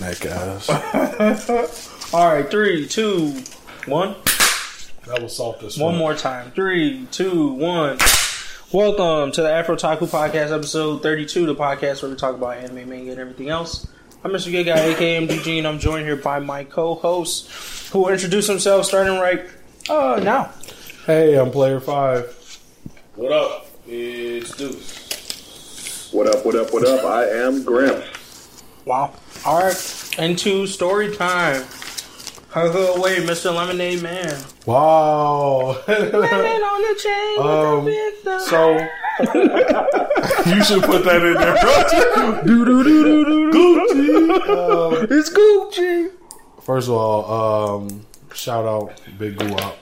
Neck ass. All right, three, two, one. That was soft as One fuck. more time. Three, two, one. Welcome to the AfrOtaku Podcast, episode 32, the podcast where we talk about anime, manga, and everything else. I'm Mr. Good Guy, aka MDG, and I'm joined here by my co-hosts who will introduce themselves starting right uh, now. Hey, I'm player five. What up? It's Deuce. What up, what up, what up? I am Grim. Wow. All right, into story time. Huggle away, Mr. Lemonade Man. Wow. Lemon on the chain. Um, with the so you should put that in there. do do do do do. Gucci. Um, It's Gucci. first of all, um, shout out Big Guap.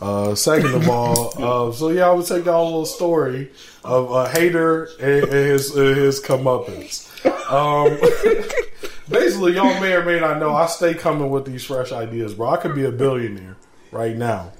Uh, second of all, uh, so yeah, I would take y'all a little story of a hater and, and his and his comeuppance. Um, basically, y'all may or may not know, I stay coming with these fresh ideas, bro. I could be a billionaire right now,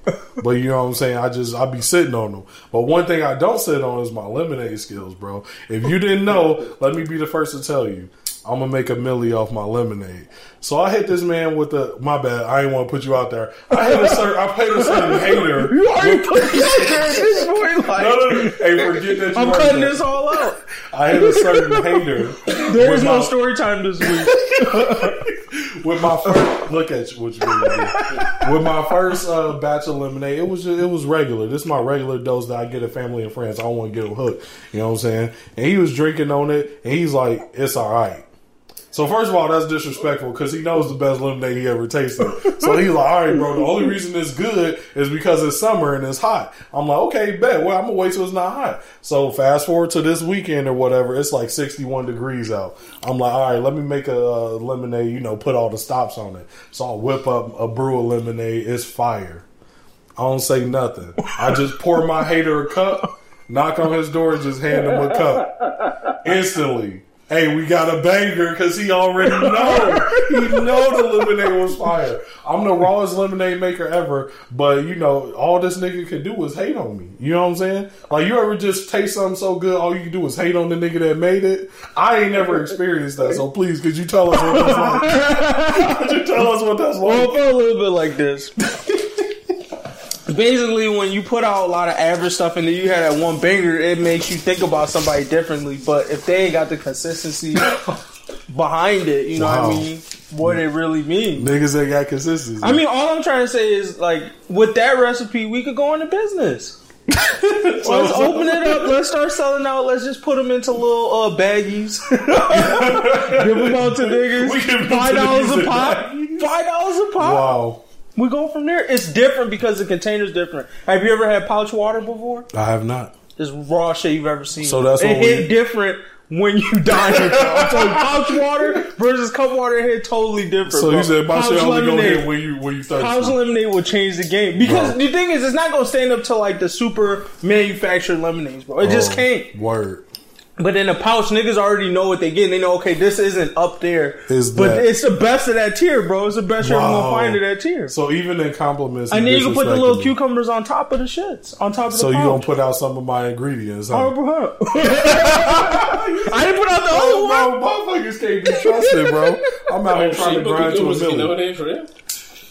but you know what I'm saying. I just I be sitting on them. But one thing I don't sit on is my lemonade skills, bro. If you didn't know, let me be the first to tell you. I'm gonna make a milli off my lemonade. So I hit this man with the my bad. I didn't want to put you out there. I hit a certain I paid a certain hater. You already put me out there at this point. Like, No, no, no. Hey, forget that I'm cutting this all out. I hit a certain hater. There with is no my- story time this week. with my first look at you, what you really. With my first uh, batch of lemonade, it was it was regular. This is my regular dose that I get at family and friends. I don't want to get them hooked. You know what I'm saying? And he was drinking on it, and he's like, "It's all right." So first of all, that's disrespectful because he knows the best lemonade he ever tasted. So he's like, "All right, bro. The only reason it's good is because it's summer and it's hot." I'm like, "Okay, bet. Well, I'm gonna wait till it's not hot." So fast forward to this weekend or whatever, it's like 61 degrees out. I'm like, "All right, let me make a uh, lemonade. You know, put all the stops on it." So I whip up a brew of lemonade. It's fire. I don't say nothing. I just pour my hater a cup, knock on his door, and just hand him a cup instantly. Hey, we got a banger because he already know. he know the lemonade was fire. I'm the rawest lemonade maker ever, but you know all this nigga could do was hate on me. You know what I'm saying? Like you ever just taste something so good, all you can do is hate on the nigga that made it. I ain't never experienced that, so please, could you tell us what that's like? could you tell us what that's Well, like? it felt a little bit like this. Basically, when you put out a lot of average stuff and then you had that one banger, it makes you think about somebody differently. But if they ain't got the consistency behind it, you know what I mean? What it really means. Niggas ain't got consistency. I mean, all I'm trying to say is, like, with that recipe, we could go into business. Let's open it up. Let's start selling out. Let's just put them into little uh, baggies. Give them out to niggas. We give 'em Five dollars a pop. Five dollars a pop. wow, We go from there. It's different because the container's different. Have you ever had pouch water before? I have not. It's raw shit you've ever seen. So that's it we- hit different when you dine. it. I'm telling you, pouch water versus cup water it hit totally different. So bro. you said Pouch shit only go hit when you when you thirsty. Pouch lemonade will change the game because Bro. the thing is, it's not gonna stand up to like the super manufactured lemonades, bro. It just Oh, can't. Word. But in a pouch, niggas already know what they get. They know, okay, this isn't up there, Is but that- it's the best of that tier, bro. It's the best you're gonna find of that tier. So even in compliments, And he then you can put the little cucumbers on top of the shits, on top of the So you pouch. gonna put out some of my ingredients? Huh? Oh, I didn't put out the other one. Oh, bro, motherfuckers can't be trusted, bro. I'm out here oh, trying to grind to a million. lemonade for them.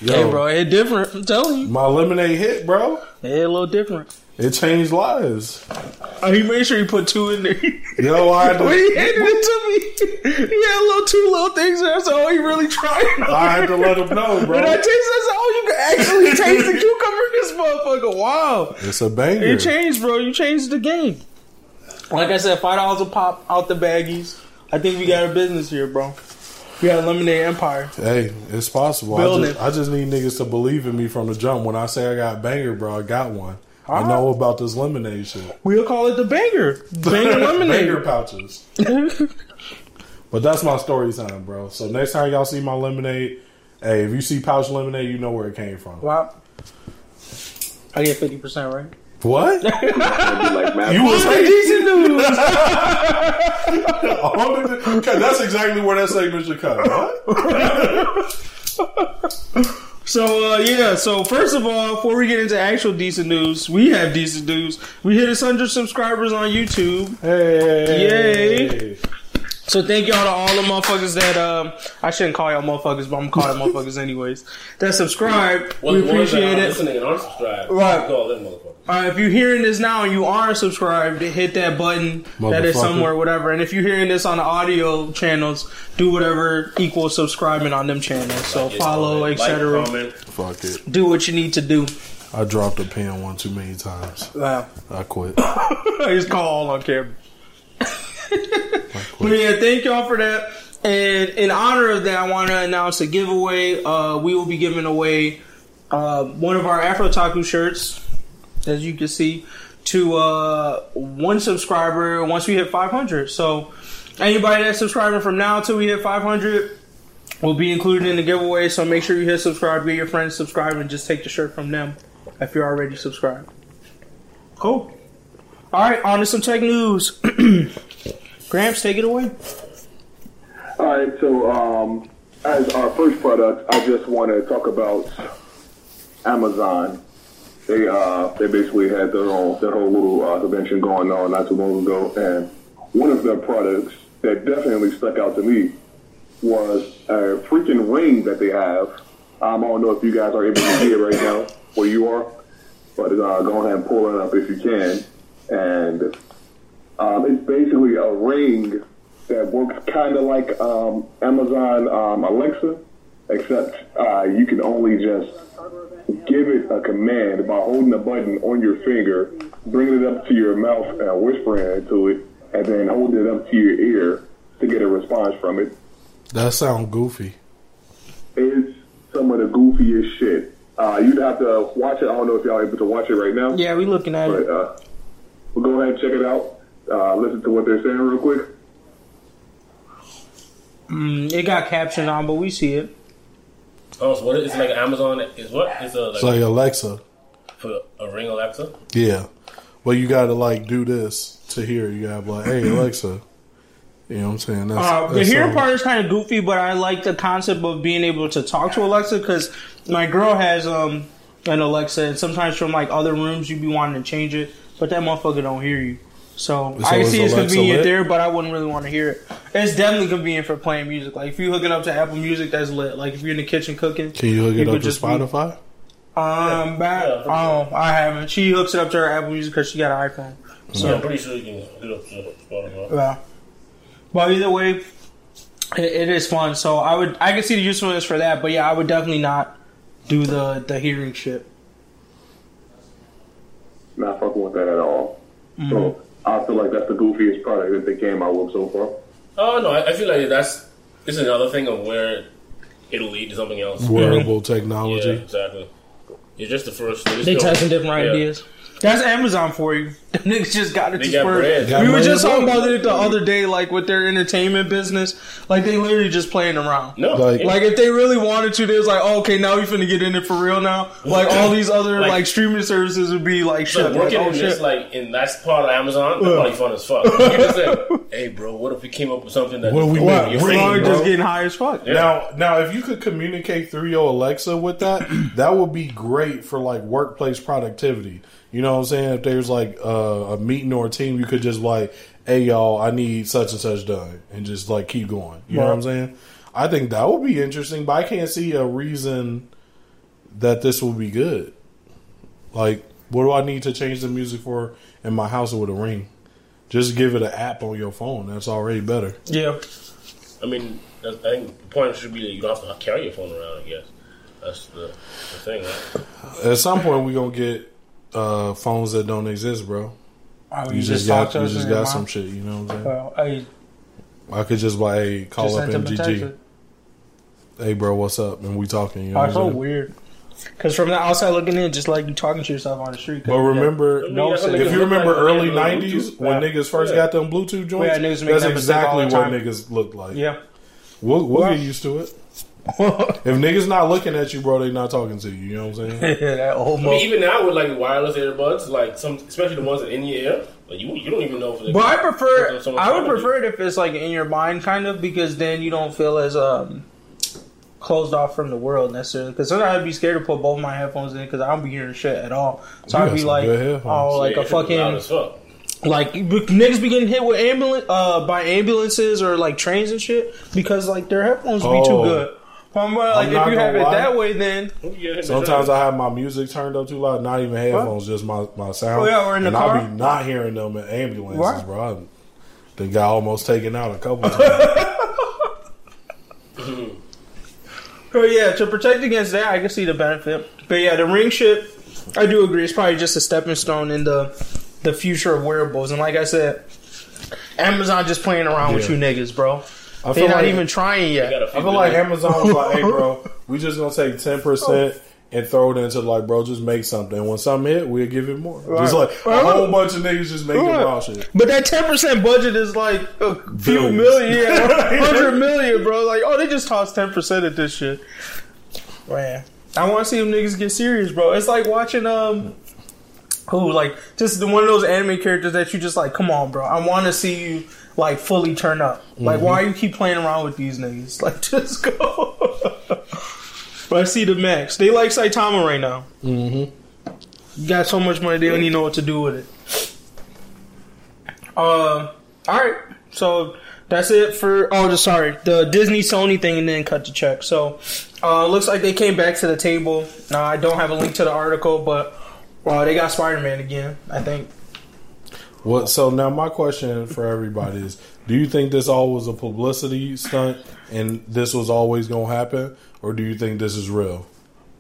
Yo, Hey, bro, it different. I'm telling you, my lemonade hit, bro. it a little different. It changed lives. Oh, he made sure he put two in there. Yo, I had when he to, handed it to me, he had a little two little things there. So, oh, he really tried. I had to let him know, bro. When I taste this, oh, you can actually taste the cucumber in this motherfucker. Wow. It's a banger. It changed, bro. You changed the game. Like I said, five dollars a pop out the baggies. I think we got a business here, bro. We got a lemonade empire. Hey, it's possible. I Building. just, I just need niggas to believe in me from the jump. When I say I got banger, bro, I got one. I Alright. know about this lemonade shit. We'll call it the banger, banger lemonade. banger pouches. But that's my story time, bro. So next time y'all see my lemonade, hey, if you see pouch lemonade, you know where it came from. wow. I get fifty percent right. What? Like You was hating? Decent news. Okay, that's exactly where that segment should cut. What? So uh, yeah, so first of all, before we get into actual decent news, we have decent news. We hit a hundred subscribers on YouTube. Hey. Yay. So thank y'all to all the motherfuckers that um I shouldn't call y'all motherfuckers, but I'm gonna call you motherfuckers anyways. That subscribe. Well, we the ones that appreciate it. Listening and aren't subscribed. Right. Call them motherfuckers. Uh, if you're hearing this now and you aren't subscribed, hit that button that is somewhere, whatever. And if you're hearing this on the audio channels, do whatever equals subscribing on them channels. So Like, follow, etc. Like. Fuck it. do what you need to do. I dropped a pen one too many times. Wow. I quit. I just call all on camera. But yeah, thank y'all for that. And in honor of that, I want to announce a giveaway. Uh, we will be giving away uh, one of our AfrOtaku shirts, as you can see, to uh, one subscriber once we hit 500. So anybody that's subscribing from now till we hit 500 will be included in the giveaway. So make sure you hit subscribe, get your friends subscribe, and just take the shirt from them if you're already subscribed. Cool. All right, on to some tech news. Gramps, take it away. All right, so um, as our first product, I just want to talk about Amazon. They uh, they basically had their whole their whole little uh, convention going on not too long ago, and one of their products that definitely stuck out to me was a freaking ring that they have. Um, I don't know if you guys are able to see it right now where you are, but uh, go ahead and pull it up if you can. And um, it's basically a ring that works kind of like um, Amazon um, Alexa, except uh, you can only just give it a command by holding a button on your finger, bringing it up to your mouth and whispering into it, and then holding it up to your ear to get a response from it. That sounds goofy. It's some of the goofiest shit. Uh, you'd have to watch it. I don't know if y'all are able to watch it right now. Yeah, we're looking at But it. uh, we'll go ahead and check it out. Uh, listen to what they're saying real quick. Mm, it got caption on, but we see it. Oh, so what is it like Amazon? Is what? It's a like, It's like Alexa. for a ring Alexa. Yeah. Well, you gotta like do this to hear. You gotta like, hey Alexa. You know what I'm saying? That's, Uh, the that's hearing something. part is kind of goofy, but I like the concept of being able to talk to Alexa because my girl has um an Alexa, and sometimes from like other rooms you'd be wanting to change it, but that motherfucker don't hear you. So, So I is see it's Alexa convenient lit? there, but I wouldn't really want to hear it. It's definitely convenient for playing music. Like if you hook it up to Apple Music, that's lit. Like if you're in the kitchen cooking, Can you hook it up to just be- Spotify? Um, back, Yeah, for oh, I haven't. She hooks it up to her Apple Music because she got an iPhone. So yeah, I'm pretty sure you can hook it up to Spotify. Yeah. But either way, it, it is fun. So I would, I can see the usefulness for that. But yeah, I would definitely not do the the hearing shit. Not fucking with that at all. Mm-hmm. So I feel like that's the goofiest product that they came out with so far. Oh no, I, I feel like that's this is another thing of where it'll lead to something else. Wearable Yeah, technology. exactly. You're just the first. they're just testing different yeah. ideas. That's Amazon for you. The niggas just got it They to got bread. Got We were just talking about it the other day, like with their entertainment business. Like they literally just playing around. No, Like- yeah. Like if they really wanted to, they was like, oh, okay, now we finna get in it for real now. Like all these other like, Like- streaming services would be like shit. So like, working oh in shit. this, like, in that's part of Amazon, that's probably fun as fuck. You just say, hey, bro, what if we came up with something that What we What? make? We're Ring, just getting high as fuck. Yeah. Now, now, if you could communicate through your Alexa with that, that would be great for like workplace productivity. You know what I'm saying? If there's like uh, a meeting or a team, you could just like, "Hey, y'all, I need such and such done," and just like keep going. You know what I'm saying? I think that would be interesting, but I can't see a reason that this will be good. Like, what do I need to change the music for in my house with a ring? Just give it an app on your phone. That's already better. Yeah. I mean, I think the point should be that you don't have to carry your phone around. I guess that's the, the thing. Right? At some point, we're gonna get uh, phones that don't exist, bro. Oh, You, just, got you just got some shit. You know what I'm saying? Well, hey, I could just buy a call just up sent him a text. MGG. Hey, bro, what's up? And we talking. You know Oh, what so I'm saying? weird. Because from the outside looking in, just like you talking to yourself on the street. But remember, No, what if you remember like early they have the '90s when Yeah. niggas first Yeah. got them Bluetooth joints, Yeah, that's that mistake all exactly what niggas look like. yeah. We'll, we'll Well- get used to it. If niggas not looking at you, bro, they not talking to you. You know what I'm saying? yeah, that old I mean, even now with like wireless earbuds, like some, especially the ones that are in your ear, like you you don't even know if they. But I prefer, I would talking to you. prefer it if it's like in your mind, kind of, because then you don't feel as um closed off from the world necessarily. Because sometimes I'd be scared to put both my headphones in because I don't be hearing shit at all. So You I'd be like, good headphones. oh, like Yeah, a fucking like niggas be getting hit with ambulance uh, by ambulances or like trains and shit because like their headphones be too Oh. good. But, like if you have gonna it lie. that way, then Sometimes I have my music turned up too loud, not even headphones, just my, my sound. Oh, yeah, or in the and car? I'll be not hearing them in ambulances, Right. bro. I, they got almost taken out a couple times. Oh yeah, to protect against that, I can see the benefit. But yeah, the ring shit, I do agree. It's probably just a stepping stone in the the future of wearables. And like I said, Amazon just playing around with you niggas, bro. I They're not like, even trying yet. a I few feel like billion. Amazon was like, hey, bro, we just gonna take ten percent and throw it into like, bro, just make something. And when something hit, we'll give it more. Just like a whole bunch of niggas just making Right. wild shit. But that ten percent budget is like a few million, yeah, hundred million, bro. Like, oh, they just tossed ten percent at this shit. Man, I want to see them niggas get serious, bro. It's like watching um, who like just the, one of those anime characters that you just like, come on, bro. I want to see you like fully turn up. Like, why you keep playing around with these niggas? Like, just go. but I see the max. They like Saitama right now. Mm-hmm. You got so much money, they don't even know what to do with it. Uh, all right. So that's it for. Oh, just sorry, the Disney Sony thing, and then cut the check. So uh, looks like they came back to the table. Now I don't have a link to the article, but uh, they got Spider Man again. I think. What? So now my question for everybody is: Do you think this all was a publicity stunt, and this was always gonna happen, or do you think this is real?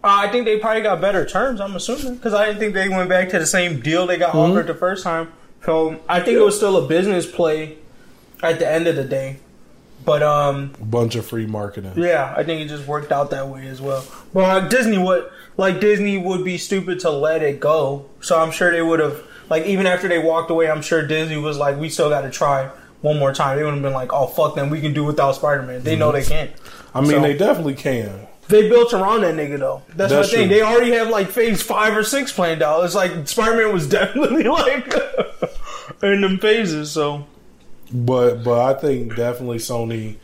Uh, I think they probably got better terms. I'm assuming because I didn't think they went back to the same deal they got offered the first time. So I think it was still a business play at the end of the day. But um, A bunch of free marketing. Yeah, I think it just worked out that way as well. But like Disney would like Disney would be stupid to let it go. So I'm sure they would have like even after they walked away, I'm sure Disney was like, we still got to try one more time. They would have been like, oh fuck them, we can do without Spider Man. They know they can't. I mean, So- they definitely can. They built around that nigga though. That's, That's the thing. true. They already have like phase five or six planned out. It's like Spider Man was definitely like in them phases. So But but I think definitely Sony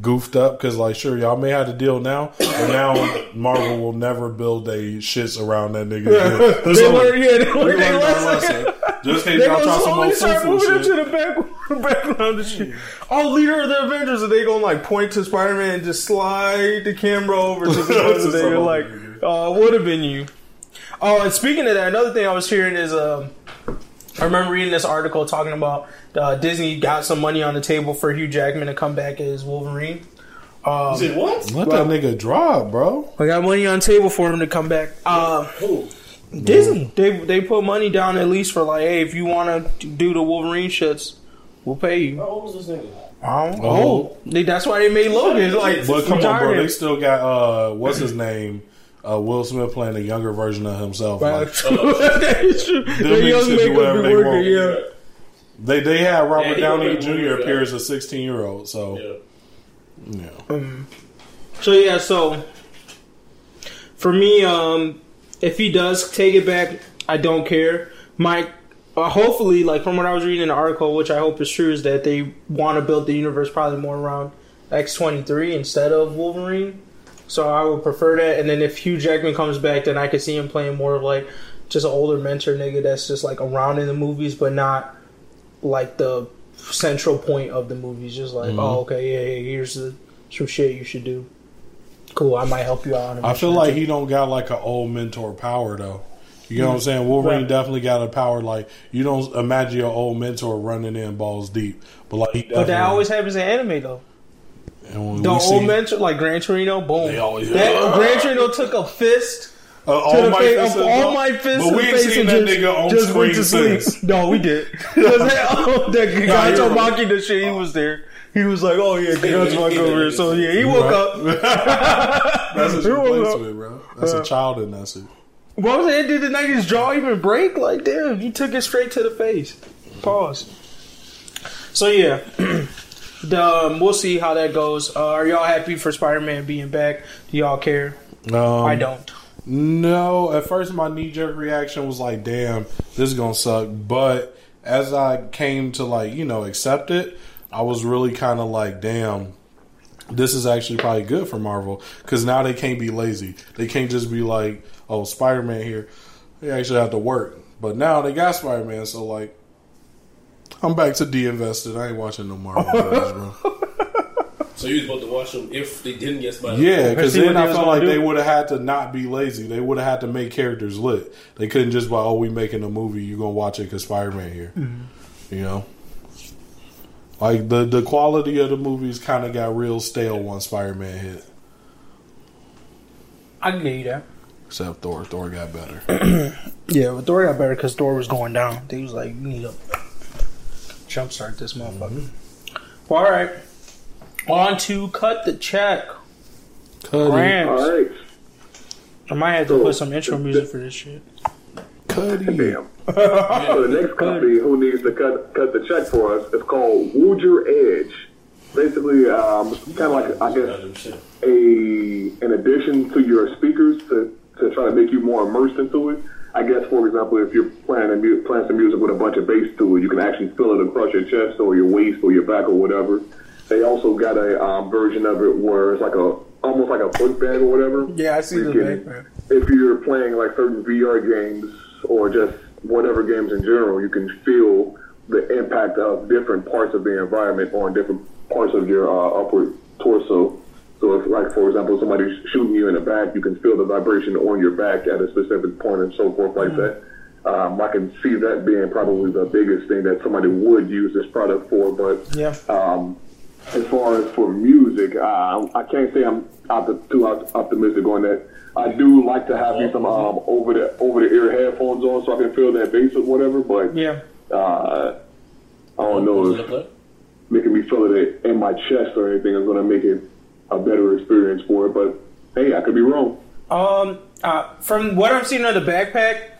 goofed up because like sure y'all may have the deal now, but now Marvel will never build a shits around that nigga. again. they So, learned, yeah, they we learned learned their our lesson. lesson. Just in case They y'all gonna try some more start moving fufu into the back, background and shit. Oh, leader of the Avengers, and they gonna like point to Spider Man and just slide the camera over to the other nigga. Like, uh, would have been you. Oh, and speaking of that, another thing I was hearing is, um, I remember reading this article talking about uh, Disney got some money on the table for Hugh Jackman to come back as Wolverine. Um, Say what? Let that nigga drop, bro. I got money on the table for him to come back. Uh, Who? Disney. They they put money down at least for like, hey, if you want to do the Wolverine shits, we'll pay you. How old is this nigga? I don't Oh. know. They- That's why they made Logan. Like, But come on, bro. They still got uh, what's his name? Uh, Will Smith playing a younger version of himself. Right. Like, that is true. Them The niggas young do makeup whatever be they working. want. Yeah. They they had Robert Yeah, Downey Jr. moved, appear yeah. as a 16 year old. So Yeah. yeah. So yeah, so for me, um, if he does take it back, I don't care. My uh, hopefully, like from what I was reading in the article, which I hope is true, is that they want to build the universe probably more around X twenty three instead of Wolverine. So I would prefer that. And then if Hugh Jackman comes back, then I could see him playing more of like just an older mentor nigga that's just like around in the movies, but not like the central point of the movies. Just like, mm-hmm. oh, okay, yeah, yeah, here's the some shit you should do. Cool, I might help you out. I feel like he don't got like an old mentor power though. You know what I'm mm. saying? Wolverine Right. definitely got a power like you don't imagine your old mentor running in balls deep, but like he. But that always happens in anime though. and when The old see- mentor, like Gran Torino, boom. They always- that, Gran Torino took a fist uh, all my face, fists of all my fists. But we ain't face seen that just, nigga on just went screen to sleep. since. No, we did. that, oh, that you're Maki, the shit, he was there. He was like, "Oh yeah, Gato Maki over here." So yeah, he woke Right. up. That's what He you woke replaced up. with, bro. That's a child in that suit. What was it? Did the nigga's jaw even break? Like, damn, you took it straight to the face. Pause. So yeah, the, um, we'll see how that goes. Uh, are y'all happy for Spider-Man being back? Do y'all care? Um, I don't. No, at first my knee jerk reaction was like, "Damn, this is gonna suck." But as I came to like, you know, accept it, I was really kind of like, "Damn, this is actually probably good for Marvel because now they can't be lazy. They can't just be like, oh, Spider Man here. They actually have to work. But now they got Spider Man, so like, I'm back to de-invested. I ain't watching no Marvel movies, bro. So you was about to watch them if they didn't get Spider. Yeah, because then I felt like do. they would have had to not be lazy. They would have had to make characters lit. They couldn't just be, oh, we making a movie. You gonna watch it because Spider Man here. Mm-hmm. You know, like the the quality of the movies kind of got real stale once Spider Man hit. I can get you that. Except Thor. Thor got better. Yeah, but Thor got better because Thor was going down. They was like, you need to jumpstart this motherfucker. Well, all right. On to cut the check. Cuddy, Grams. All right. I might have to put some intro music for this shit. Cuddy. Damn. so the next company who needs to cut cut the check for us is called Wood Edge. Basically, um, kind of like I guess a an addition to your speakers to, to try to make you more immersed into it. I guess, for example, if you're playing a mu- playing some music with a bunch of bass to it, you can actually feel it across your chest or your waist or your back or whatever. They also got a um, version of it where it's like a almost like a book bag or whatever. Yeah, I see You the can- background. If you're playing like certain VR games or just whatever games in general, you can feel the impact of different parts of the environment on different parts of your uh, upward torso. So if, like, for example, somebody's shooting you in the back, you can feel the vibration on your back at a specific point and so forth like that. Um, I can see that being probably the biggest thing that somebody would use this product for, but Yeah. um, as far as for music, uh, I can't say I'm op- too op- optimistic on that. I do like to have me some um, over the over the ear headphones on so I can feel that bass or whatever. But Yeah. uh, I don't know if making me feel it in my chest or anything is going to make it a better experience for it. But hey, I could be wrong. Um, uh, from what I'm seeing on the backpack,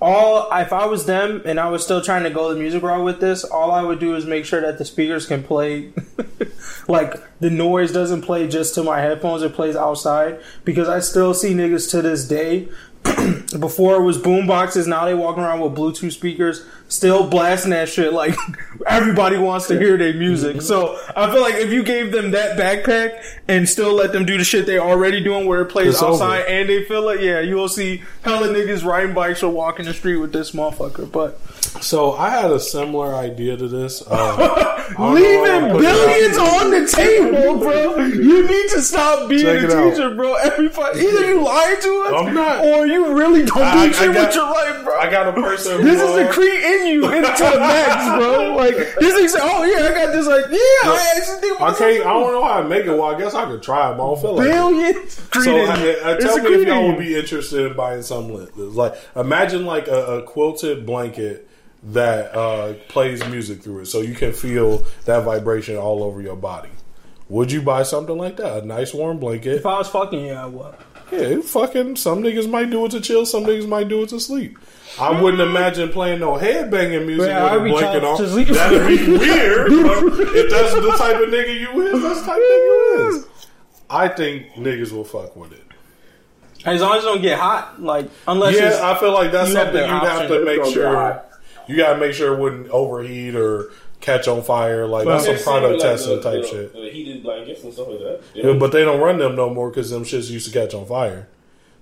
all if I was them and I was still trying to go the music route with this, all I would do is make sure that the speakers can play, like the noise doesn't play just to my headphones; it plays outside. Because I still see niggas to this day. Before it was boom boxes, now they walking around with Bluetooth speakers, still blasting that shit like everybody wants to hear their music. Mm-hmm. So I feel like if you gave them that backpack and still let them do the shit they already doing where it plays It's over. outside and they feel it, yeah, you will see hella niggas riding bikes or walking the street with this motherfucker. But So I had a similar idea to this. Uh, I don't know why leaving I billions on the table, bro. You need to stop being Check a it out. teacher, bro. Everybody, either you lying to us, I'm not. or you really don't I- do I got- with your life, bro. I got a person. This is the uh, Cree in you into the max, bro. Like this thing say, oh yeah, I got this. Like yeah, I actually think I can't. I don't know how to make it. Well, I guess I could try, but I don't feel like. it. billion. Creed So in uh, you. uh, It's tell me if y'all would be interested in buying something lit. It's Like imagine like a, a quilted blanket that uh, plays music through it, so you can feel that vibration all over your body. Would you buy something like that? A nice warm blanket. If I was fucking you, I would. Yeah, fucking. Some niggas might do it to chill. Some niggas might do it to sleep. I wouldn't imagine playing no headbanging music Yeah, with a blanket on. That'd be weird. if that's the type of nigga you is, that's the type of nigga you is. I think niggas will fuck with it. As long as it don't get hot, like unless Yeah, I feel like that's something you have to make sure. Hot. You gotta make sure it wouldn't overheat or catch on fire. Like that's They're some product seeing, like, testing the- type the- shit. The heated blankets and stuff like that. Yeah, but they don't run them no more because them shits used to catch on fire.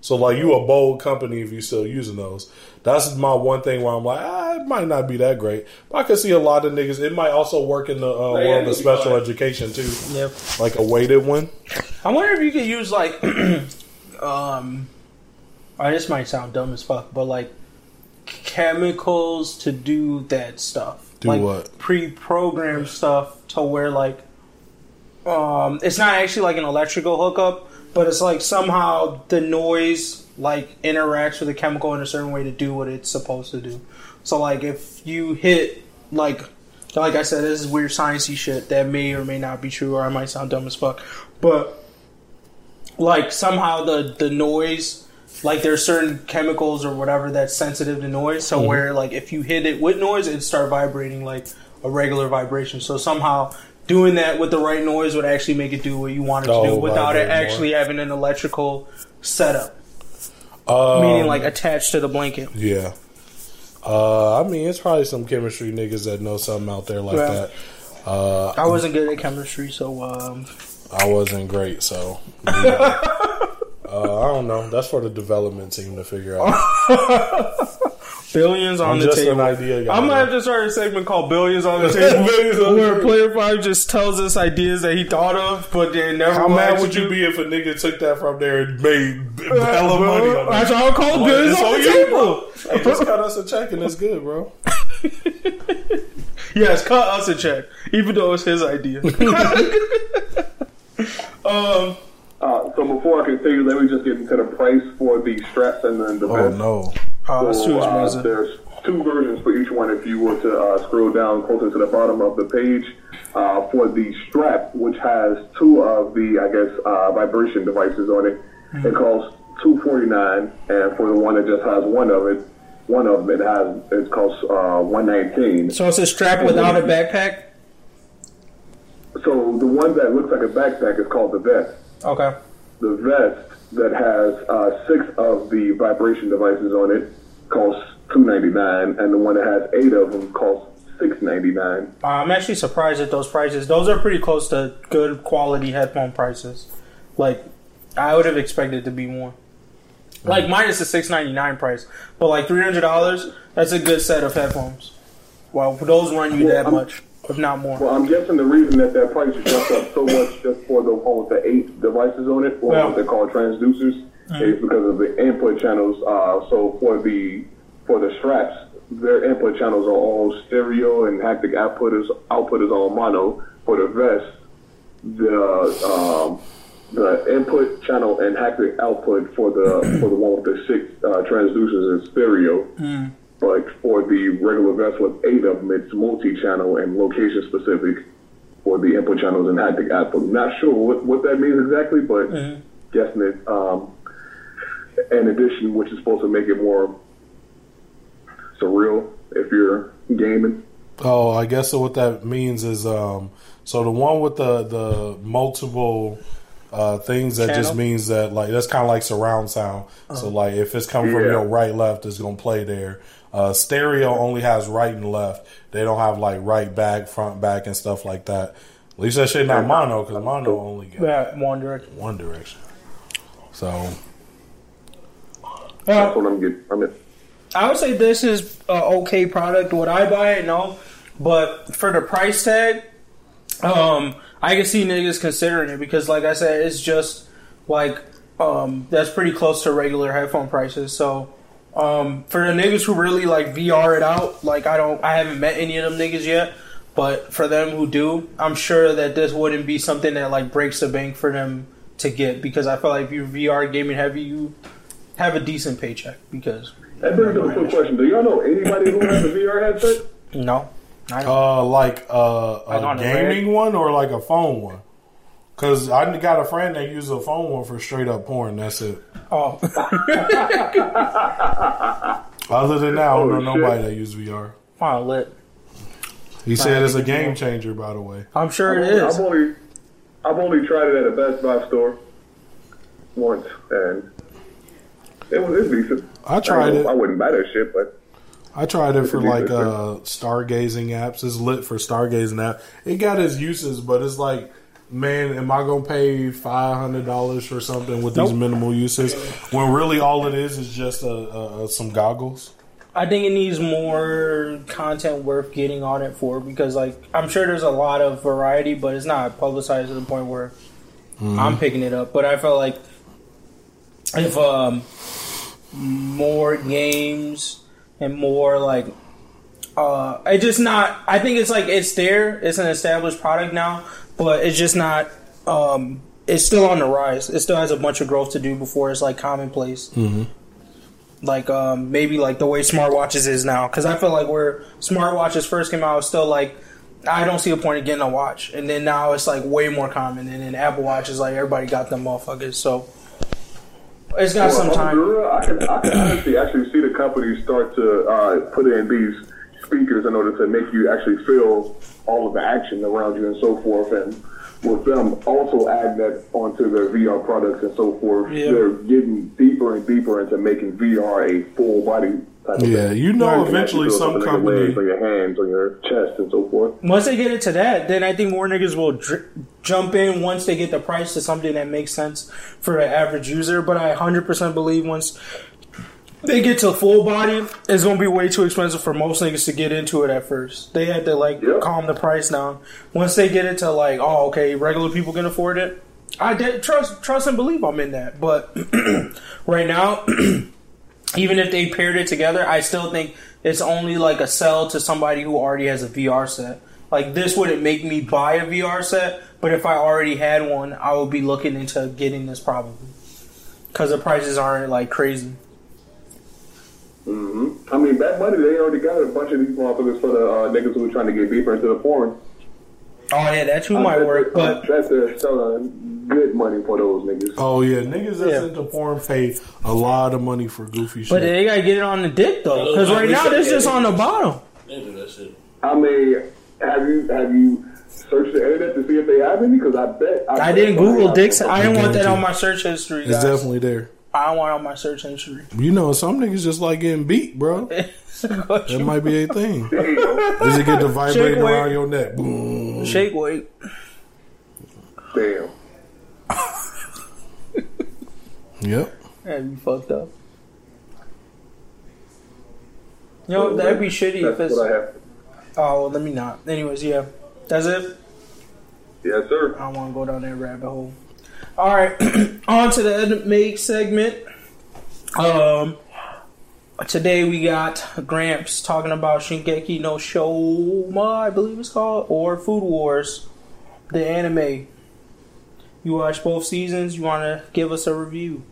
So like you a bold company if you still using those. That's my one thing where I'm like, ah, it might not be that great. But I could see a lot of niggas. It might also work in the uh, yeah, world it'll of special fine. education too, Yep. like a weighted one. I wonder if you could use like, um, oh, this might sound dumb as fuck, but like chemicals to do that stuff. Do like what? Pre-programmed stuff to where like, um, it's not actually like an electrical hookup, but it's like somehow the noise like interacts with the chemical in a certain way to do what it's supposed to do. So like if you hit like like I said, this is weird sciencey shit that may or may not be true, or I might sound dumb as fuck. But like somehow the the noise, like there's certain chemicals or whatever that's sensitive to noise. So where like if you hit it with noise, it start vibrating like a regular vibration. So somehow doing that with the right noise would actually make it do what you want it to Oh, do without it vibrate more. actually having an electrical setup, Um, meaning like attached to the blanket. yeah. Uh, I mean, it's probably some chemistry niggas that know something out there like that. Uh, I wasn't good at chemistry, so um, I wasn't great, so uh, I don't know. That's for the development team to figure out. Billions on I'm the just table. an idea guy. I'm gonna have to start a segment called "Billions on the Table," Billions on the where table. Player Five just tells us ideas that he thought of, but then never. How mad would you be if a nigga took that from there and made b- hella money on That's all called Like, billions on the you, table. Hey, just cut us a check and it's good, bro. Yes, cut us a check, even though it's his idea. um, Uh, so before I continue, let me just get into the price for the straps and then the Oh vest. no. oh, that's too So, uh, there's two versions for each one. If you were to uh, scroll down closer to the bottom of the page, uh, for the strap, which has two of the, I guess, uh, vibration devices on it, it costs two forty nine, and for the one that just has one of it, one of them it has it costs uh, one nineteen. So it's a strap without a backpack. So the one that looks like a backpack is called the vest. Okay. The vest that has uh, six of the vibration devices on it costs two ninety nine, and the one that has eight of them costs six ninety nine. Uh, I'm actually surprised at those prices. Those are pretty close to good quality headphone prices. Like, I would have expected to be more. Like minus the six ninety nine price, but like three hundred dollars. That's a good set of headphones. Well, those run you that I'm- much, if not more. Well, I'm guessing the reason that that price is jumped up so much just for the one with the eight devices on it, or Yeah. what they call transducers, is because of the input channels. Uh, so for the for the straps, their input channels are all stereo, and haptic output is output is all mono. For the vest, the um, the input channel and haptic output for the for the one with the six uh, transducers is stereo. But for the regular vest with eight of them, it's multi-channel and location specific for the input channels and haptic output. Not sure what, what that means exactly, but guessing it. Um, in addition, which is supposed to make it more surreal if you're gaming. Oh, I guess so what that means is um so the one with the the multiple uh things that just means that like that's kind of like surround sound. So like if it's coming from your right left it's going to play there. Uh stereo only has right and left. They don't have like right back, front back and stuff like that. At least that shit not mono cuz mono only got Yeah, one direction. one direction. So That's what I'm getting from it. I would say this is a okay product. Would I buy it? No. But for the price tag, um, I can see niggas considering it because, like I said, it's just like um, that's pretty close to regular headphone prices. So um, for the niggas who really like VR it out, like I don't, I haven't met any of them niggas yet. But for them who do, I'm sure that this wouldn't be something that like breaks the bank for them to get because I feel like if you're VR gaming heavy, you have a decent paycheck because That brings up a quick question. Do y'all know anybody who has a VR headset? no, I don't. Uh, like uh, a gaming one or like a phone one? Cause I got a friend that uses a phone one for straight up porn. That's it. Oh, Other than that, I don't Oh, know shit. nobody that uses VR. wow, lit. He said it's a game more. changer, by the way. I'm sure it is. I've only I've only tried it at a Best Buy store once, and it was it's decent. I tried I, it. I wouldn't buy that shit, but I tried it for It's a like uh, stargazing apps. It's lit for stargazing app. It got its uses, but it's like, man, am I gonna pay five hundred dollars for something with these minimal uses when really all it is is just uh, uh, some goggles? I think it needs more content worth getting on it for because, like, I'm sure there's a lot of variety, but it's not publicized to the point where I'm picking it up. But I felt like if um, more games and more like uh, it just not. I think it's like it's there. It's an established product now, but it's just not. Um, it's still on the rise. It still has a bunch of growth to do before it's like commonplace. Like um, maybe like the way smartwatches is now, because I feel like where smartwatches first came out, it was still like I don't see a point in getting a watch, and then now it's like way more common, and then Apple Watch is like everybody got them motherfuckers. So it's got some time. for real, I can, I can honestly actually see the companies start to uh, put in these speakers in order to make you actually feel all of the action around you and so forth. And with them also adding that onto their VR products and so forth, Yeah. they're getting deeper and deeper into making VR a full body type of Yeah, thing. you know Where eventually actually feel some something company- on your legs, your hands, on your chest, and so forth. Once they get into that, then I think more niggas will dr- jump in once they get the price to something that makes sense for an average user. But I 100% believe once they get to full body, it's gonna be way too expensive for most niggas to get into it at first. They had to like calm the price down. Once they get it to like, oh, okay, regular people can afford it. I did trust, trust and believe I'm in that. But right now, even if they paired it together, I still think it's only like a sell to somebody who already has a VR set. Like this wouldn't make me buy a VR set, but if I already had one, I would be looking into getting this probably because the prices aren't like crazy. Hmm I mean, Bad Money, they already got a bunch of these motherfuckers for the uh, niggas who are trying to get deeper into the porn. Oh yeah, that too might work, but that's a selling good money for those niggas. Oh yeah, niggas that's Yeah. into porn pay a lot of money for goofy shit. but they gotta get it on the dick though, because right now this just on the bottom. They do that shit. I mean, have you have you searched the internet to see if they have any? Because I bet I bet didn't Google has dicks. I didn't want that on my search history. it's definitely there. I don't want it on my search history. You know, some niggas just like getting beat, bro. That might be a thing. Does it get to vibrating weight. around your neck? Boom. Shake weight. Damn. Yep. That'd be fucked up. You know, that'd be shitty if That's it's. what I have. Oh, well, let me not. Anyways, yeah. That's it. Yes, sir. I don't want to go down that rabbit hole. All right, on to the Ed Make segment. Um, today we got Gramps talking about Shingeki no Shoma, I believe it's called, or Food Wars, the anime. You watched both seasons. You want to give us a review?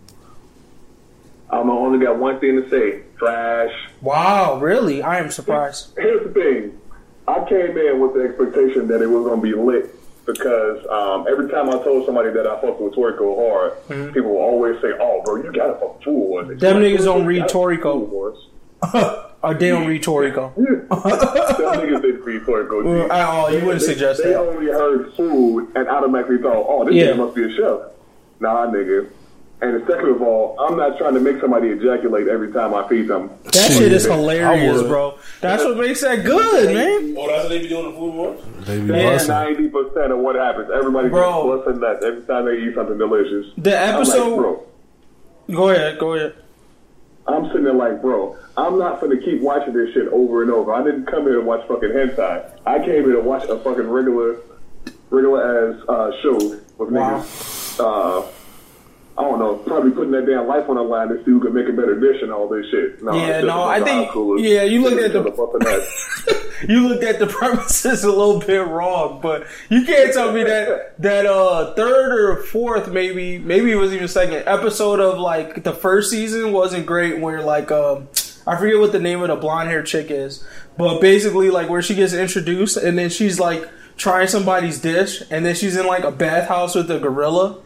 I'm only got one thing to say. Trash. Wow, really? I am surprised. Here's the thing. I came in with the expectation that it was going to be lit because um, every time I told somebody that I fucked with Toriko hard, people will always say, "Oh, bro, you gotta fuck Food Wars." Mm-hmm. Niggas don't read Toriko." Food Wars." or they don't read Toriko. Them niggas didn't read Toriko. Well. I- oh, you wouldn't They- suggest they that. only heard food and automatically thought, "Oh, this Yeah. man must be a chef." Nah, nigga. And second of all, I'm not trying to make somebody ejaculate every time I feed them. That shit is hilarious, bro. That's what makes that good, man. Oh, that's what they be doing the Food Wars? They be Yeah. Ninety percent of what happens, everybody Bro. just busting nuts every time they eat something delicious. The I'm like, episode. bro, Go ahead, go ahead. I'm sitting there like, bro, I'm not gonna keep watching this shit over and over. I didn't come here to watch fucking hentai. I came here to watch a fucking regular, regular as uh, show with Wow. niggas. Uh, I don't know, probably putting that damn life on the line to see who can make a better dish and all this shit. No, Yeah, no, I think- coolers yeah, you looked at the- each other fucking nuts. You looked at the premises a little bit wrong, but you can't tell me that that uh third or fourth, maybe maybe it was even second episode of like the first season wasn't great. Where like um I forget what the name of the blonde hair chick is, but basically like where she gets introduced and then she's like trying somebody's dish, and then she's in like a bathhouse with a gorilla.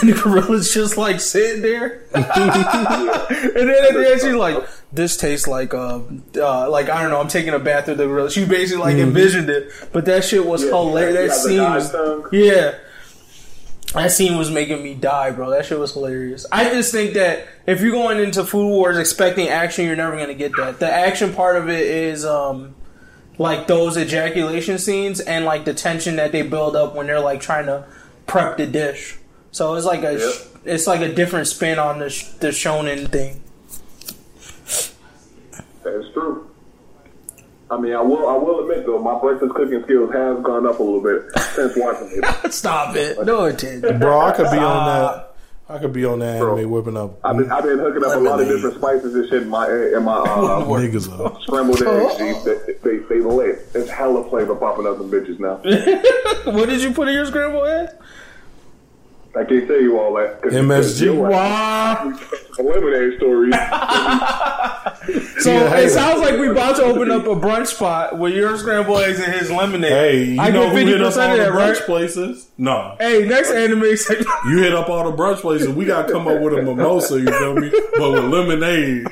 And the gorilla's just like sitting there, and then at the end she's like, "This tastes like uh, uh, like I don't know. I'm taking a bath with the gorilla." She basically like envisioned it, but that shit was Yeah, hilarious. yeah, That the scene guy's was, tongue. yeah, that scene was making me die, bro. That shit was hilarious. I just think that if you're going into Food Wars expecting action, you're never gonna get that. The action part of it is um like those ejaculation scenes and like the tension that they build up when they're like trying to prep the dish. So it's like a Yep. it's like a different spin on the sh- the shonen thing. That's true. I mean, I will. I will admit though, my breakfast cooking skills have gone up a little bit since watching it. Stop it! No, it didn't. Bro, I could be on that. I could be on that Bro. anime whipping up I've been, I've been hooking up a lot of different spices and shit in my in my uh, niggas up. scrambled eggs. G. They, they, they lit. There's hella flavor popping up in bitches now. What did you put in your scrambled egg? I can't tell you all that. MSG. because Wow. Lemonade story. So Yeah, hey. it sounds like we're about to open up a brunch spot with your scrambled eggs and his lemonade. Hey, you I know get who fifty hit up percent all the brunch right? places? No. Hey, next anime. You hit up all the brunch places. We got to come up with a mimosa, you feel me? But with lemonade.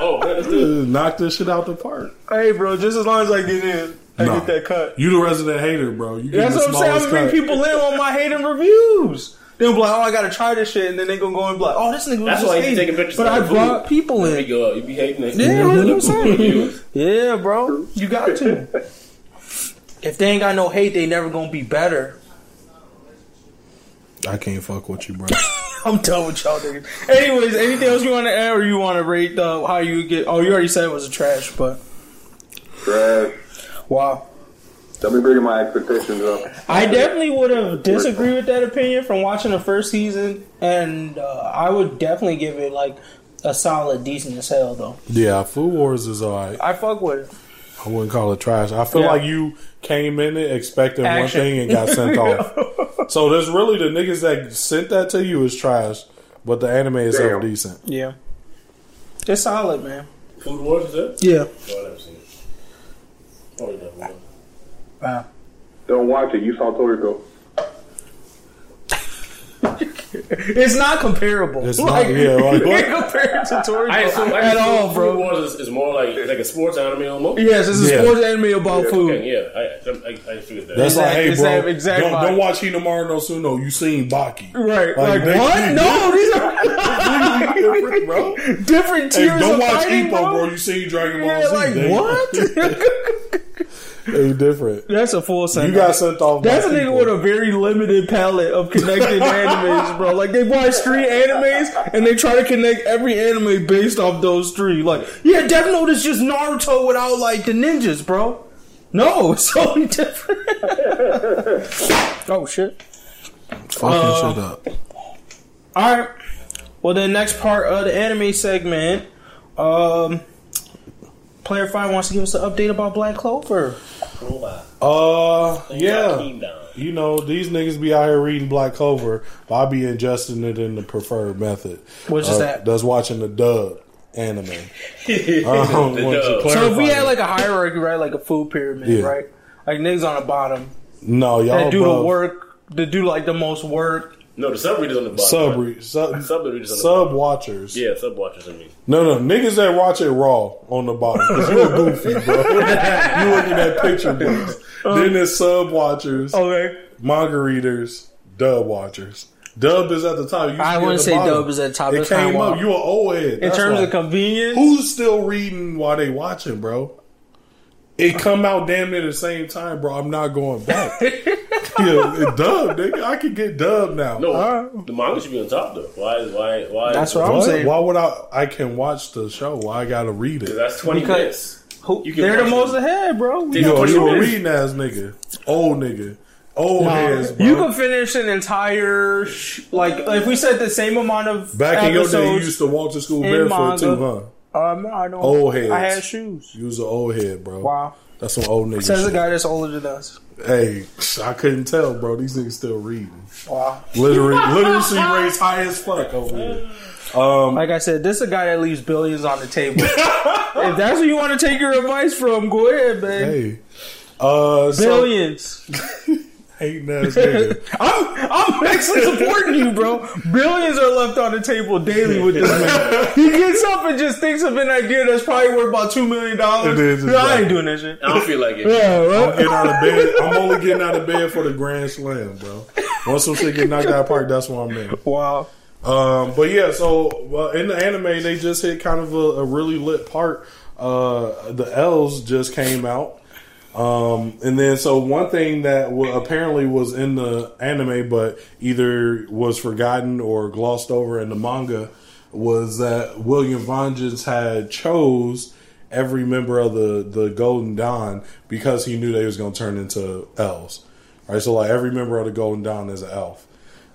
Oh, man, that's good. Knock this shit out the park. hey, bro, just as long as I get in, I Nah. get that cut. You the resident hater, bro. You get That's the what I'm saying. I'm smallest bring people in on my hating reviews. They'll be like, "Oh, I gotta try this shit," and then they gonna go and be like, "Oh, this nigga was That's just why you be hating." taking pictures But I the brought food. people There you in. go. You be hating it. Yeah, what I'm saying. Yeah, bro, you got to. If they ain't got no hate, they never gonna be better. I can't fuck with you, bro. I'm done with y'all niggas. Anyways, anything else you want to add, or you want to rate the how you get? Oh, you already said it was a trash, but Trash. Wow. Don't be bringing my expectations up. I definitely would have disagreed with that opinion from watching the first season, and uh, I would definitely give it like a solid, decent as hell though. Yeah, Food Wars is alright. I fuck with it. I wouldn't call it trash. I feel Yeah. like you came in it expecting Action. one thing and got sent off. So there's really the niggas that sent that to you is trash, but the anime is Damn. decent. Yeah, it's solid, man. Food Wars is it? Yeah. Oh, I never seen it. Oh, you. Wow. Don't watch it. You saw Toriko. It's not comparable. It's not- yeah, like, what? can't compare it to Toriko I assume, I at assume all, Food bro. Wars is, is more like like a sports anime almost. Yes, it's a Yeah. sports anime about food. Okay, yeah, I, I, I figured that. That's like, hey, bro, that exact don't, vibe. don't watch Hinamaru no Suno. You seen Baki, Right. Like, Like, they- what? No, these are different, bro. different Hey, tiers don't of watch fighting, Ippo, bro. bro. You seen Dragon Ball Yeah, Z? like they, what? They different. That's a full You got sent off. That's a nigga people. with a very limited palette of connected animes, bro. Like they watch three animes and they try to connect every anime based off those three. Like, yeah, Death Note is just Naruto without like the ninjas, bro. No, it's so different. oh shit. fucking Uh, shit up. All right. Well, the next part of the anime segment, um, Player Five wants to give us an update about Black Clover. Uh, yeah. You know, these niggas be out here reading Black Clover, but I be ingesting it in the preferred method. Which is Uh, that? That's watching the dub anime. Um, The dub. So if we had like a hierarchy, right, like a food pyramid, Yeah. right, like niggas on the bottom no, y'all that do above the work, that do like the most work. No, the sub readers on the bottom. sub right? sub, Sub readers on the sub bottom. watchers. Yeah, sub watchers. I mean, No, no, niggas that watch it raw on the bottom because you a goofy, bro. you looking at picture books. Uh, then there's sub watchers, Okay, manga readers, dub watchers. Dub is at the top. You I wouldn't say bottom. dub is at the top. It That's came kinda up. wild. You an old head. in That's terms why. of convenience, Who's still reading while they watching, bro? It come out damn near the same time, bro. I'm not going back. yeah, it dub, nigga. I can get dub now. no, the manga should be on top though. Why? Why? Why? That's what I'm saying. Why would I? I can watch the show. Why I gotta read it? that's twenty Because- minutes. who, You they're the most it. ahead, bro. They- Yo, you a minutes. reading ass nigga, old nigga, old heads, bro. You can finish an entire sh- like if we said the same amount of Back in your day, you used to walk to school barefoot manga. too, huh? Um, I don't. Old heads. I had shoes. You was an old head, bro. Wow. That's some old nigga. Says a guy that's older than us. Hey, I couldn't tell, bro. These niggas still reading. Wow. Literally, literacy rates high as fuck over here. Um, Like I said, this is a guy that leaves billions on the table. if that's what you want to take your advice from, go ahead, man. hey, uh, so, Billions. hating ass nigga. I'm I'm actually supporting you, bro. Billions are left on the table daily with this man. He gets up and just thinks of an idea that's probably worth about two million dollars. It is, I ain't doing that shit. I don't feel like it. Yeah, I'm getting out of bed. I'm only getting out of bed for the grand slam, bro. Once some shit get knocked out of park, that's when I'm in. Wow. Um, but yeah, so well, in the anime, they just hit kind of a, a really lit part. Uh, the L's just came out. Um, and then so one thing that w- apparently was in the anime, but either was forgotten or glossed over in the manga, was that William Vengeance had chose every member of the the Golden Dawn because he knew they was going to turn into elves. Right, so like every member of the Golden Dawn is an elf.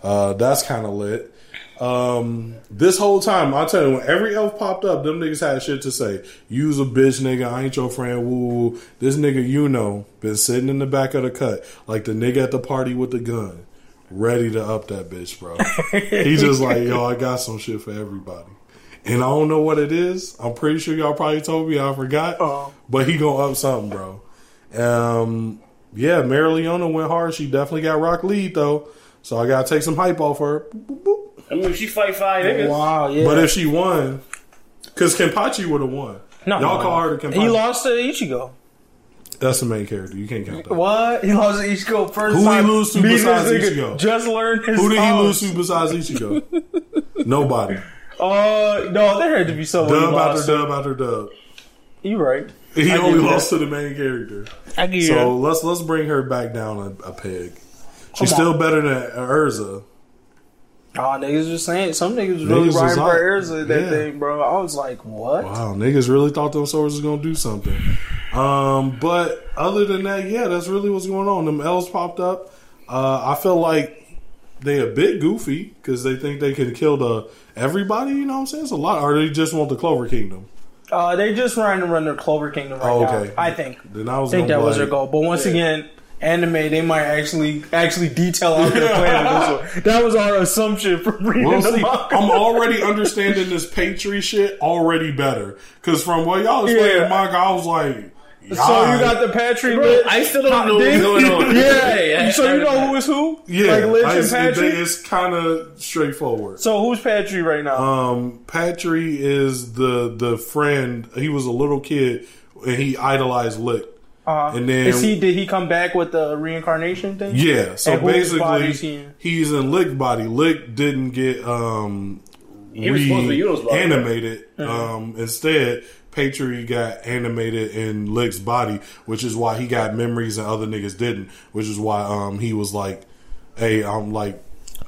Uh, that's kind of lit. Um, this whole time, I'll tell you, when every elf popped up, them niggas had shit to say. You's a bitch, nigga. I ain't your friend. Woo, woo. This nigga, you know, been sitting in the back of the cut like the nigga at the party with the gun, ready to up that bitch, bro. he just like, yo, I got some shit for everybody. And I don't know what it is. I'm pretty sure y'all probably told me I forgot. Uh-huh. But he gonna up something, bro. Um, yeah, Mereoleona went hard. She definitely got rock lead though. So I gotta take some hype off her. Boop, boop, boop. I mean, she fight five niggas, Wow, yeah. But if she won, because Kenpachi would have won. no, Y'all no, call her the Kenpachi. He lost to Ichigo. That's the main character. You can't count that. What? He lost to Ichigo first Who he time. lose to Me and this besides Ichigo? Just learned his Who did he lose to besides Ichigo? Nobody. Uh, no, there had to be someone he Dub after lost to. dub after dub. You right. He I only give you lost to the main character. I get So let's let's bring her back down a, a peg. She's Come on. still better than Urza. Oh, niggas just saying some niggas was really riding for airs of that Yeah. thing, bro. I was like, what? Wow, niggas really thought those swords was gonna do something. Um, but other than that, yeah, that's really what's going on. Them L's popped up. Uh, I feel like they a bit goofy because they think they can kill the everybody. You know what I'm saying? It's a lot, or they just want the Clover Kingdom. Uh, they just trying to run their Clover Kingdom right Oh, okay. now. I think. Then I was think that was their goal. But once again, anime they might actually actually detail out their plan. Of this one. That was our assumption from reading Well, the see, manga. I'm already understanding this Patry shit already better because from what y'all explained Yeah. in manga, I was like, so you got the Patry lit. I still don't know Did- what's going on. Yeah. I- so you know who is who? yeah, Like Licht I- and it's, Patry. it's kind of straightforward. So who's Patry right now? Um, Patry is the the friend. He was a little kid and he idolized Licht. Uh, and then- is he? Did he come back with the reincarnation thing? Yeah, so And basically he in? he's in Licht body. Licht didn't get um He was supposed to be Yuno's body. animated. Uh-huh. Um, instead, Patry got animated in Licht's body, which is why he got memories and other niggas didn't. Which is why um he was like, "Hey, I'm like,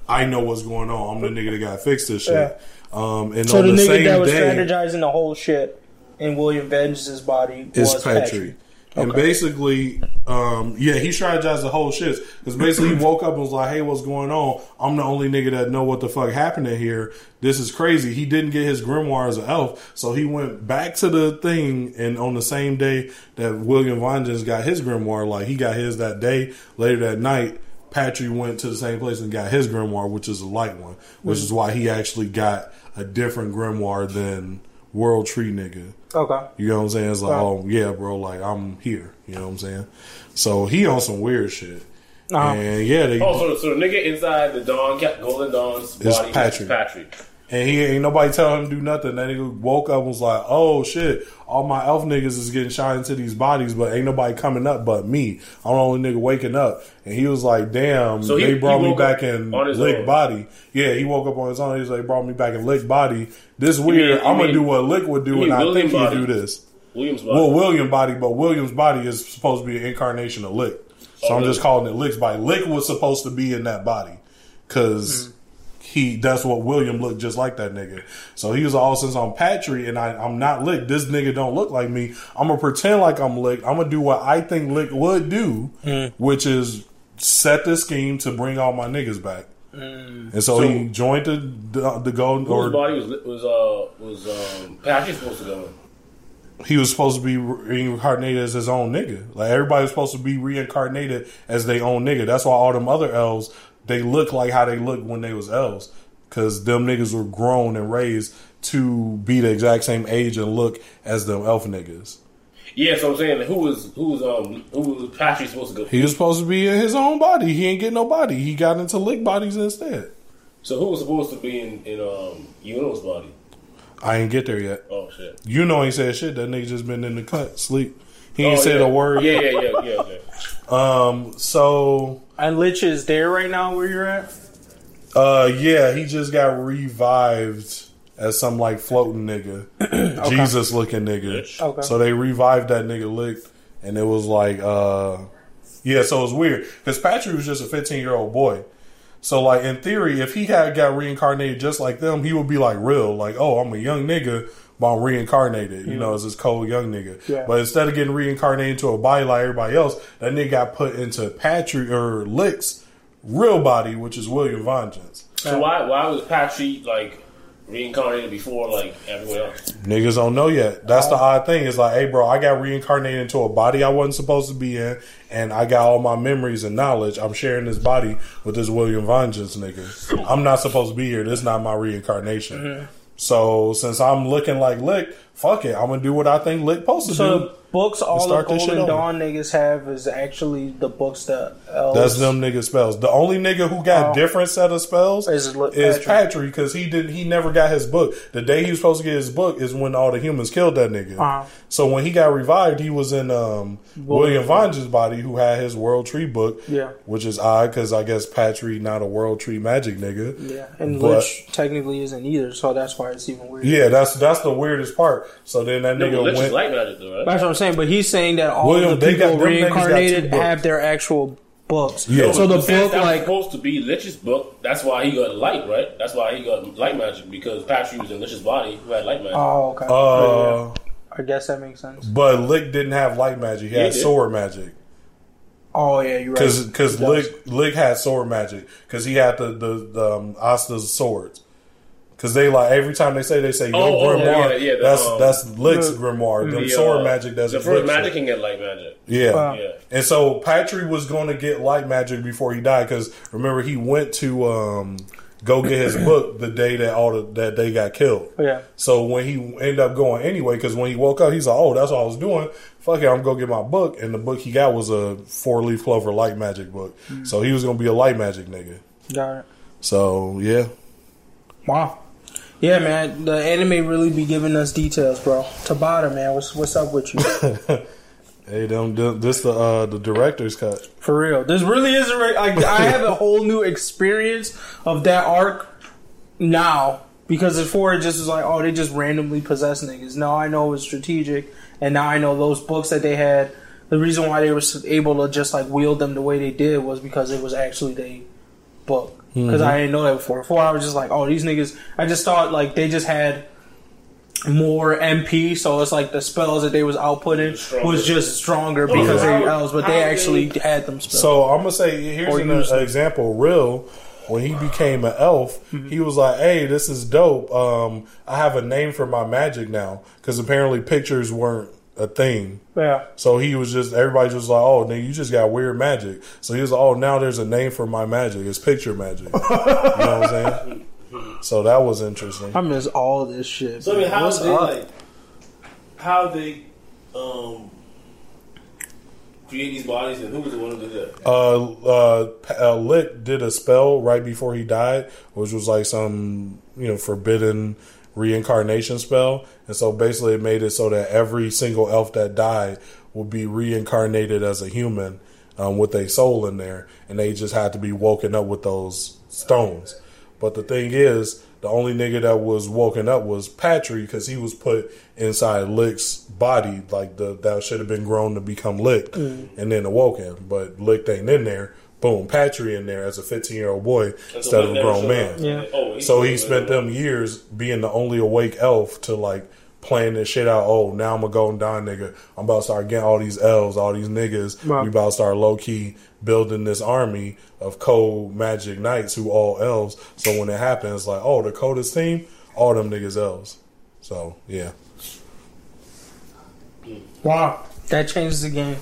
I know what's going on. I'm the nigga that got fixed this shit." Yeah. Um, and So on the, the, nigga same that was day, strategizing the whole shit in William Vengeance's body is was Patry. Patry. And basically, um, yeah, he strategized the whole shit. Because basically, he woke up and was like, "Hey, what's going on? I'm the only nigga that know what the fuck happening here. This is crazy." He didn't get his grimoire as an elf, so he went back to the thing. And on the same day that William Vengeance got his grimoire, like he got his that day. Later that night, Patrick went to the same place and got his grimoire, which is a light one, which is why he actually got a different grimoire than World Tree nigga. Okay. You know what I'm saying? It's like, Right. oh yeah, bro, like I'm here. You know what I'm saying? So he on some weird shit. Uh-huh. And yeah, they, Oh, so, so the nigga inside the Dawn, Golden Dawn's Is body Patrick. Patrick. And he ain't nobody tell him to do nothing. That nigga woke up and was like, oh shit, all my elf niggas is getting shot into these bodies, but ain't nobody coming up but me. I'm the only nigga waking up. And he was like, damn, So he- they brought he me back up in on Licht own. body. Yeah, he woke up on his own. He was like, brought me back in Licht body. This weird. mean- I'm gonna mean- do what Licht would do, and I William think he'll body? do this. Williams body. Well, William body, but William's body is supposed to be an incarnation of Licht. So Oh, I'm really? just calling it Licht's body. Licht was supposed to be in that body because mm. He that's what William looked just like that nigga. So he was all since I'm Patry and I, I'm not licked. This nigga don't look like me. I'm gonna pretend like I'm licked. I'm gonna do what I think Licht would do, which is set the scheme to bring all my niggas back. And so, So- he joined the the, the golden Whose or body was was uh was um Patrick supposed to go in? he was supposed to be reincarnated as his own nigga. Like everybody was supposed to be reincarnated as their own nigga. That's why all them other elves they look like how they looked when they was elves, because them niggas were grown and raised to be the exact same age and look as them elf niggas. Yeah, so I'm saying who was who was um who was Patrick supposed to go? He was supposed to be in his own body. He ain't get no body. He got into Licht bodies instead. So who was supposed to be in in um Yuno's body? I ain't get there yet. Oh shit. You know, ain't said shit. That nigga just been in the cut, sleep. He Oh, ain't said yeah. a word. Yeah, yeah, yeah, yeah. Okay. Um. So And Licht is there right now where you're at? Uh, yeah, he just got revived as some like floating nigga, Jesus looking nigga. Okay. So they revived that nigga Licht, and it was like, uh, yeah. So it was weird because Patrick was just a 15 year old boy. So like in theory, if he had got reincarnated just like them, he would be like real, like, oh, I'm a young nigga. But I'm reincarnated, you know, as this cold young nigga. Yeah. But instead of getting reincarnated into a body like everybody else, that nigga got put into Patrick or Licht's real body, which is William Vengeance. So why why was Patrick like reincarnated before like everyone else? Niggas don't know yet. That's the odd thing. It's like, hey, bro, I got reincarnated into a body I wasn't supposed to be in, and I got all my memories and knowledge. I'm sharing this body with this William Vengeance nigga. I'm not supposed to be here. This is not my reincarnation. Mm-hmm. So since I'm looking like Licht, fuck it. I'm gonna do what I think Licht supposed to So do. books all the start this shit Golden. Dawn niggas have is actually the books that. That's them nigga spells. The only nigga who got Oh. different set of spells Is is, Patrick because he did he never got his book. The day he was supposed to get his book is when all the humans killed that nigga. Uh-huh. So when he got revived, he was in um, William Vange's body, who had his World Tree book. Yeah. which is odd because I guess Patrick not a World Tree magic nigga. Yeah, and But- Licht technically isn't either, so that's why it's even weird. Yeah, that's that's the weirdest part. So then that nigga Licht is went. light magic though, right? That's what I'm saying. But he's saying that all William, the people got reincarnated have their actual books. Yeah. So the book, that was like, supposed to be Licht's book. That's why he got light, right? That's why he got light magic because Patrick was in Licht's body who had light magic. oh, okay. Uh, I guess that makes sense. but Licht didn't have light magic. He Yeah, had he did. sword magic. Oh yeah, you're right. Because because He. Licht Licht had sword magic because he had the the, the um, Asta's swords. Because they like every time they say they say yo Oh, oh, grimoire, yeah, yeah, the, that's um, that's Licht's the- grimoire. Them The, sword uh, magic The doesn't. first Licht magic shit. can get light magic. Yeah. Wow. Yeah. And so Patrick was going to get light magic before he died because remember he went to um, go get his book the day that all the, that they got killed. Yeah. So when he ended up going anyway, because when he woke up, he's like, "Oh, that's what I was doing. Fuck it, I'm gonna go get my book." And the book he got was a four leaf clover light magic book. So he was gonna be a light magic nigga. Got it. So yeah, Wow. Yeah, man. The anime really be giving us details, bro. Tabata, man. What's what's up with you? hey, them, this the uh, the director's cut. For real. This really is a. Re- I, I have a whole new experience of that arc now because before it just was like, oh, they just randomly possess niggas. Now I know it was strategic, and now I know those books that they had. The reason why they were able to just like wield them the way they did was because it was actually they book. Mm-hmm. Because I didn't know that before. Before I was just like, oh, these niggas. I just thought like they just had more MP, so it's like the spells that they was outputting Stronger. was just stronger because they how- elves, but they they- actually had them spells. So I'm gonna say here's Or an, uh, example. Real when he became an elf, mm-hmm. he was like, "Hey, this is dope. Um, I have a name for my magic now because apparently pictures weren't a thing." yeah, So he was just everybody just like, "Oh, nigga, you just got weird magic." So he was like, "Oh, now there's a name for my magic. It's picture magic." you know what I'm saying? So that was interesting. I miss all this shit. So I mean, how What's they up? like? How they um create these bodies, and who was the one who did that? uh, uh, P- uh, Lick did a spell right before he died, which was like some you know forbidden reincarnation spell, and so basically it made it so that every single elf that died would be reincarnated as a human um, with a soul in there, and they just had to be woken up with those stones. But the thing is, the only nigga that was woken up was Patry because he was put inside Licht's body, like the that should have been grown to become Licht, and then awoken. But Licht ain't in there. Boom, Patry in there as a 15 year old boy instead of a grown man. Yeah. Oh, So he showed spent up. them years being the only awake elf to like playing this shit out. Oh, now I'm a golden dawn nigga. I'm about to start getting all these elves, all these niggas. Wow. We about to start low key building this army of cold magic knights who all elves. So when it happens, like, oh, the coldest team, all them niggas elves. So yeah. Wow, that changes the game.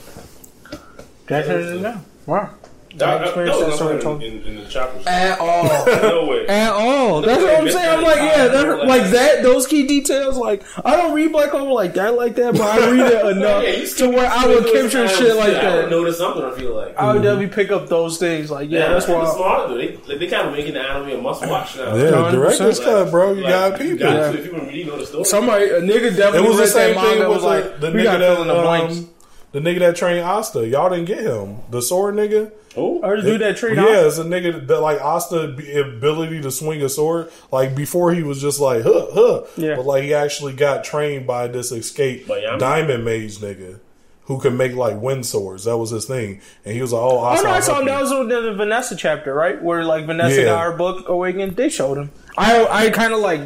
That changes the game. Wow. That, that, that experience that was story not told- in, in, in the chapters. At all. no way. At all. That's what I'm saying. I'm like, yeah, that, like that. Those key details. Like, I don't read Black Clover like that, like that, but I read it enough Yeah, to where I would capture shit like I would that. notice something. I feel like. I would definitely pick up those things. Like, yeah, that's kind of why. smart. Though. They like, they kind of making the anime a must watch now. Yeah, 100%. director's cut, bro. You Like, got people. got to if you know the story. Somebody, a nigga definitely It was the same thing with was like, the, the nigga got that in the blanks. Um, the nigga that trained Asta. Y'all didn't get him. The sword nigga. oh, Or the dude that trade Yeah, it's a nigga that like Asta ability to swing a sword. Like before, he was just like huh huh. Yeah. But like he actually got trained by this escape By Yami? diamond mage nigga who could make like wind swords. That was his thing. And he was like, oh, Oh no, I saw help that was in the Vanessa chapter, right? Where like Vanessa Yeah. got her book Awakened. They showed him. I I kind of like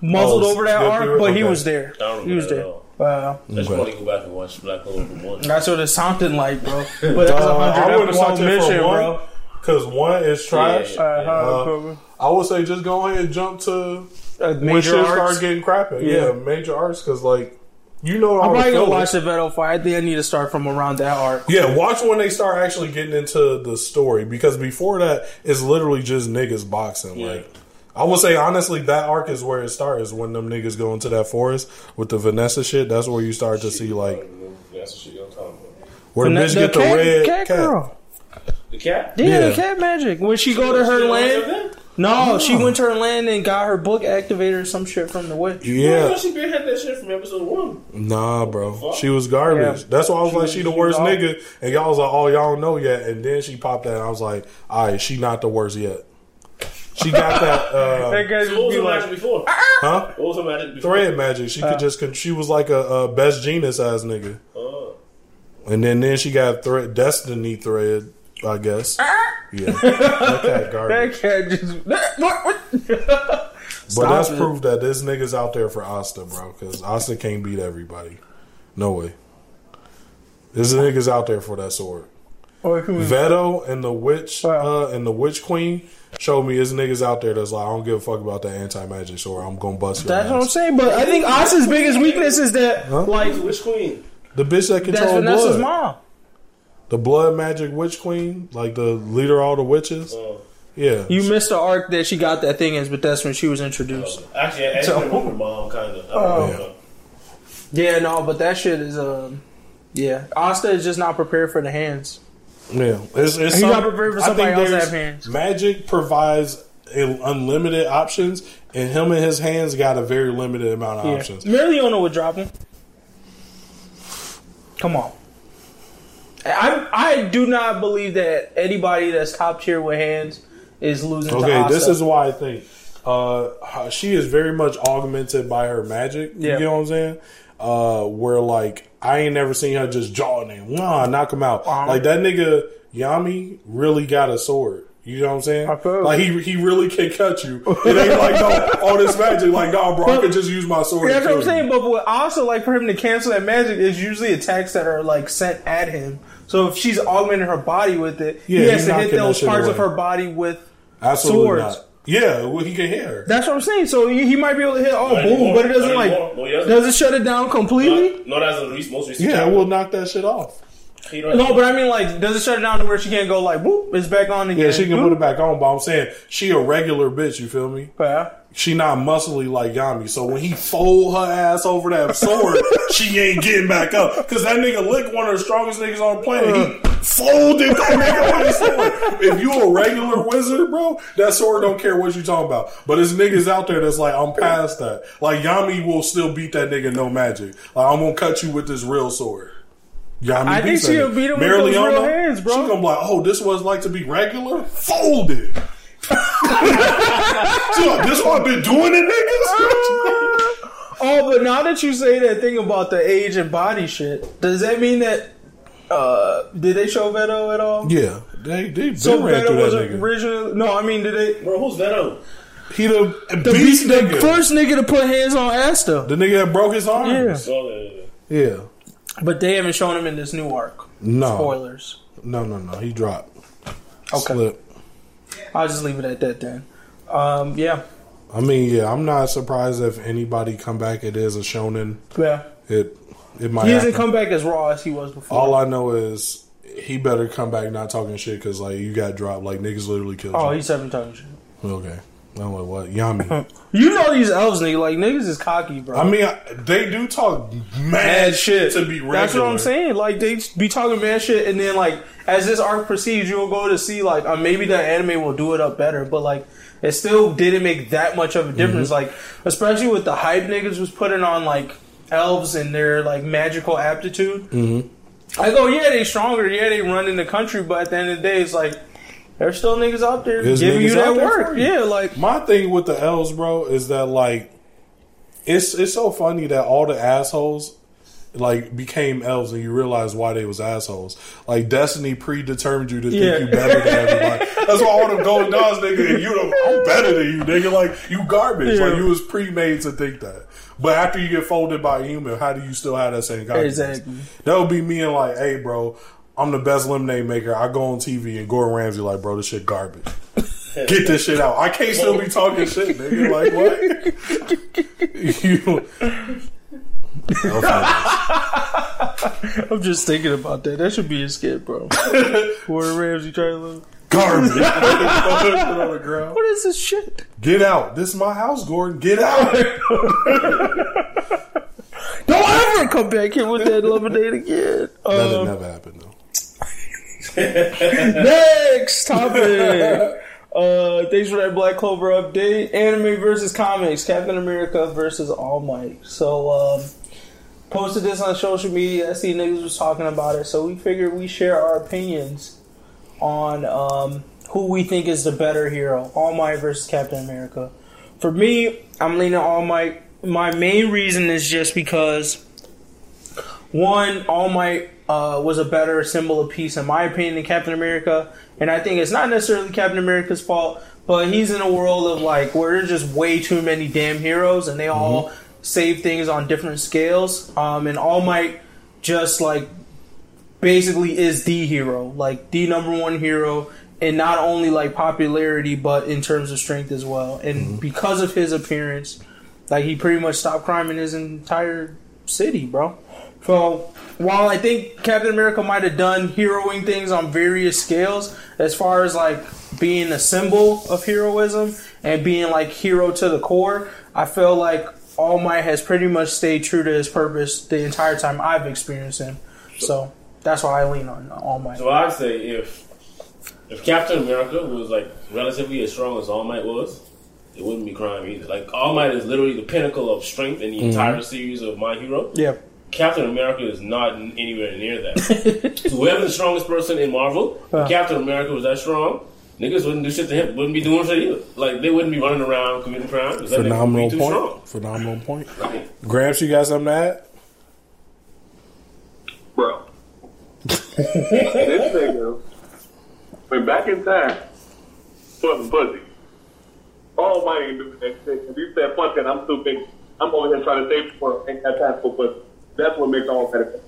muzzled Oh, over that skip arc, through it? but he was there. I don't He was remember there. At all. Wow. I just Okay. want go back and watch Black Clover one. That's what it sounded like, bro. But that's a Uh, I hundred wouldn't watch episode it mission, for one bro. because one is trash. Yeah, yeah, Uh, I would say just go ahead and jump to uh, when major shit arcs. starts getting crappy. Yeah. Yeah. major arts. because like you know I'm the probably gonna watch the Vetto fight. I think I need to start from around that arc. Yeah, watch when they start actually getting into the story because before that, it's literally just niggas boxing. Yeah. Like, I would say honestly, that arc is where it starts when them niggas go into that forest with the Vanessa shit. That's where you start to see like That's the shit you're where the bitch that- get the cat, red cat cat. girl. The cat. Yeah, Yeah. the cat magic. When she go to her land, no, she went to her land and got her book activated or some shit from the witch. Yeah, she been had that shit from episode one. nah, bro, she was garbage. Yeah. That's why I was like, she the worst nigga, and y'all was like, oh, y'all don't know yet. And then she popped that, and I was like, all right, she not the worst yet. She got that, uh, That guy So what was be her like, magic before? Ah, ah. huh? What was her magic before? Thread magic. She could uh. just, con- she was like a, a best genius ass nigga. Oh. And then then she got thread destiny thread. I guess. Ah, yeah. That cat garbage. That cat just. What? what? But Stop that's it. proof that this nigga's out there for Asta, bro. Because Asta can't beat everybody. No way. This nigga's out there for that sword. Or who- Vetto and the witch Wow. uh, and the witch queen showed me his niggas out there that's like, I don't give a fuck about that anti magic sword. I'm gonna bust your That's what I'm ass. saying. But I think Asta's biggest weakness is that, Huh? like, Which queen? The bitch that that's controls Vanessa's blood. mom. The blood magic witch queen, like the leader of all the witches. Uh, Yeah. You missed the arc that she got that thing is, but that's when she was introduced. actually, I So- actually remember mom kind of. Oh. Yeah, no, but that shit is um, yeah. Asta is just not prepared for the hands. Yeah, it's, it's some- prepared for I somebody think else to have hands. Magic provides un- unlimited options, and him and his hands got a very limited amount of Yeah. options. Mereoleona would drop him. Come on. I I do not believe that anybody that's top tier with hands is losing Okay, this is why I think uh, she is very much augmented by her magic. Yeah. You know what I'm saying? Uh, where like I ain't never seen her just jaw him, nah, knock him out. Like that nigga Yami really got a sword. You know what I'm saying? I Like he he really can cut you. It ain't like no all this magic. Like no, bro, I But- could just use my sword. That's what I'm kill you. saying. But with also like for him to cancel that magic is usually attacks that are like sent at him. So if she's augmenting her body with it, Yeah, he has to hit those parts of her body with Absolutely swords. not. Yeah, well, he can hear. That's what I'm saying. So he, he might be able to hit oh Not boom, anymore. but it doesn't Not like anymore. No, he doesn't. does it shut it down completely? No, that's the re- most recent. Yeah, chapter. we'll knock that shit off. He don't- No, but I mean like does it shut it down to where she can't go like whoop, it's back on again. Yeah, she can put it back on, but I'm saying she a regular bitch. You feel me? Yeah. She not muscly like Yami. So when he fold her ass over that sword, she ain't getting back up. Cause that nigga Licht one of the strongest niggas on the planet. He folded that nigga with his sword. If you a regular wizard, bro, that sword don't care what you talking about. But there's niggas out there that's like, I'm past that. Like Yami will still beat that nigga no magic. Like I'm gonna cut you with this real sword. Yami I think she'll beat him with those real hands, bro. She gonna be like, oh, this was like to be regular? Folded. She like, this what I've been doing it, niggas? Oh, but now that you say that thing about the age and body shit, does that mean that uh did they show Vetto at all? yeah, they they been So ran Vetto through was that nigga. original. No, I mean, did they? Bro, who's Vetto? he the, The, beast the nigga, first nigga to put hands on Asta. the nigga that broke his arm. Yeah. So, yeah. But they haven't shown him in this new arc. No, Spoilers. no, no, no. He dropped. Okay. Slip. I'll just leave it at that then. Um, yeah. I mean, yeah, I'm not surprised if anybody come back. It is a shonen. Yeah. It it might. He hasn't happen. come back as raw as he was before. All I know is he better come back not talking shit because like you got dropped. Like niggas literally killed oh, you. he's seven times. okay. I'm like what? Yami. You know these elves, nigga. Like niggas is cocky, bro. I mean, I, they do talk mad, mad shit to be regular. That's what I'm saying. Like they be talking mad shit, and then like as this arc proceeds, you'll go to see like uh, maybe the anime will do it up better, but like it still didn't make that much of a difference. Mm-hmm. Like especially with the hype niggas was putting on like elves and their like magical aptitude. Mm-hmm. I go, yeah, they stronger, yeah, they run in the country, but at the end of the day, it's like there's still niggas out there There's giving you that work. Yeah, like My thing with the elves, bro, is that like it's it's so funny that all the assholes like became elves and you realize why they was assholes. Like Destiny predetermined you to think Yeah. you better than everybody. That's why all them golden dogs, nigga, and you the, I'm better than you, nigga. Like you garbage. Yeah. Like you was pre-made to think that. But after you get folded by a human, how do you still have that same confidence? Exactly. That would be me and like, hey, bro, I'm the best lemonade maker. I go on TV and Gordon Ramsay like, bro, this shit garbage. Get this shit out. I can't still be talking shit, nigga. Like what? you. Okay. I'm just thinking about that. That should be a skit, bro. Gordon Ramsay trying to look. Garbage. Throw that shit on the ground. What is this shit? Get out. This is my house, Gordon. Get out. Don't ever come back here with that lemonade again. That'll Um, never happen though. next topic. Uh, thanks for that Black Clover update. Anime versus comics. Captain America versus All Might. So, um, posted this on social media. I see niggas was talking about it. So we figured we share our opinions on um, who we think is the better hero. All Might versus Captain America. For me, I'm leaning All Might. My main reason is just because one, All Might uh, was a better symbol of peace, in my opinion, than Captain America. And I think it's not necessarily Captain America's fault, but he's in a world of like where there's just way too many damn heroes, and they all save things on different scales. Um, and All Might just like basically is the hero, like the number one hero, and not only like popularity, but in terms of strength as well. And because of his appearance, like he pretty much stopped crime in his entire city, bro. So while I think Captain America might have done heroing things on various scales, as far as like being a symbol of heroism and being like hero to the core, I feel like All Might has pretty much stayed true to his purpose the entire time I've experienced him. So that's why I lean on All Might. So I'd say if if Captain America was like relatively as strong as All Might was, it wouldn't be crime either. Like All Might is literally the pinnacle of strength in the mm-hmm. entire series of My Hero. Yeah. Captain America is not anywhere near that. so whoever's the strongest person in Marvel, if Uh. Captain America was that strong, niggas wouldn't do shit to him. Wouldn't be doing shit either. Like they wouldn't be running around committing crimes. 'cause that nigga would Phenomenal point. strong. Phenomenal point. Right? Gramps, you got something to add? Bro. this nigga went back in time for some pussy. All my ain't doing that shit. If you said fuck it, I'm too big. I'm over here trying to save for ain't got time for pussy. That's what makes all better.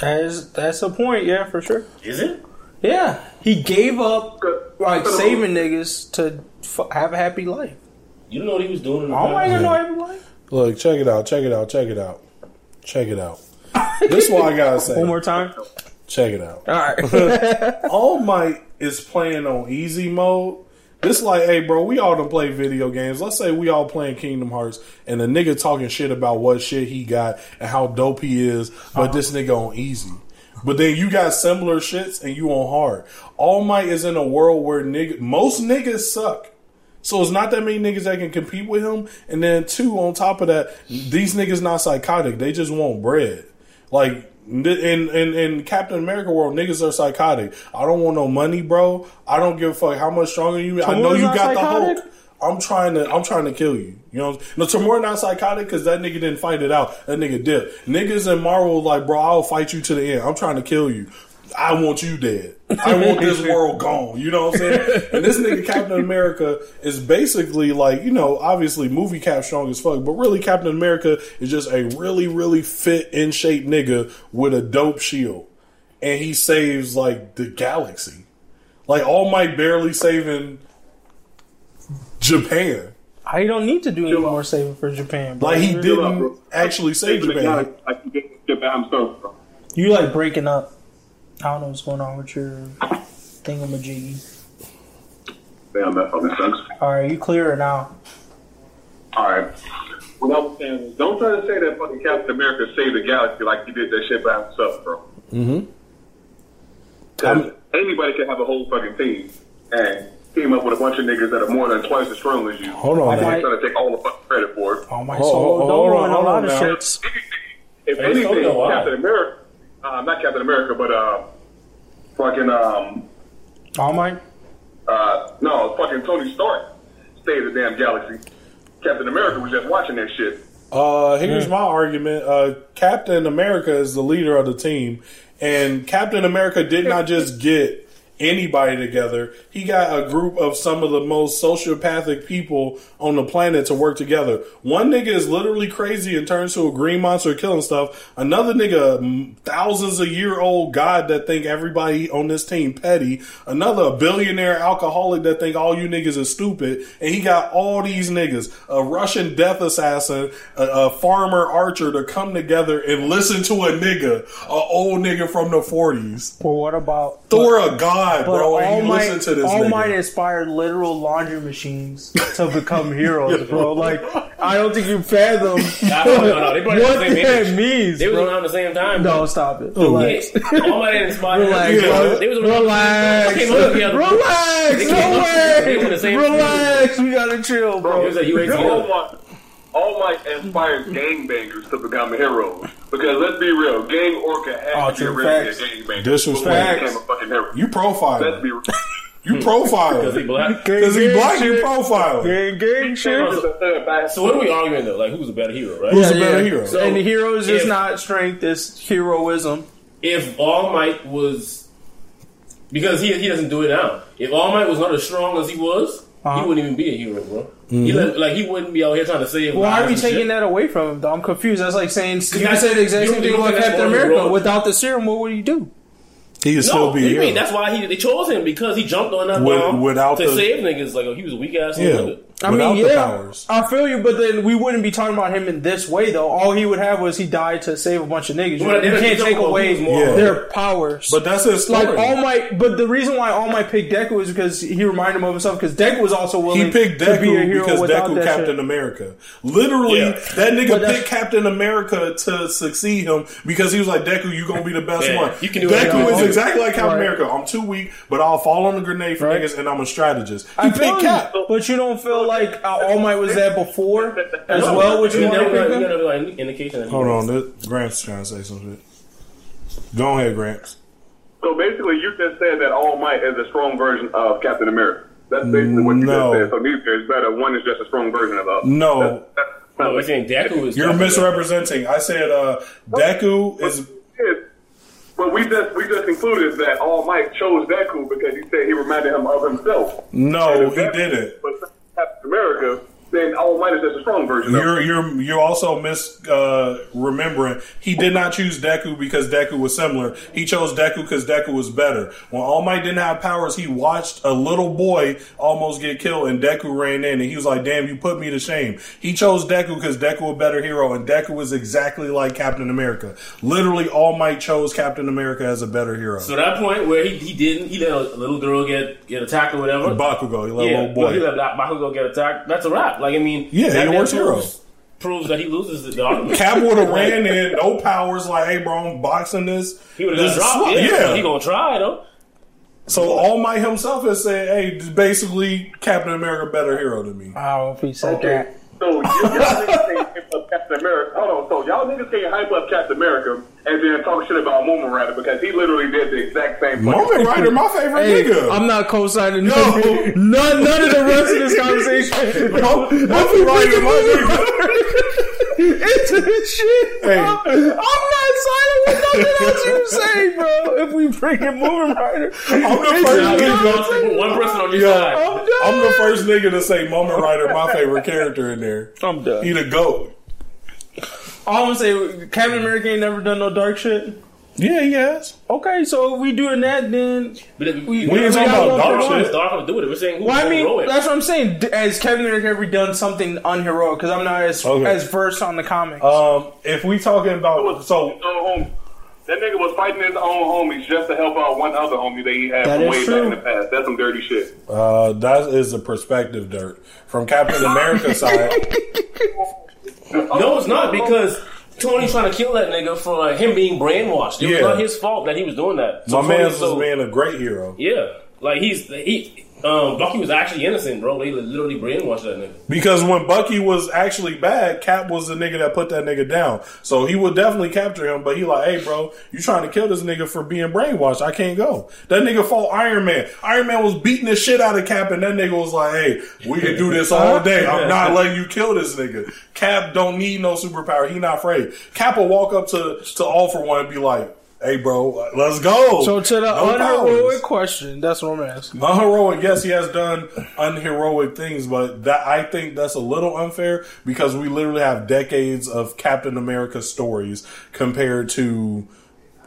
That is that's a point, yeah, for sure. Is it? Yeah, he gave up like saving niggas to f- have a happy life. You know what he was doing in the All Might past? got no happy life. Look, check it out. Check it out. Check it out. Check it out. this is what I gotta say. One more time. Check it out. All right. All Might is playing on easy mode. This like, hey, bro, we all done play video games. Let's say we all playing Kingdom Hearts, and the nigga talking shit about what shit he got and how dope he is, but uh-huh. this nigga on easy. But then you got similar shits and you on hard. All Might is in a world where nigga, most niggas suck. So it's not that many niggas that can compete with him. And then two, on top of that, these niggas not psychotic. They just want bread. Like in in in Captain America world, niggas are psychotic. I don't want no money, bro. I don't give a fuck how much stronger you. I know you got the psychotic? Hulk. I'm trying to I'm trying to kill you. You know, no Tomura not psychotic because that nigga didn't fight it out. That nigga did. Niggas in Marvel like, bro, I'll fight you to the end. I'm trying to kill you. I want you dead. I want this world gone. You know what I'm saying? And this nigga Captain America is basically like, you know, obviously movie cap strong as fuck, but really Captain America is just a really, really fit in shape nigga with a dope shield. And he saves like the galaxy. Like All Might barely saving Japan. I don't need to do any more saving for Japan, bro. Like he didn't bro. actually save Saving Japan. guy like he did shit by himself, bro. You like breaking up. I don't know what's going on with your thingamajiggy. Damn, that fucking sucks. All right, you clear it now. All right. What I was saying is, don't try to say that fucking Captain America saved the galaxy like he did that shit by himself, bro. Mm-hmm. Because anybody can have a whole fucking team and team up with a bunch of niggas that are more than twice as strong as you. Hold on, I And now. trying to take all the fucking credit for it. Oh my Hold- soul, hold don't on, ruin a hold lot on of now. shits. If Hey, anything, so do I. Captain America, uh, not Captain America, but uh, fucking um, All Might. uh, no, fucking Tony Stark stayed the damn galaxy. Captain America was just watching that shit. Uh, here's my argument. Uh, Captain America is the leader of the team, and Captain America did not just get anybody together. He got a group of some of the most sociopathic people on the planet to work together. One nigga is literally crazy and turns to a green monster killing stuff. Another nigga, mm, thousands of year old god that think everybody on this team petty. Another billionaire alcoholic that think all you niggas is stupid. And he got all these niggas, a Russian death assassin, a, a farmer archer to come together and listen to a nigga, a old nigga from the 40s. Well, what about Thor a god, But bro, All you Might, listen to this All nigga. Might inspired literal laundry machines to become heroes, bro. Like, I don't think you fathom no, no, no. They brought it what the that means, They was bro. around the same time. No, bro. stop it. Oh, Relax. Yeah. All my didn't Relax, Yeah. bro. They was around- Relax. They came up together. Relax. No came up- they were in the way. Relax. We gotta chill, It bro. was a UAT. All Might, All Might inspires gangbangers to become heroes. Because let's be real, Gang Orca Oh, had to be true really facts. a gangbanger. Disrespect. before he a fucking hero. You profile. Let's be real. You profile Because he black. Because he black, you profile. Gang, gang shit. So what are we arguing though? Like who's a better hero, right? Who's a better hero? So- and the hero is just if- not strength; it's heroism. if All Might was because he he doesn't do it now. If All Might was not as strong as he was, Uh-huh. he wouldn't even be a hero, bro. He mm-hmm. let, like he wouldn't be out here trying to save. Why are we taking shit. that away from him? Though I'm confused. That's like saying you that's- can say the exact same thing about think that's Captain America. heroic? Without the serum, what would he do? He would still No, be a you mean that's why he they chose him because he jumped on that With- bomb without to the- save niggas. Like oh, he was a weak ass. Yeah. nigga. I Without mean, the yeah, powers. I feel you, but then we wouldn't be talking about him in this way, though. All he would have was he died to save a bunch of niggas. You, Well, you can't take away. Yeah. their powers. But that's his story. like All Might, but the reason why All Might picked Deku is because he reminded him of himself. Because Deku was also willing He picked to be a hero because Deku that Captain shit. America. Literally, Yeah. that nigga picked Captain America to succeed him because he was like, Deku, you gonna be the best Yeah, one. you can do whatever Deku is want. exactly like Captain Right. America. I'm too weak, but I'll fall on the grenade for Right. niggas and I'm a strategist. He I feel picked Cap. but you don't feel like uh, All Might was that before as No, well. which you you want never, pick you never like indication. That he Hold was. on, this, Gramps trying to say some shit. Go ahead, Gramps. So basically, you just said that All Might is a strong version of Captain America. That's basically what you No. just said. So neither is better. One is just a strong version of the other. No. That's, that's No, we're saying Deku is. You're Deku. misrepresenting. I said uh, Deku is. But we just we just concluded that All Might chose Deku because he said he reminded him of himself. No, he didn't. was Captain America, then All Might is just a strong version. You're you're you're also mis uh, remembering. He did not choose Deku because Deku was similar. He chose Deku because Deku was better. When All Might didn't have powers, he watched a little boy almost get killed, and Deku ran in, and he was like, "Damn, you put me to shame." He chose Deku because Deku a better hero, and Deku was exactly like Captain America. Literally, All Might chose Captain America as a better hero. So that point where he, he didn't, he let a little girl get get attacked or whatever. Bakugo, he let yeah, a little but he let Bakugo get attacked. That's a wrap. Like I mean, Yeah, that, he that works hero. proves, proves that he loses the, the argument. Cap would have ran in, no powers. Like, hey, bro, I'm boxing this. He would have dropped. Yeah, yeah. he gonna try though. So All Might himself has said, "Hey, basically, Captain America better hero than me." I don't know if he said Okay. that. So you, y'all niggas can't hype up Captain America. Hold on. So y'all niggas can't hype up Captain America and then talk shit about Mumen Rider because he literally did the exact same thing. Mumen Rider, my favorite Hey, nigga. I'm not co-signing Yo. none, none, none of the rest of this conversation. Mumen Rider, my nigga. Into this shit. bro. Hey. I'm not signing with nothing else you say, bro. If we bring in Mumen Rider, I'm the first you nigga. gonna one person on your Yo, side. I'm done. I'm the first nigga to say Mumen Rider, my favorite character in there. I'm done. He the goat. All I'm gonna say, Captain America ain't never done no dark shit. Yeah, he has. Okay, so if we doing that, then But if- We- we ain't talking about one dark for one. shit. It's dark to do with it. We're saying who's well, I mean, heroic. that's what I'm saying. D- Has Captain America ever done something unheroic? Because I'm not as Okay. as versed on the comics. Um, if we talking about so His own homie. That nigga was fighting his own homies just to help out one other homie that he had That from way true. back in the past. That's some dirty shit. uh, that is a perspective dirt from Captain America side. no, it's not because Tony's trying to kill that nigga for like, him being brainwashed. It Yeah. was not his fault that he was doing that. My So man was so- being a great hero Yeah, like he's he. Um, Bucky was actually innocent, bro. They literally brainwashed that nigga. because when Bucky was actually bad, Cap was the nigga that put that nigga down. So he would definitely capture him. But he like, hey, bro, you trying to kill this nigga for being brainwashed? I can't go. That nigga fought Iron Man. Iron Man was beating the shit out of Cap, and that nigga was like, hey, we can do this all day. I'm not letting you kill this nigga. Cap don't need no superpower. He not afraid. Cap will walk up to to All for One and be like. Hey bro, let's go. so to the No unheroic powers. question, that's what I'm asking. Unheroic, yes, he has done unheroic things, but that I think that's a little unfair because we literally have decades of Captain America stories compared to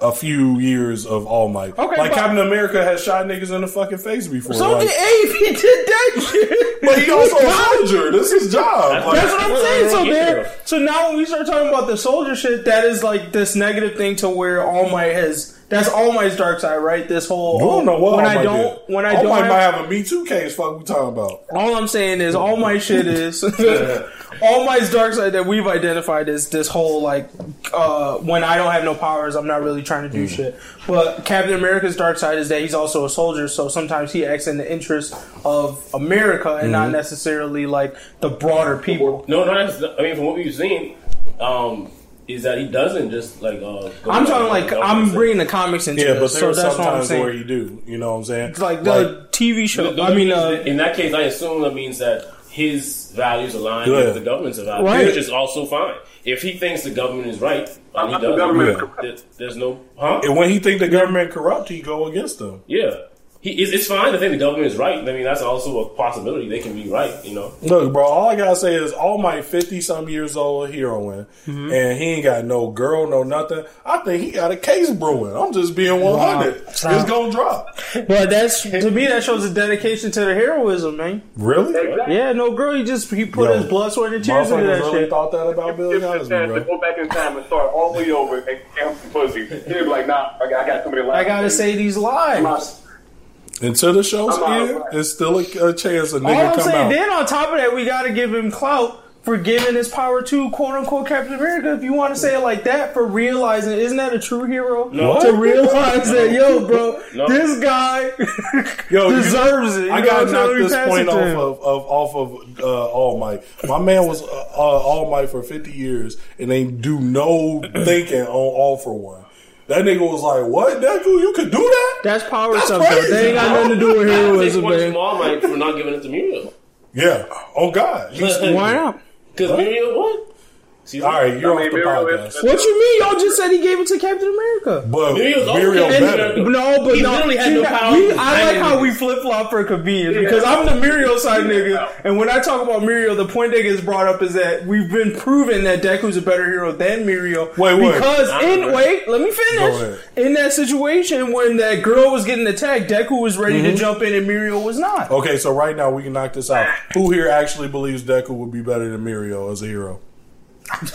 a few years of All Might. Okay, like Captain America has shot niggas in the fucking face before. So like- did Abe. He did that shit. but he also a soldier. This is his job. Like, That's what I'm saying. So Yeah. there, so now when we start talking about the soldier shit, that is like this negative thing to where All Might has. That's All Might's dark side, right? This whole I don't know what when I don't did. when I All don't Might have- might have a Me Too case. Fuck, we talking about? all I'm saying is all my shit is all my dark side that we've identified is this whole like uh, when I don't have no powers, I'm not really trying to do shit. But Captain America's dark side is that he's also a soldier, so sometimes he acts in the interest of America and not necessarily like the broader people. No, no, that's, I mean, from what we've seen, um, is that he doesn't just like. Uh, I'm by talking what like I'm government bringing the comics into Yeah, but this, there so are that's what I'm sometimes where saying. you do. You know what I'm saying? It's like the TV show. says. I mean, uh, in that case, I assume that means that his values align Yeah. with the government's values, Right. which is also fine. If he thinks the government is right, and he The government Yeah. there- there's no, huh? and when he think the government corrupt, he go against them. Yeah. He, it's, it's fine to think the government is right. I mean, that's also a possibility. They can be right, you know. Look, bro, all I gotta say is All my fifty some years old, heroin, Mm-hmm. and he ain't got no girl, no nothing. I think he got a case brewing. I'm just being one hundred. It's gonna drop. but that's to me that shows a dedication to the heroism, man. Really? Exactly. Yeah, no girl, he just he put Yo, his blood, sweat, and tears into Motherfuckers that really shit. thought that about Bill If Cosby, the chance to go back in time and start all the way over and count some pussy, he'd be like, nah, I got, I got somebody I gotta say these lies. Until the show's I'm out. end, there's still a, a chance a nigga All nigga I'm come saying, out. then on top of that, we gotta give him clout for giving his power to quote unquote Captain America. If you want to say it like that, for realizing, isn't that a true hero? No. To realize that, yo, bro, No. this guy Yo, you- deserves it. You I gotta knock this point off of, of off of uh, All Might. My man was uh, uh, All Might for fifty years and ain't do no thinking on All for One. That nigga was like, "What, Deku? You could do that?" That's power That's stuff. though. crazy, They ain't got nothing to do with They heroism, point to man. All Might for not giving it to Mirio. Yeah. Oh God. He's, Why not? Because Mirio won. See, all right, you're I mean, off the Mirio podcast. is- What you mean? Y'all just said he gave it to Captain America. But Mirio's also Mirio Captain better. No, but He no, literally had see, no that- power. we- I like how we flip flop for convenience because I'm the Mirio side nigga, and when I talk about Mirio, the point that gets brought up is that we've been proven that Deku's a better hero than Mirio. Wait, wait. because Nah, in man. wait, let me finish. In that situation when that girl was getting attacked, Deku was ready Mm-hmm. to jump in, and Mirio was not. Okay, so right now we can knock this out. Who here actually believes Deku would be better than Mirio as a hero?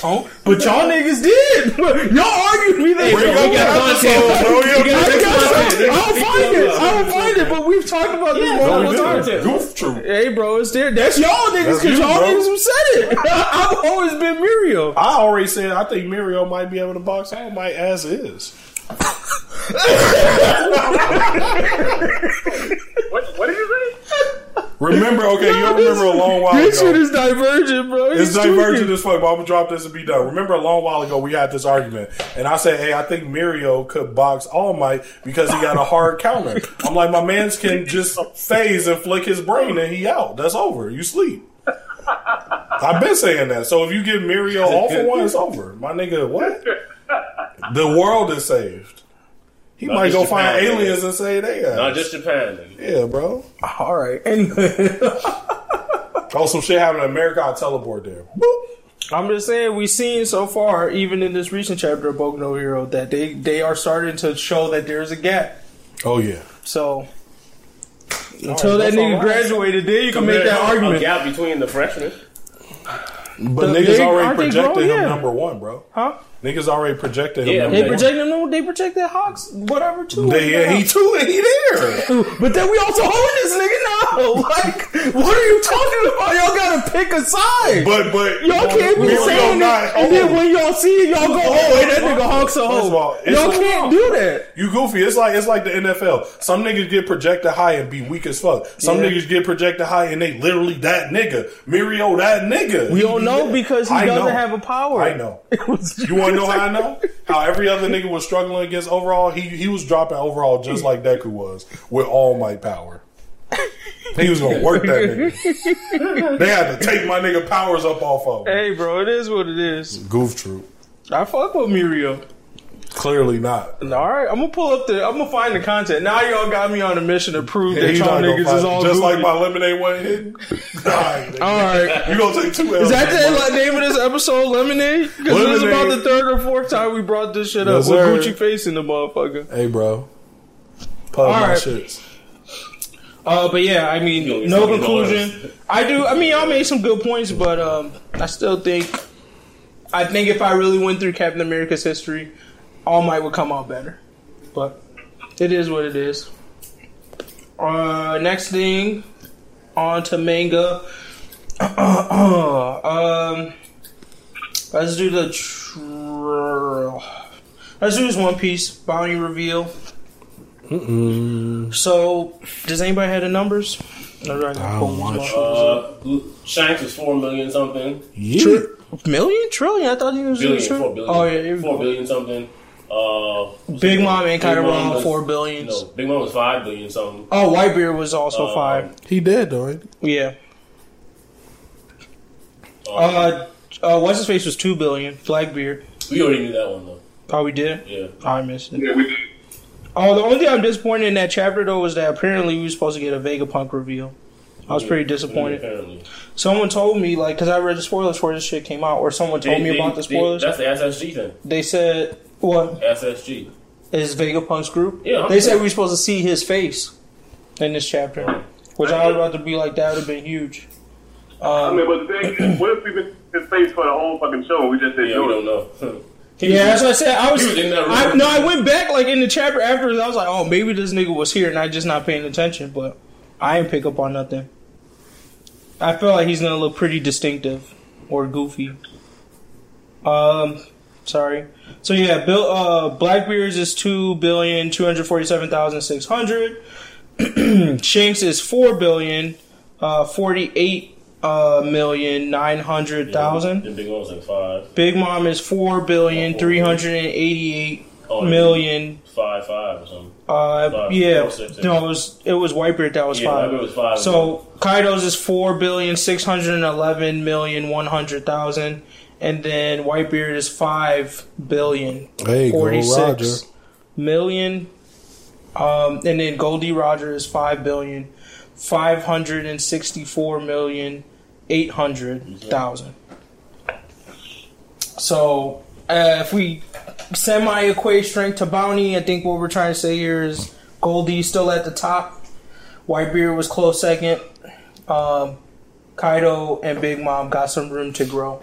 Oh, but y'all niggas did. Y'all argued me that. bro, we got content. bro. We got got content. I don't find it. I don't find it. But we've talked about this Yeah, No, multiple we times. didn't. Goof troop. Hey, bro, it's there. That's y'all niggas because you, y'all bro. niggas who said it. I've always been Mirio. I already said I think Mirio might be able to box All my ass is. What, what did you say? Remember, okay, you don't remember a long while ago. This shit is divergent, bro. It's divergent tweaking. as fuck, but I'm gonna drop this and be done. Remember a long while ago we had this argument, and I said, "Hey, I think Mirio could box All Might because he got a hard counter." I'm like, my man's can just phase and flick his brain, and he out. That's over. You sleep. I've been saying that. So if you give Mirio all for one, it's over. My nigga, what? The world is saved. He Not might just go find Japan, aliens and say they are. Not just Japan. Nigga. yeah, bro. All right. Anyway, Oh, some shit happened in America. I teleport there. Boop. I'm just saying we've seen so far, even in this recent chapter of Boku no Hero, that they they are starting to show that there's a gap. Oh yeah. So until that that's all nigga right. graduated, then you can make that A argument, gap between the freshmen. But The- niggas they- already projected him Yeah. number one, bro. huh? Niggas already projected him Yeah, They him. projected no, they projected Hawks, whatever too. They, yeah, he too, and he there. But then we also holding this nigga now. Like, what are you talking about? Y'all gotta pick a side. But but Y'all can't be saying that, and then when y'all see it, y'all go, "Oh, wait, that nigga Hawks a hoe." Y'all can't do that. You goofy. It's like it's like the NFL. Some niggas get projected high and be weak as fuck. Some Yeah. niggas get projected high and they literally that nigga. Mirio that nigga. We don't know because he I doesn't know. have a power. I know. You want to know how I know? How every other nigga was struggling against Overhaul. He he was dropping Overhaul just like Deku was with all might power. He was gonna work that nigga. They had to take my nigga powers up off of him. Hey, bro, it is what it is. Goof troop. I fuck with Mirio. Clearly not. All right, I'm gonna pull up the. I'm gonna find the content. Now y'all got me on a mission to prove that He y'all not niggas is all just goofy. like my lemonade wasn't hidden. Alright, All right. you gonna take two L's. Is that the like, name of this episode, Lemonade? Because this is about the third or fourth time we brought this shit up Yes, with sir. Gucci face in the motherfucker. Hey, bro. Pub my Alright. shits. Uh, but yeah, I You mean, know, no conclusion. I do. I mean, y'all made some good points, but um, I still think. I think if I really went through Captain America's history, All Might would come out better. But it is what it is. Uh, next thing, on to manga. um, let's do the. Tr- let's do this One Piece bounty reveal. So, does anybody have the numbers? I don't watch. Uh, Shanks was four million something. Yeah. million trillion. I thought he was billion, trillion. four billion, Oh yeah, here we four go. billion something. Uh, Big Mom ain't Big kinda Mom wrong, was- four billions. No, Big Mom was five billion something. Oh, Whitebeard was also Um, five. He did though. ain't Yeah. Um, Uh, uh, what's his face was two billion. Blackbeard. we already knew that one though. Oh, we did. Yeah, I missed it. Yeah, we, did. Oh, the only thing I'm disappointed in that chapter though was that apparently we were supposed to get a Vegapunk reveal. I was pretty disappointed. Apparently, Someone told me like because I read the spoilers before this shit came out, or someone told They- me they- about the they- spoilers. that's the SSG thing. They said what SSG. is Vegapunk's group? Yeah, They said we were supposed to see his face in this chapter, which I was about to be like that would have been huge. I Um, mean, but the thing is, what if we've been his face for the whole fucking show? We just didn't Yeah, we know don't know. He yeah, was- that's what I said. I was, he was in that room. I, no, I went back like in the chapter afterwards. I was like, oh, maybe this nigga was here and I just not paying attention, but I didn't pick up on nothing. I feel like he's gonna look pretty distinctive or goofy. Um, sorry. So yeah, Bill uh, Blackbeard's is two billion two hundred forty seven thousand six hundred. Shanks is four billion uh, forty eight uh, million nine hundred thousand. And Big Mom was like five. Big Mom is four billion three hundred and eighty-eight Oh, million. Five, five or something. Uh, Five, yeah, four, six, six. no, it was it was Whitebeard that was Yeah, five. was five. So Kaido's is four billion six hundred eleven million one hundred thousand, and then Whitebeard is five billion Hey, go forty Roger. six million. Um, and then Goldie Roger is five billion five hundred and sixty four million eight hundred thousand. So uh, if we semi equate strength to bounty, I think what we're trying to say here is Goldie still at the top. Whitebeard was close second. Um, Kaido and Big Mom got some room to grow.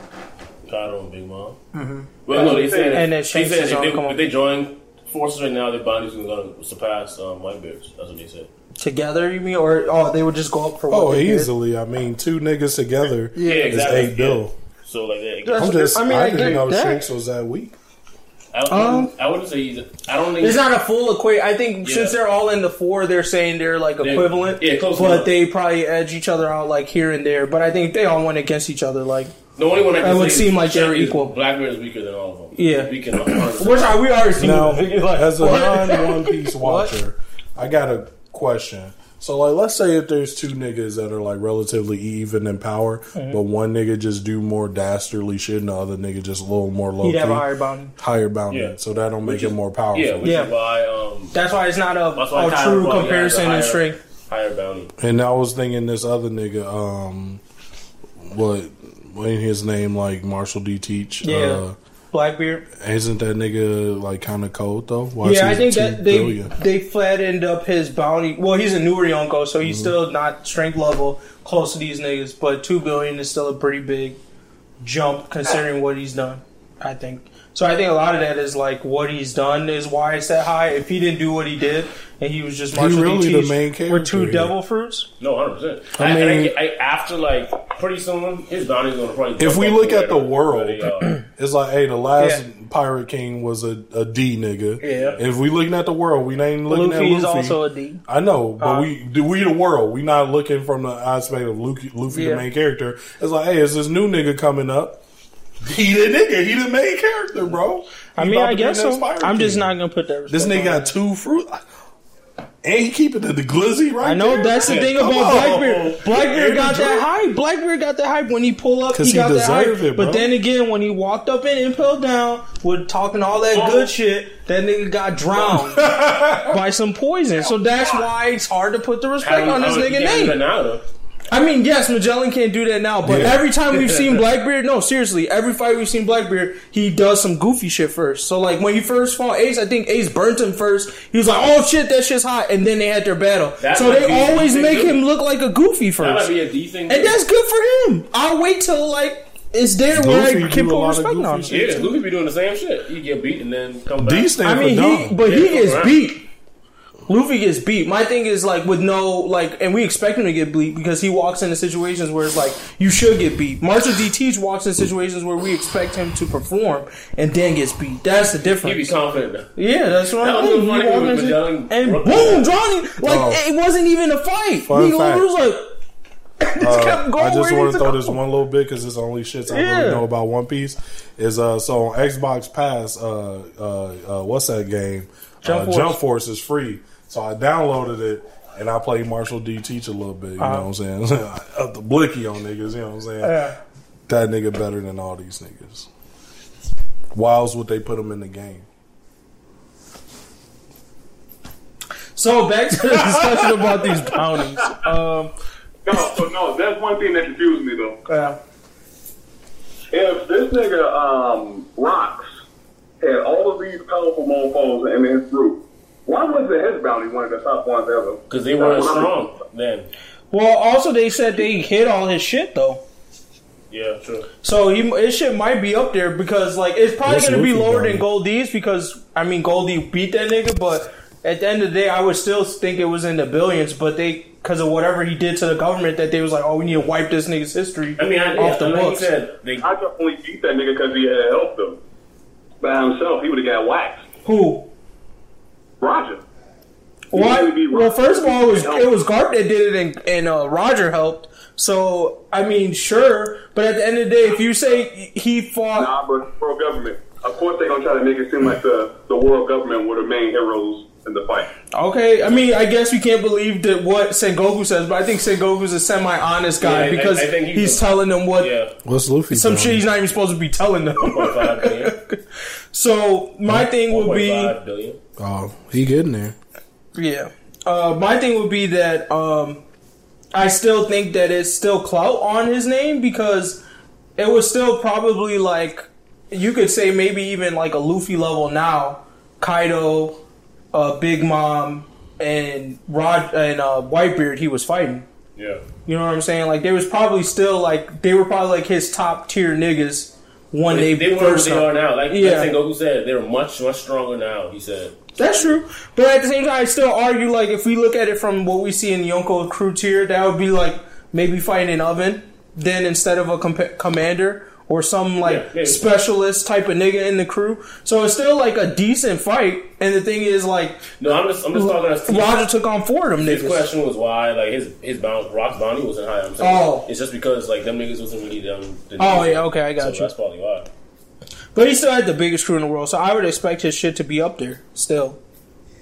Kaido and Big Mom. Mm-hmm. Well, no, they said And then they said is if on, they, come on. if they join forces right now, their bounties are going to surpass um, Whitebeard's. That's what they said. Together, you mean, or oh, they would just go up for what Oh, they did? easily. I mean, two niggas together Yeah, is exactly. eight bill. Yeah. So like that. That's- I'm just. I I, mean, I didn't get know that. Shanks was that weak. I, Um, I wouldn't say he's. I don't think It's not a full equate. I think Yeah. since they're all in the four, they're saying they're like They're- equivalent. yeah, close but enough. they probably edge each other out like here and there. But I think they all went against each other. Like, The only one I can That would say seem like Shanks they're is equal. Blackbeard is weaker than all of them. Yeah. Weaker than which are we already seen. Now, as a non One Piece watcher, I got a question. So, like, let's say if there's two niggas that are like relatively even in power, Mm-hmm. but one nigga just do more dastardly shit, and the other nigga just a little more low He'd have a higher bounty. higher bounty. Yeah. So that don't make Which it is- more powerful. Yeah, Yeah. is why um, That's why it's not a, a true probably comparison has a in higher- strength. higher bounty. And I was thinking this other nigga, um, what, what ain't his name like Marshall D. Teach? Yeah. Uh, Blackbeard. isn't that nigga like kind of cold though? Why yeah, I think that they billion? they flattened up his bounty. Well, he's a newer Yonko, so Mm-hmm. he's still not strength level close to these niggas. But two billion is still a pretty big jump considering what he's done. I think. So I think a lot of that is like what he's done is why it's that high. If he didn't do what he did and he was just He Marshall really D. the Teach main with character two here. devil fruits. No, hundred percent. I I mean- mean, I, I, after like pretty soon, his bounty's gonna probably. If we look at the world, where they it's like, hey, the last Yeah. Pirate King was a, a D nigga. Yeah. If we looking at the world, we ain't looking Luffy at is Luffy. also a D. I know, but Uh, we do we the world. We not looking from the aspect of Luffy, Luffy Yeah. the main character. It's like, hey, is this new nigga coming up? He the nigga. He the main character, bro. I he mean, I guess so. I'm just not gonna put that. This nigga on got two fruit. And he keeping the, the glizzy right I know there. that's the thing about on. Blackbeard. Blackbeard And got the that drip. hype. Blackbeard got that hype when he pull up. He he got that hype. it. But then again, when he walked up and Impel Down with talking all that good oh. shit, that nigga got drowned by some poison. So that's why it's hard to put the respect on this nigga name. Now, I mean, yes, Magellan can't do that now, but Yeah. every time we've seen Blackbeard, no, seriously, every fight we've seen Blackbeard, he does some goofy shit first. So, like, when he first fought Ace, I think Ace burnt him first. He was like, oh shit, that shit's hot. And then they had their battle. That so they always make dude. him look like a goofy first. that might first. be a D thing. And that's good for him. I'll wait till, like, it's there where Luffy I can a put lot of respect goofy on shit. him. yeah, Luffy be doing the same shit. He get beat and then come back. D stand I mean, for he, dumb. but he Yeah, gets beat. Luffy gets beat. My thing is like with no like, and we expect him to get beat because he walks into situations where it's like you should get beat. Marshall D. Teach walks in situations where we expect him to perform and then gets beat. That's the difference. he be confident. now. Yeah, that's what That I was mean. the funny with into- and broke boom, that. Johnny. Like Oh. it wasn't even a fight. Fun he fact. was like, Uh, kept going I just want to to throw go. this one little bit because it's the only shits I Yeah. really know about One Piece. Is uh so on Xbox Pass, uh uh, uh what's that game? Jump uh, Force. Jump Force is free, so I downloaded it and I played Marshall D teach a little bit. You Uh-huh. know what I'm saying? Up the blicky on niggas. You know what I'm saying? Yeah. That nigga better than all these niggas. Why else would they put him in the game? So back to the discussion about these bounties. Um, No, so no, that's one thing that confused me though. yeah. If this nigga um rocks had all of these powerful mofos in his group, why wasn't his bounty one of the top ones ever? Because they weren't That's what I'm- strong then. Well, also they said they hit all his shit though. Yeah, true. So he, his shit might be up there because like it's probably What's gonna be lower bounty? than Goldie's because I mean Goldie beat that nigga, but at the end of the day, I would still think it was in the billions. But they because of whatever he did to the government, that they was like, oh, we need to wipe this nigga's history I mean, I, off the yeah, like books. you said, they, I just only beat that nigga because he had helped him. By himself, he would have got waxed. Who? Roger. Why? He Well, first of all, it was it was Garp that did it, and, and uh, Roger helped. So I mean, sure, but at the end of the day, if you say he fought, Nah, but world government. Of course, they're gonna try to make it seem like the the world government were the main heroes in the fight. okay, I mean, I guess we can't believe that what Sengoku says, but I think Sengoku's a semi-honest guy Yeah, because I think he's he's a- telling them what yeah, What's Luffy? some bounty? shit he's not even supposed to be telling them. 1.5 billion. so my thing would be. 1.5 billion. Oh, he getting there. Yeah. Uh, my thing would be that um, I still think that it's still clout on his name because it was still probably like you could say maybe even like a Luffy level now. Kaido, uh, Big Mom, and Rod and uh, Whitebeard he was fighting. Yeah. You know what I'm saying? Like they was probably still like they were probably like his top tier niggas when they, They, they what first. they are now. Like, Yeah. like Sengoku said, they're much, much stronger now, he said. That's true, but at the same time, I still argue like if we look at it from what we see in Yonko crew tier, that would be like maybe fighting an oven, then instead of a comp- commander or some like Yeah, maybe. specialist type of nigga in the crew. So it's still like a decent fight. And the thing is, like No, I'm just, I'm just talking as Roger took on four of them His question was why, like his his bounce, Rock's bounty wasn't high. I'm saying Oh. it's just because like them niggas wasn't really them. The Oh yeah, okay, I got so you. That's probably why. But he still had the biggest crew in the world, so I would expect his shit to be up there still.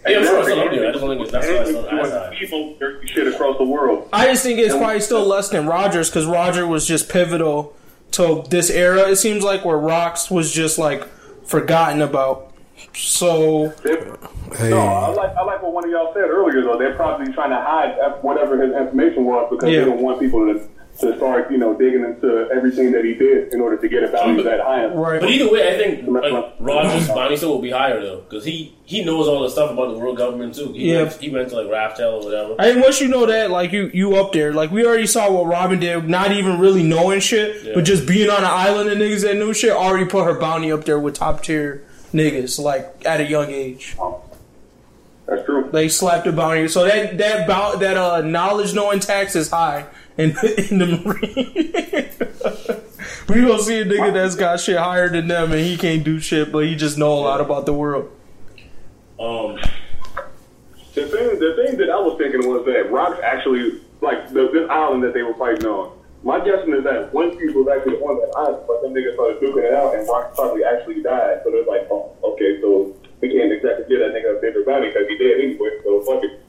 Yeah, I'm sure it's up there. I just don't think it's that's why it's And not as doing high. evil dirty shit across the world. I just think it's probably still less than Rogers because Roger was just pivotal to this era. It seems like where Rocks was just like forgotten about. So Hey, No, I like I like what one of y'all said earlier though. They're probably trying to hide whatever his information was because Yeah. they don't want people to to start you know digging into everything that he did in order to get a value that high. right, But either way, I think like, Roger's bounty still will be higher though, because he he knows all the stuff about the world government too. He Yeah. went, he went to like Raftel or whatever. and once you know that, like you you up there. Like we already saw what Robin did, not even really knowing shit, Yeah. but just being on an island and niggas that knew shit already put her bounty up there with top tier niggas. Like at a young age. That's true. They slapped a bounty, so that that bou- that uh, knowledge knowing tax is high in in the marine. we gonna see a nigga that's got shit higher than them, and he can't do shit, but he just know a lot about the world. Um, The thing, the thing that I was thinking was that Rock's actually like the, this island that they were fighting on. My guessing is that one piece was actually on that island, but them niggas started duking it out, and Rock probably actually died. So they're like, oh, okay, so we can't exactly get that nigga a bigger bounty because he dead anyway. So fuck it.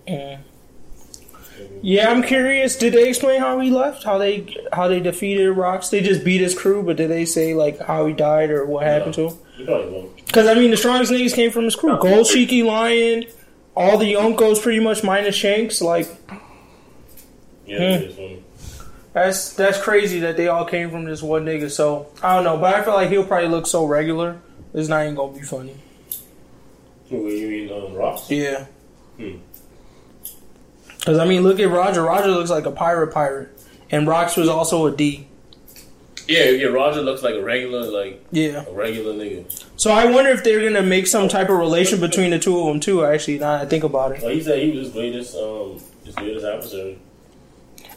Yeah, I'm curious. Did they explain how he left? How they how they defeated Rocks? They just beat his crew, but did they say like how he died or what happened to him? he probably won't. Because I mean, the strongest niggas came from his crew. Gold Shiki Lion, all the Yonkos pretty much minus Shanks. Like Yeah, Hmm. it is funny. That's that's crazy that they all came from this one nigga. So I don't know, but I feel like he'll probably look so regular. It's not even gonna be funny. Who you mean, um, Ross? Yeah. Hmm. Cause I mean, look at Roger. Roger looks like a pirate pirate, and Rocks was also a D. Yeah, yeah. Roger looks like a regular, like Yeah. a regular nigga. So I wonder if they're gonna make some type of relation between the two of them too. Actually, now I think about it. Like he said, he was his greatest, um, his greatest adversary.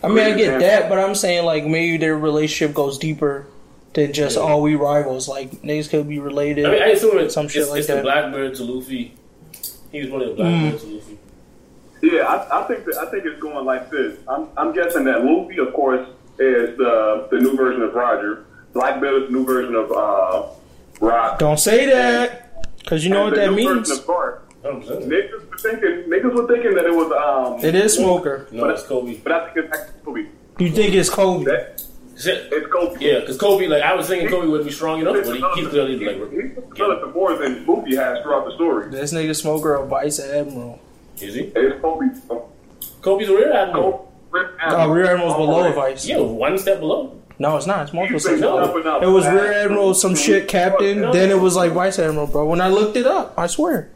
I mean, I get that, but I'm saying like maybe their relationship goes deeper than just Yeah. all we rivals. Like niggas could be related. I mean, I assume it's, Some shit it's, like it's that. the Blackbeard to Luffy. He was one of the Mm. Blackbeard to Luffy. Yeah, I, I think that, I think it's going like this. I'm, I'm guessing that Luffy, of course, is the the new version of Roger. Blackbeard is the new version of uh, Rock. Don't say that, because you know And what the that new means. version of Garp. 100%. Niggas were thinking, niggas were thinking that it was um. It is Smoker. No, it's Koby. But I think it's actually Koby. You think it's Koby? That, it's Koby. Yeah, because Koby, like, I was thinking Koby would be strong enough, but he, he's clearly, like, He's developed more than Luffy has throughout the story. This nigga Smoker a vice admiral. Is he? It's Koby. Koby's a rear admiral. Koby. Oh, rear admiral's below a vice. Yeah, one step below. No, it's not. It's multiple steps. no, up up. It was rear admiral, some shit, captain. No. Then it was like vice admiral, bro. When I looked it up, I swear,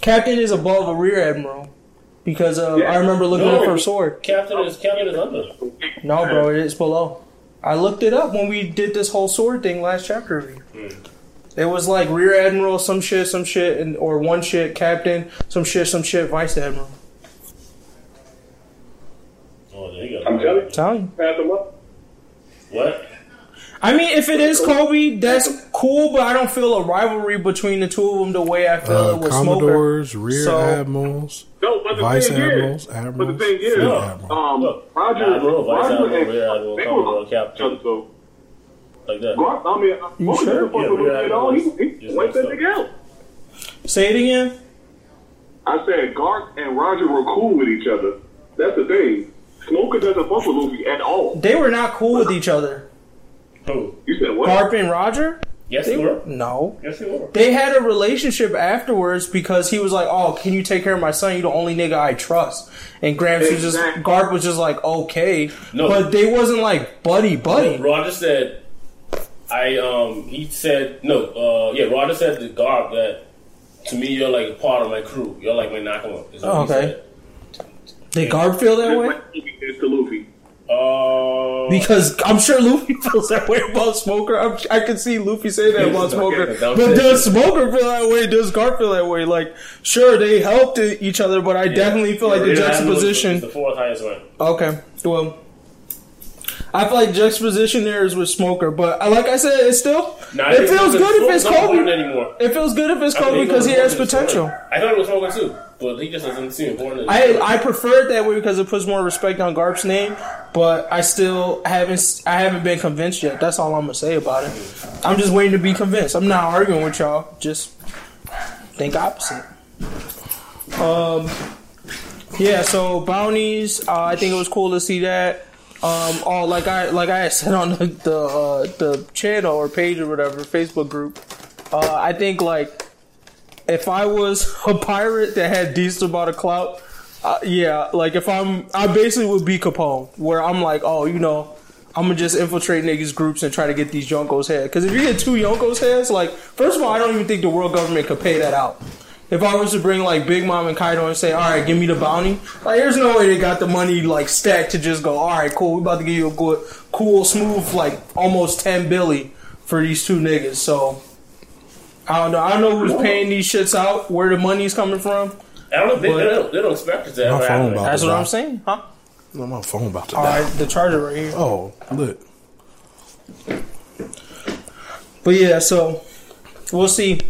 captain is above a rear admiral because uh, I remember looking No. up her sword. Captain is Captain is under. No, bro, it is below. I looked it up when we did this whole sword thing last chapter review. It was like rear admiral, some shit, some shit, and or one shit, captain, some shit, some shit, vice admiral. Oh, there you go. I'm telling you, telling you. pass them up. What? I mean, if it is Koby, that's cool, but I don't feel a rivalry between the two of them the way I feel Uh, it with Smoker. Commodores, rear So- admirals, No, but the vice thing admirals, is, but admirals, the thing is, fleet Look, admiral. um, Look, Roger, Admiral, Vice Roger Admiral, and Rear Admiral, they Commodore, were Captain. So, Like that. Garp, I mean, uh, You Smoker sure? doesn't fuck Yeah, with Rear at all. He, he wiped that nigga out. Say it again. I said Garp and Roger were cool with each other. That's the thing. Smoker doesn't fuck with Luffy at all. They were not cool with each other. Who? You said what? Garp and Roger? Yes, They they were were. no. Yes, they were. They had a relationship afterwards because he was like, "Oh, can you take care of my son? You're the only nigga I trust." And Gramps was just Exactly. Garp was just like, "Okay," No. but they wasn't like buddy buddy. Roger said, I um he said no uh yeah Roger said to Garp that to me you're like a part of my crew you're like my Nakama. is what Oh, he okay. said. Did Garp feel that way? like Luffy is to Luffy. Uh, Because I'm sure Luffy feels that way about Smoker. I'm, I can see Luffy say that about Smoker. But does. Smoker feel that way? Does Garp feel that way? Like, sure, they helped each other, but I definitely feel like the Rear Admiral is juxtaposition. the fourth highest one. Okay, well, I feel like juxtaposition there is with Smoker, but uh, like I said, it's still Nah, it feels good if it's Koby. anymore. It feels good if it's Koby because he has important to the potential. I thought it was Smoker too, but he just doesn't seem important. I. I prefer it that way because it puts more respect on Garp's name, but I still haven't I haven't been convinced yet. That's all I'm gonna say about it. I'm just waiting to be convinced. I'm not arguing with y'all. Just think opposite. Um, yeah. So bounties. Uh, I think it was cool to see that. Um, oh, like I like I said on the the, uh, the channel or page or whatever Facebook group. Uh, I think like if I was a pirate that had decent amount of clout, uh, yeah, like if I'm, I basically would be Capone, where I'm like, oh, you know, I'm gonna just infiltrate niggas groups and try to get these Yonkos heads. Because if you get two Yonkos heads, like, first of all, I don't even think the world government could pay that out. If I was to bring like Big Mom and Kaido and say, all right, give me the bounty, like, there's no way they got the money like stacked to just go, all right, cool, we about to give you a good, cool, smooth, like almost 10 billy for these two niggas. So. I don't know. I don't know who's paying these shits out, where the money's coming from. I don't know. They, they, don't, they don't expect it to My ever phone happen. about That's to what die. I'm saying, huh? My phone about to All die. right, the charger right here. Oh, look. But yeah, so we'll see.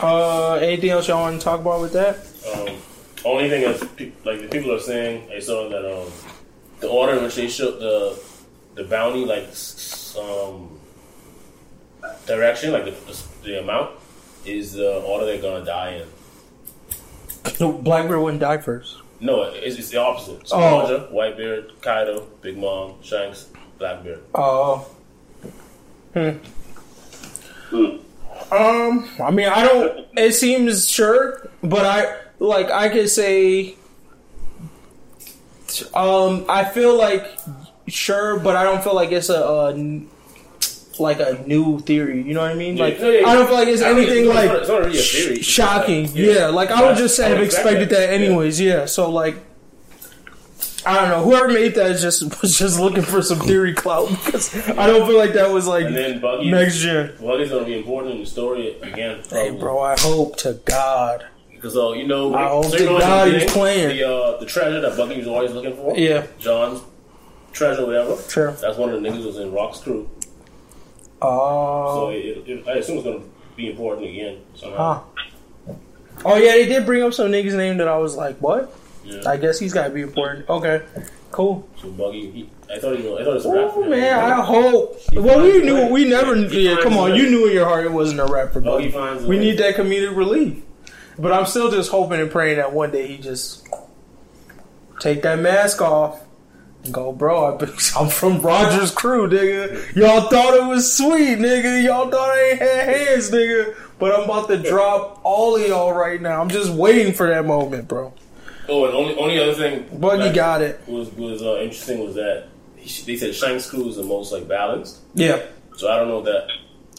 Uh, anything else y'all want to talk about with that? Um, only thing is, pe- like the people are saying, I saw that um, the order in which they showed the the bounty, like s- um, direction, like the, the, the amount, is the order they're gonna die in. No, Blackbeard wouldn't die first. No, it's, it's the opposite. So Oh. Roger, Whitebeard, Kaido, Big Mom, Shanks, Blackbeard. Oh. Hmm. Hmm. Um, I mean, I don't. It seems sure, but I like. I could say. Um, I feel like sure, but I don't feel like it's a, like a new theory. You know what I mean? Like, Yeah, yeah, I don't feel like it's I mean, anything not- like it's not really a theory. It's just shocking. like- yeah. like I would just have expected that. Yeah. anyways. Yeah. So like. I don't know. Whoever made that just was just looking for some theory clout because I don't feel like that was like And then Buggy, next year. Buggy's gonna be important in the story again. Hey, bro, I hope to God. Because uh, you know, I hope so to God the he's playing. the uh, the treasure that Buggy was always looking for. Yeah, John's treasure, whatever. sure. That's one of the niggas was in Rock's crew. So Oh, it, it, I assume it's gonna be important again somehow. huh. Oh yeah, they did bring up some nigga's name that I was like, what? Yeah. I guess he's got to be important. Okay, cool. So Buggy, he, I thought he, I thought it was a rap. Oh man, I hope. Well, we knew. We never. He Yeah, come on. You knew in your heart it wasn't a rapper, Buggy but finds. we need that comedic relief. But I'm still just hoping and praying that one day he just take that mask off and go, bro. I'm from Rogers' crew, nigga. Y'all thought it was sweet, nigga. Y'all thought I ain't had hands, nigga. But I'm about to drop all of y'all right now. I'm just waiting for that moment, bro. Oh, and only only other thing. But you got it. Was was uh, interesting was that he, they said Shank's crew is the most like balanced. Yeah. So I don't know that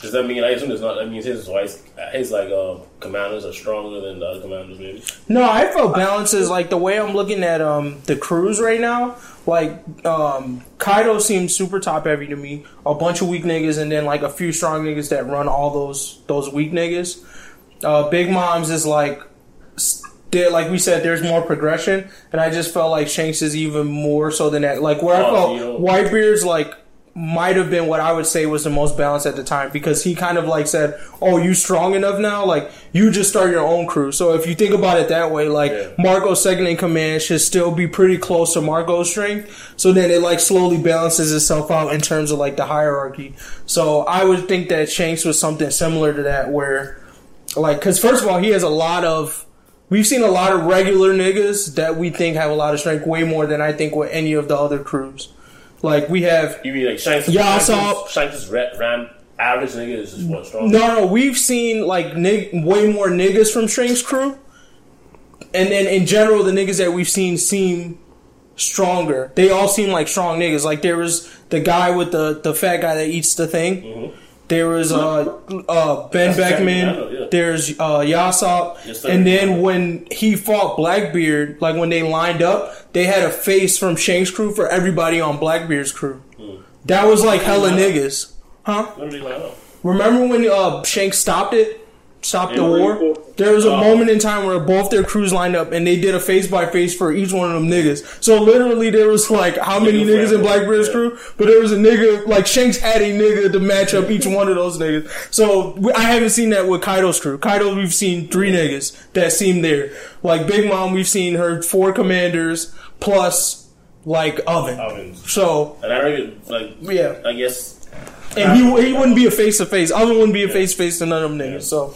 does that mean I assume it's not that means his his, his like uh, commanders are stronger than the other commanders maybe. No, I felt balance is like the way I'm looking at um the crews right now. Like um Kaido seems super top heavy to me. A bunch of weak niggas and then like a few strong niggas that run all those those weak niggas. Uh, Big Moms is like there, like we said, there's more progression, and I just felt like Shanks is even more so than that. Like where I Oh, felt you Whitebeard's like might have been what I would say was the most balanced at the time because he kind of like said, "Oh, you strong enough now? Like you just start your own crew." So if you think about it that way, like Yeah. Marco's second in command should still be pretty close to Marco's strength. So then it like slowly balances itself out in terms of like the hierarchy. So I would think that Shanks was something similar to that, where like because first of all he has a lot of. We've seen a lot of regular niggas that we think have a lot of strength, way more than I think with any of the other crews. Like we have You mean like Shanks? Yeah, I saw- Shanks' ra- ram average niggas is just what strong. No, no, we've seen like nig- way more niggas from Strings Crew, and then in general, the niggas that we've seen seem stronger. They all seem like strong niggas. Like there was the guy with the the fat guy that eats the thing. Mm-hmm. There was uh, uh, Ben That's Beckman. Yeah. There's uh, Yasopp. Yes, and then when he fought Blackbeard, like when they lined up, they had a face from Shanks' crew for everybody on Blackbeard's crew. Hmm. That was like hella niggas, huh? Let me line up. Remember when uh, Shanks stopped it? Stopped the war? There was a Oh. moment in time where both their crews lined up and they did a face by face for each one of them niggas. So literally there was like how many Nigga niggas in friend. Blackbeard's Yeah. crew? But there was a nigga, like Shanks had a nigga to match up each one of those niggas. So we- I haven't seen that with Kaido's crew. Kaido, we've seen three niggas that seem there. Like Big Mom, we've seen her four commanders plus like Oven. Ovens. So And I don't even like. yeah. I guess And he, he wouldn't be a face to face. Oven wouldn't be a face to face to none of them niggas. So,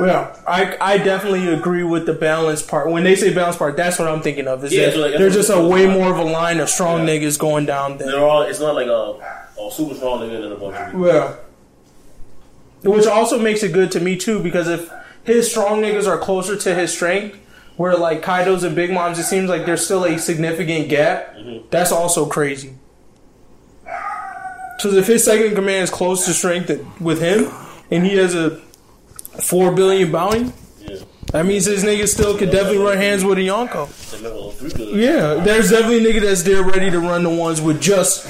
yeah, I I definitely agree with the balance part. When they say balance part, that's what I'm thinking of. Is Yeah, that like, there's just a way more of a line of strong Yeah. niggas going down they're there. all. It's not like a, a super strong nigga and a bunch of. Yeah. Which also makes it good to me too, because if his strong niggas are closer to his strength, where like Kaido's and Big Moms, it seems like there's still a significant gap. Mm-hmm. That's also crazy. Because if his second command is close to strength with him, and he has a four billion bounty, Yeah. that means his niggas still could definitely run hands with a Yonko. The level three good. Yeah, there's definitely a nigga that's there ready to run the ones with just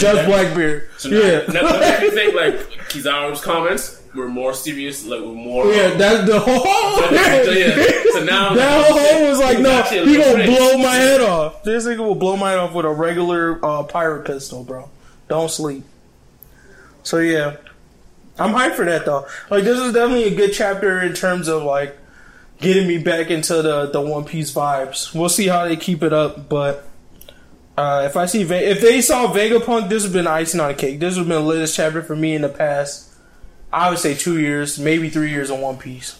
just Blackbeard. So now, yeah, now, now make think like Kizaru's comments were more serious, like were more. yeah, that the whole. So, yeah. So now That whole was like, no, he gonna prince. blow my head off. This nigga will blow my head off with a regular uh, pirate pistol, bro. Don't sleep. So yeah, I'm hyped for that though. Like this is definitely a good chapter in terms of like getting me back into the the One Piece vibes. We'll see how they keep it up, but. Uh, if I see Ve- if they saw Vegapunk, this would have been icing on the cake. This would have been the latest chapter for me in the past. I would say two years, maybe three years on One Piece.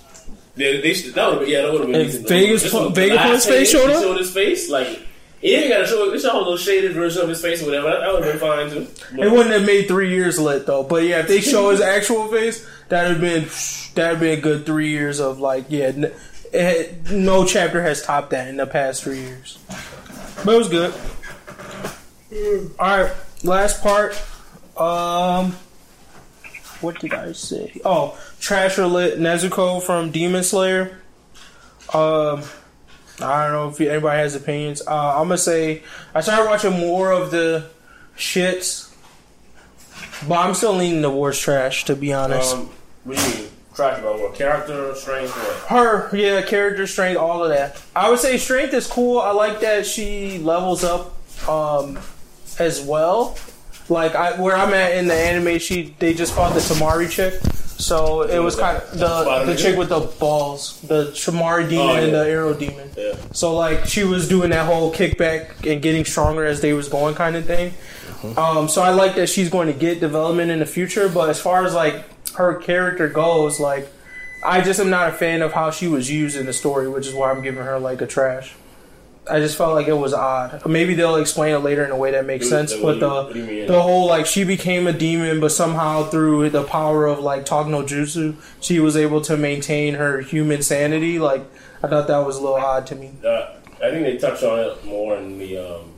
They, they should, that would yeah, that would have been If. Vegas This pu- Vegapunk's face showed up? showed his face, like, he didn't gotta show, they show a little shaded version of his face or whatever. That, that would have been fine too. But- It wouldn't have made three years lit though. But yeah, if they show his actual face, that'd have been that'd been a good three years of like yeah. Had, no chapter has topped that in the past three years. But it was good. All right, last part. Um, what did I say? Oh, Trasher lit Nezuko from Demon Slayer. Um, I don't know if anybody has opinions. Uh, I'm gonna say I started watching more of the shits, but I'm still leaning towards trash to be honest. Um, what do you mean? Trash about what? Character, strength, what? Her, yeah, character strength, all of that. I would say strength is cool. I like that she levels up um, as well. Like I, where I'm at in the anime, she they just fought the Tamari chick, So it was kind of the the chick with the balls, the Shamari demon Oh, and the arrow demon. Yeah. So like she was doing that whole kickback and getting stronger as they was going kind of thing. Um, so I like that she's going to get development in the future. But as far as like her character goes, like I just am not a fan of how she was used in the story, which is why I'm giving her like a trash. I just felt like it was odd. Maybe they'll explain it later in a way that makes sense. But the what do you mean? the whole like she became a demon, but somehow through the power of like talk no jutsu, she was able to maintain her human sanity. Like I thought that was a little odd to me. Uh, I think they touch on it more in the um,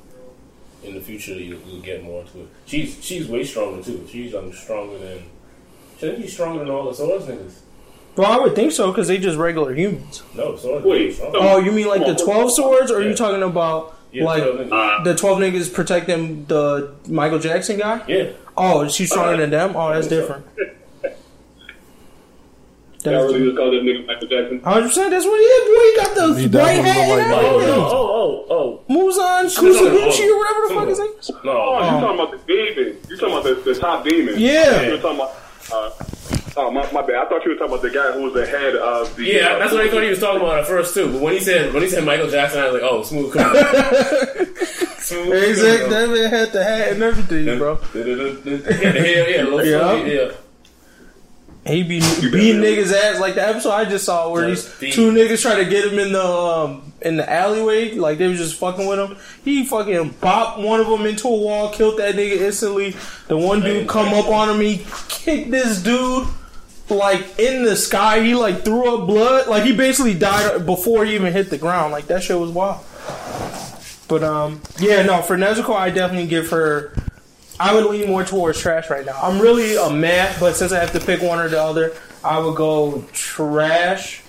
in the future. You, you'll get more to it. She's she's way stronger too. She's um, stronger than. Think she's stronger than all the swords niggas. Well, I would think so because they just regular humans. No, swords. Wait, niggas stronger. Oh, you mean like the twelve swords, or are you talking about yeah, like 12 niggas. the twelve niggas protecting the Michael Jackson guy? yeah. Oh, she's stronger than them. Oh, that's different. Y'all That's really just call that nigga Michael Jackson? hundred percent. That's what he is. Boy, he got the He white hat look like and Michael Oh, everything. oh, oh, Muzan She's talking Kusaguchi or whatever the fuck his name is. oh. No. Oh, you talking about the demon? You talking about the, the top demon? Yeah. You were talking about. Uh, oh my, my bad. I thought you were talking about the guy who was the head of the. Yeah, uh, that's what I thought he was talking about at first too. But when he said when he said Michael Jackson, I was like, oh, smooth criminal. smooth Exactly. That man had the hat and everything, bro. Yeah, the hair, yeah, little Yeah. yeah. He be beating niggas ass like the episode I just saw where these Beat. two niggas try to get him in the um, in the alleyway, like they was just fucking with him. He fucking bopped one of them into a wall, killed that nigga instantly. The one dude come up on him, he kicked this dude like in the sky. He like threw up blood, like he basically died before he even hit the ground. Like that shit was wild. But um, yeah, no, for Nezuko, I definitely give her. I would lean more towards trash right now. I'm really a meh, but since I have to pick one or the other, I would go trash.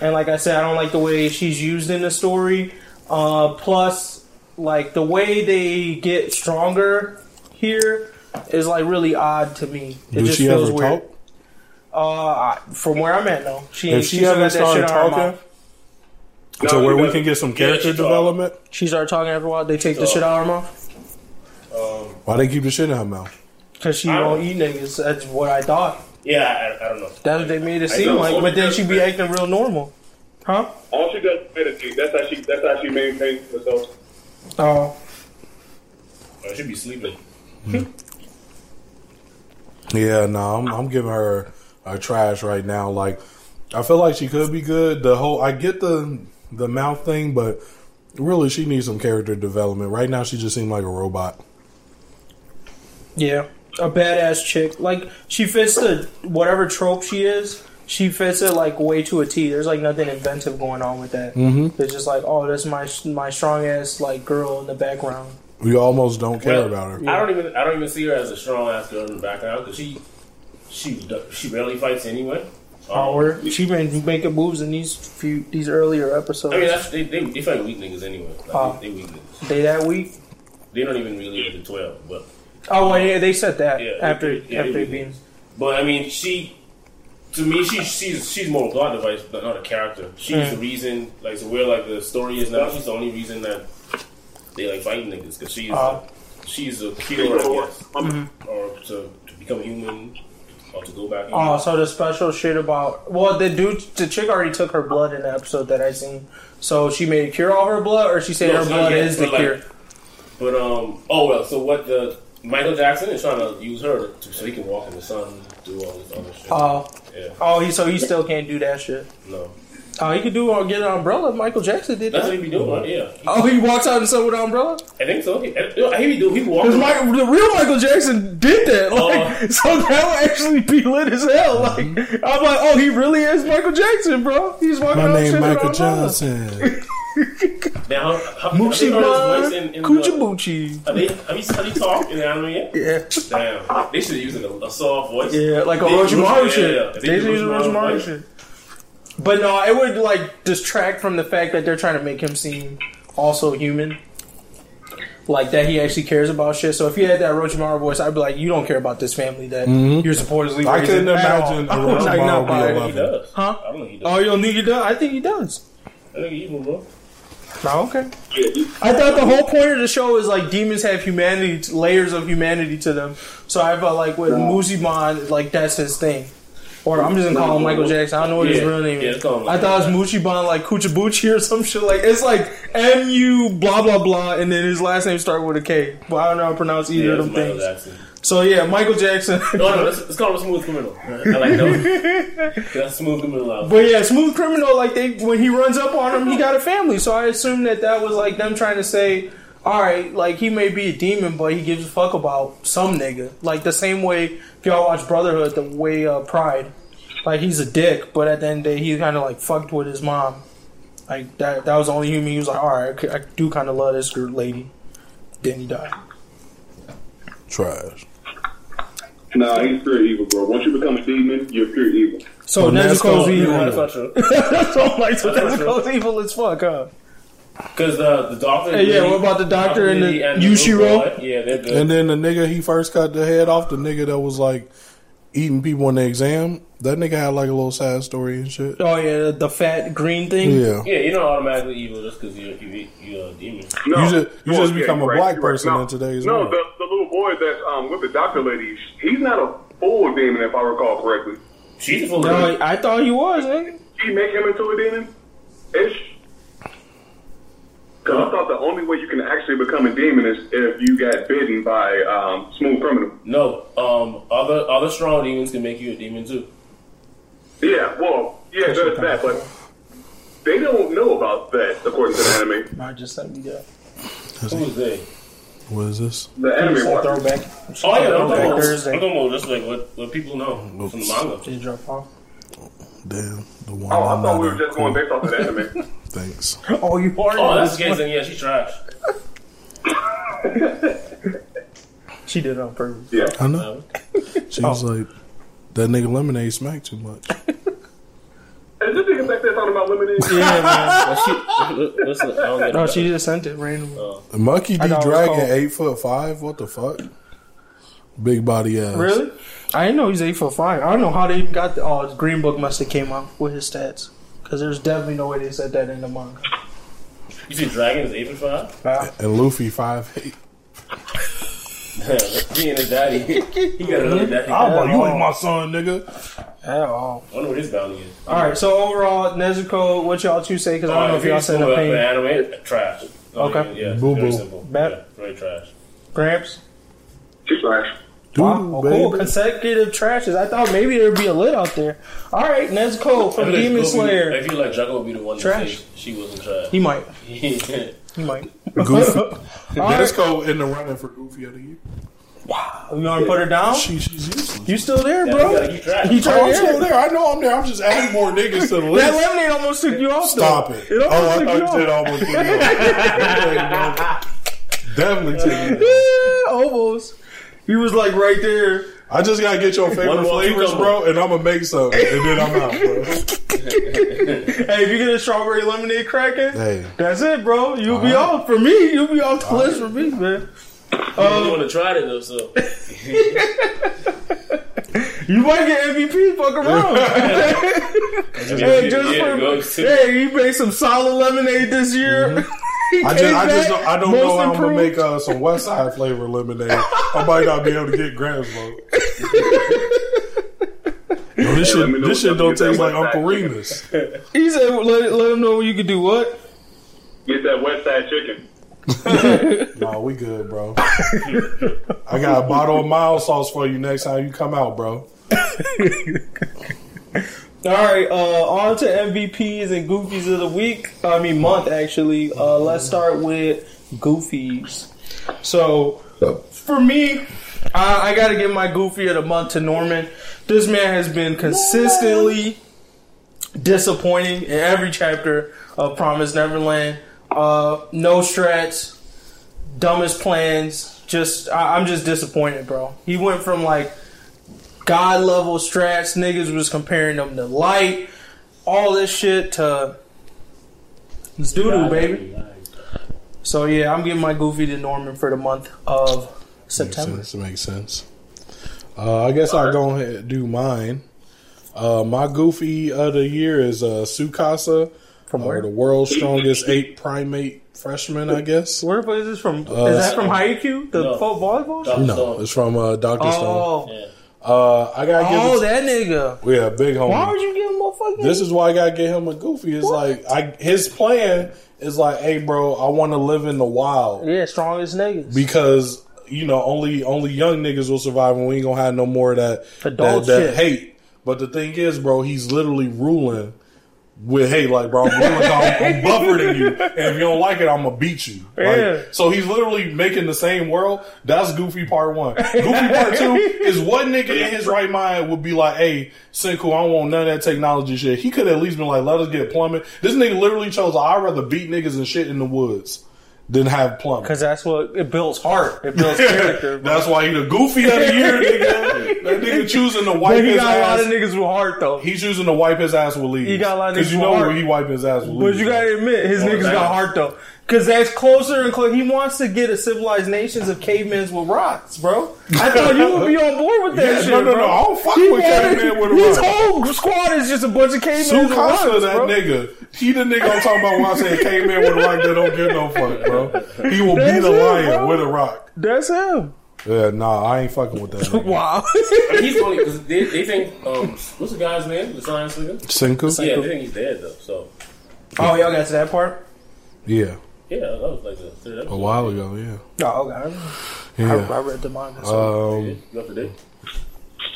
And like I said, I don't like the way she's used in the story. Uh, plus, like the way they get stronger here is like really odd to me. It Did just she feels ever weird. talk? Uh, from where I'm at, no. She If she she still ever got that shit started on her talking, mouth. No, to where we can get some Yeah, character she talk. development, She started talking after a while. They take the talk. shit out of her mouth Um, why they keep the shit in her mouth? because she I don't don't- eat niggas. That's what I thought. yeah, I, I don't know. That's what they made it I seem know. like. But then she be acting real normal, huh? All she does is meditate. That's how she. That's how she maintains herself. Oh, I should be sleeping. Yeah, no, I'm, I'm giving her a trash right now. Like, I feel like she could be good. The whole, I get the the mouth thing, but really, she needs some character development. Right now, she just seemed like a robot. yeah, a badass chick. Like she fits the whatever trope she is. She fits it like way to a T. There's like nothing inventive going on with that. Mm-hmm. It's just like, oh, that's my my strong ass like girl in the background. We almost don't care Well, about her. I don't even I don't even see her as a strong ass girl in the background because she she she barely fights anyway. Um, Power. She been making moves in these few these earlier episodes. I mean, that's, they, they they fight weak niggas anyway. Like, Oh. they, they weak niggas. they that weak. They don't even really hit the twelve, but Oh, well, yeah, they said that Yeah, after yeah, after they- being. but I mean, she to me she she's she's more a plot device, but not a character. She's Mm. the reason, like, so where like the story is now. She's the only reason that they like fighting niggas because she's Uh. she's a cure, I guess, Mm-hmm. or to, to become human or to go back. Oh, so the special shit about well, the dude, the chick already took her blood in the episode that I seen. So she made a cure all her blood, or she said No, her blood yet, is the like, cure. But um, oh well. So what the Michael Jackson is trying to use her to, so he can walk in the sun, do all this other shit. Oh, yeah, oh, he so he still can't do that shit. no, Oh, he could do or get an umbrella. Michael Jackson did that. that's what he be doing. Right? Yeah, Oh, he walks out and the sun with an umbrella. I think so. He, eh, he be do. He be Because walking. the real Michael Jackson did that. Uh-huh. Like, Oh. so that would actually be lit as hell. Like, mm-hmm. I'm like, oh, he really is Michael Jackson, bro. He's walking My out name shit with Michael an umbrella. Johnson. Now, have, have Moochie you heard his voice in, man, in the, Coochie Boochie. have, they, have you have you talked in the anime yet? Yeah. Damn, they should have used a, a soft voice. Yeah, like a They- Orochimaru yeah, shit. yeah, yeah. They, They use use Orochimaru Orochimaru shit. But no, it would like distract from the fact that they're trying to make him seem also human. Like that he actually cares about shit. So if he had that Orochimaru voice, I'd be like, you don't care about this family that mm-hmm. you're supposedly I couldn't imagine I was like, Orochimaru not be buying it. alive. He does. Huh? I don't think he Oh, does. you don't think he does? I think he does. I think he evil, bro. Oh, no, okay. I thought the whole point of the show is like demons have humanity, layers of humanity to them. So I felt like with Muzimon, like that's his thing. Or I'm just gonna call him Michael Jackson. I don't know what his real name is. let's call him I thought it was Moochie like Kuchabuchi or some shit. Like it's like M U blah blah blah, and then his last name started with a K. But I don't know how to pronounce either of them things. So yeah, Michael Jackson. No, no, let's, let's call him a smooth criminal. I like that. That's smooth criminal. out. But yeah, smooth criminal. Like they, when he runs up on him, he got a family. So I assume that that was like them trying to say, all right, like he may be a demon, but he gives a fuck about some nigga. Like the same way if y'all watch Brotherhood, the way uh, Pride, like he's a dick, but at the end of the day, he kind of like fucked with his mom. Like that. That was the only human. He was like, all right, I c- I do kind of love this girl lady. Then he died. Trash. Nah, he's pure evil, bro. Once you become a demon, you're pure evil. So So Nezuko's Nezuko- evil. That's not true. so I'm like, so That's not Nezuko's evil as fuck, huh? Because the the doctor. Hey, yeah, what about the doctor and the little Yushiro? boy, Yeah, they're good. And then the nigga he first cut the head off, the nigga that was like eating people in the exam, that nigga had like a little sad story and shit. Oh yeah, the fat green thing. Yeah. yeah, you're not automatically evil just because you're you, you're a demon. No, You just- you well, just become a you're black you're person No, in today's No, world. the, the little boy that's um, with the doctor lady, he's not a full demon, if I recall correctly. She's a full No, demon. I thought he was. Nigga. She make him into a demon? Ish. Because I thought the only way you can actually become a demon is if you got bitten by um, smooth criminal. No, um, other other strong demons can make you a demon too. Yeah, well, yeah, there's that, but they don't know about that according to the anime. I just sent me that. Who is they? What is this? The anime Just throwback. Oh yeah, I'm Throwback talking about, Thursday. I'm talking about just like what, what people know from the manga. Did you drop off? Damn, the one. Oh, I I'm thought we were just cool. going based off of the anime. Thanks. Oh, you are. Oh, that's the case. Then yeah, she's trash. She did it on purpose. Yeah. I know. Uh, she was Oh. like, that nigga lemonade smacked too much. Is this nigga back there talking about lemonade? Yeah, man. Well, she, listen, I don't get No, it. she just sent it randomly. Oh. The Monkey D I thought Dragon, eight foot five. What the fuck? Big body ass. Really? I didn't know he's eight foot five. I don't know how they even got the. Oh, his Green Book must have came out with his stats. Because there's definitely no way they said that in the manga. You see, Dragon is eight foot five. Wow. And Luffy five eight. he and his daddy. He got another daddy. I'm like, you ain't my son, nigga. At all. I wonder what his bounty is. All right. So overall, Nezuko, what y'all two say? Because I don't know if y'all said the opinion. anime uh, trash. Okay. Yeah, Boo very boo. simple. Bet. Yeah, very trash. Gramps. She's trash. Dude, Wow, oh, baby. cool. Consecutive trashes. I thought maybe there'd be a lid out there. All right, Nezuko I from Demon Goku- Slayer. I feel like Draco would be the one Trash. to say she wasn't trash. He might. He might. Goofy. All right. Nezuko in the running for Goofy of the year. Wow. You want to put her down? She, she's useless. You still there, you bro? gotta keep trash. You Oh, I'm still there. I know I'm there. I'm just adding more niggas to the list. That list. lemonade almost took you off. though. Stop it. It Oh, almost I took thought you you off. almost put me off. Definitely took me off. Yeah, almost. He was like right there. I just gotta get your favorite flavors, bro, and I'm gonna make something, and then I'm out, bro. Hey, if you get a strawberry lemonade cracking, Hey, that's it, bro. You'll be right. off for me. You'll be off the list for me, man. I want to try it though, so You might get MVP. Fuck around. hey, just yeah, for, hey, he made some solid lemonade this year. Mm-hmm. I just, came I just, don't, I don't most know how I'm gonna make uh, some West Side flavor lemonade. I might not be able to get Grams vote. Yo, this Hey, shit, know this shit don't taste like West Uncle Side Remus. He said, let, let him know you can do what? Get that West Side chicken. No, we good, bro. I got a bottle of mild sauce for you next time you come out, bro. All right, uh, on to MVPs and Goofies of the week. I mean, month actually. Uh, let's start with Goofies. So, for me, I, I got to give my Goofy of the month to Norman. This man has been consistently disappointing in every chapter of Promise Neverland. Uh, no strats, dumbest plans. Just, I, I'm just disappointed, bro. He went from like god level strats. Niggas was comparing them to light. All this shit to it's doo doo, baby. So yeah, I'm giving my goofy to Norman for the month of Makes September. sense. Makes sense. Uh, I guess I'll go ahead and do mine. Uh, my goofy of the year is uh, Tsukasa, From uh, where? the world's strongest ape primate freshman. I guess. Where is this from? Uh, is that from Haikyuu? The No. volleyball? No, it's from uh, Doctor Stone. Oh, Yeah. Uh, I gotta give Oh, it. that nigga. To, yeah, big homie. Why would you give him a fucking? This is why I gotta get him a goofy. It's like I his plan is like, hey, bro, I want to live in the wild yeah, strongest niggas. because you know only only young niggas will survive, and we ain't gonna have no more of that Adult that, that hate. But the thing is, bro, he's literally ruling with hey, like, bro, I'm I'm, I'm buffer than you, and if you don't like it, I'm gonna beat you. Like, Yeah. So he's literally making the same world. That's Goofy Part One. Goofy Part Two is what nigga in his right mind would be like, hey, Senku, I don't want none of that technology shit. He could at least been like, let us get plumbing. This nigga literally chose, I'd rather beat niggas and shit in the woods than have plumbing. Because that's what it builds heart. It builds character. That's why he the goofy of the year, nigga. That nigga choosing to wipe But he got a lot ass. of niggas with heart though. He's choosing to wipe his ass with leaves. He got a lot of niggas because you know heart. where he wiping his ass with But leaves. you gotta admit, his niggas damn. got heart though. Cause that's closer and closer. He wants to get a civilized nations of cavemen with rocks, bro. I thought you would be on board with that Yeah, shit, no, no, bro. no. I don't fuck He with wanted- caveman with a rock. His whole squad is just a bunch of cavemen with rocks, Tsukasa, that bro. nigga. He the nigga I'm talking about when I say came in with a rock that don't give no fuck, bro. He will That's beat a it, lion bro. with a rock. That's him. Yeah, nah, I ain't fucking with that. Nigga. Wow. He's funny because they, they think um, what's the guy's name? The science nigga. Senku? Yeah, they think he's dead though. So oh, y'all got to that part? Yeah, yeah, that was like the third episode. a while ago. Yeah, Oh, okay. I, yeah. I read the manga. so. Um, You up to date?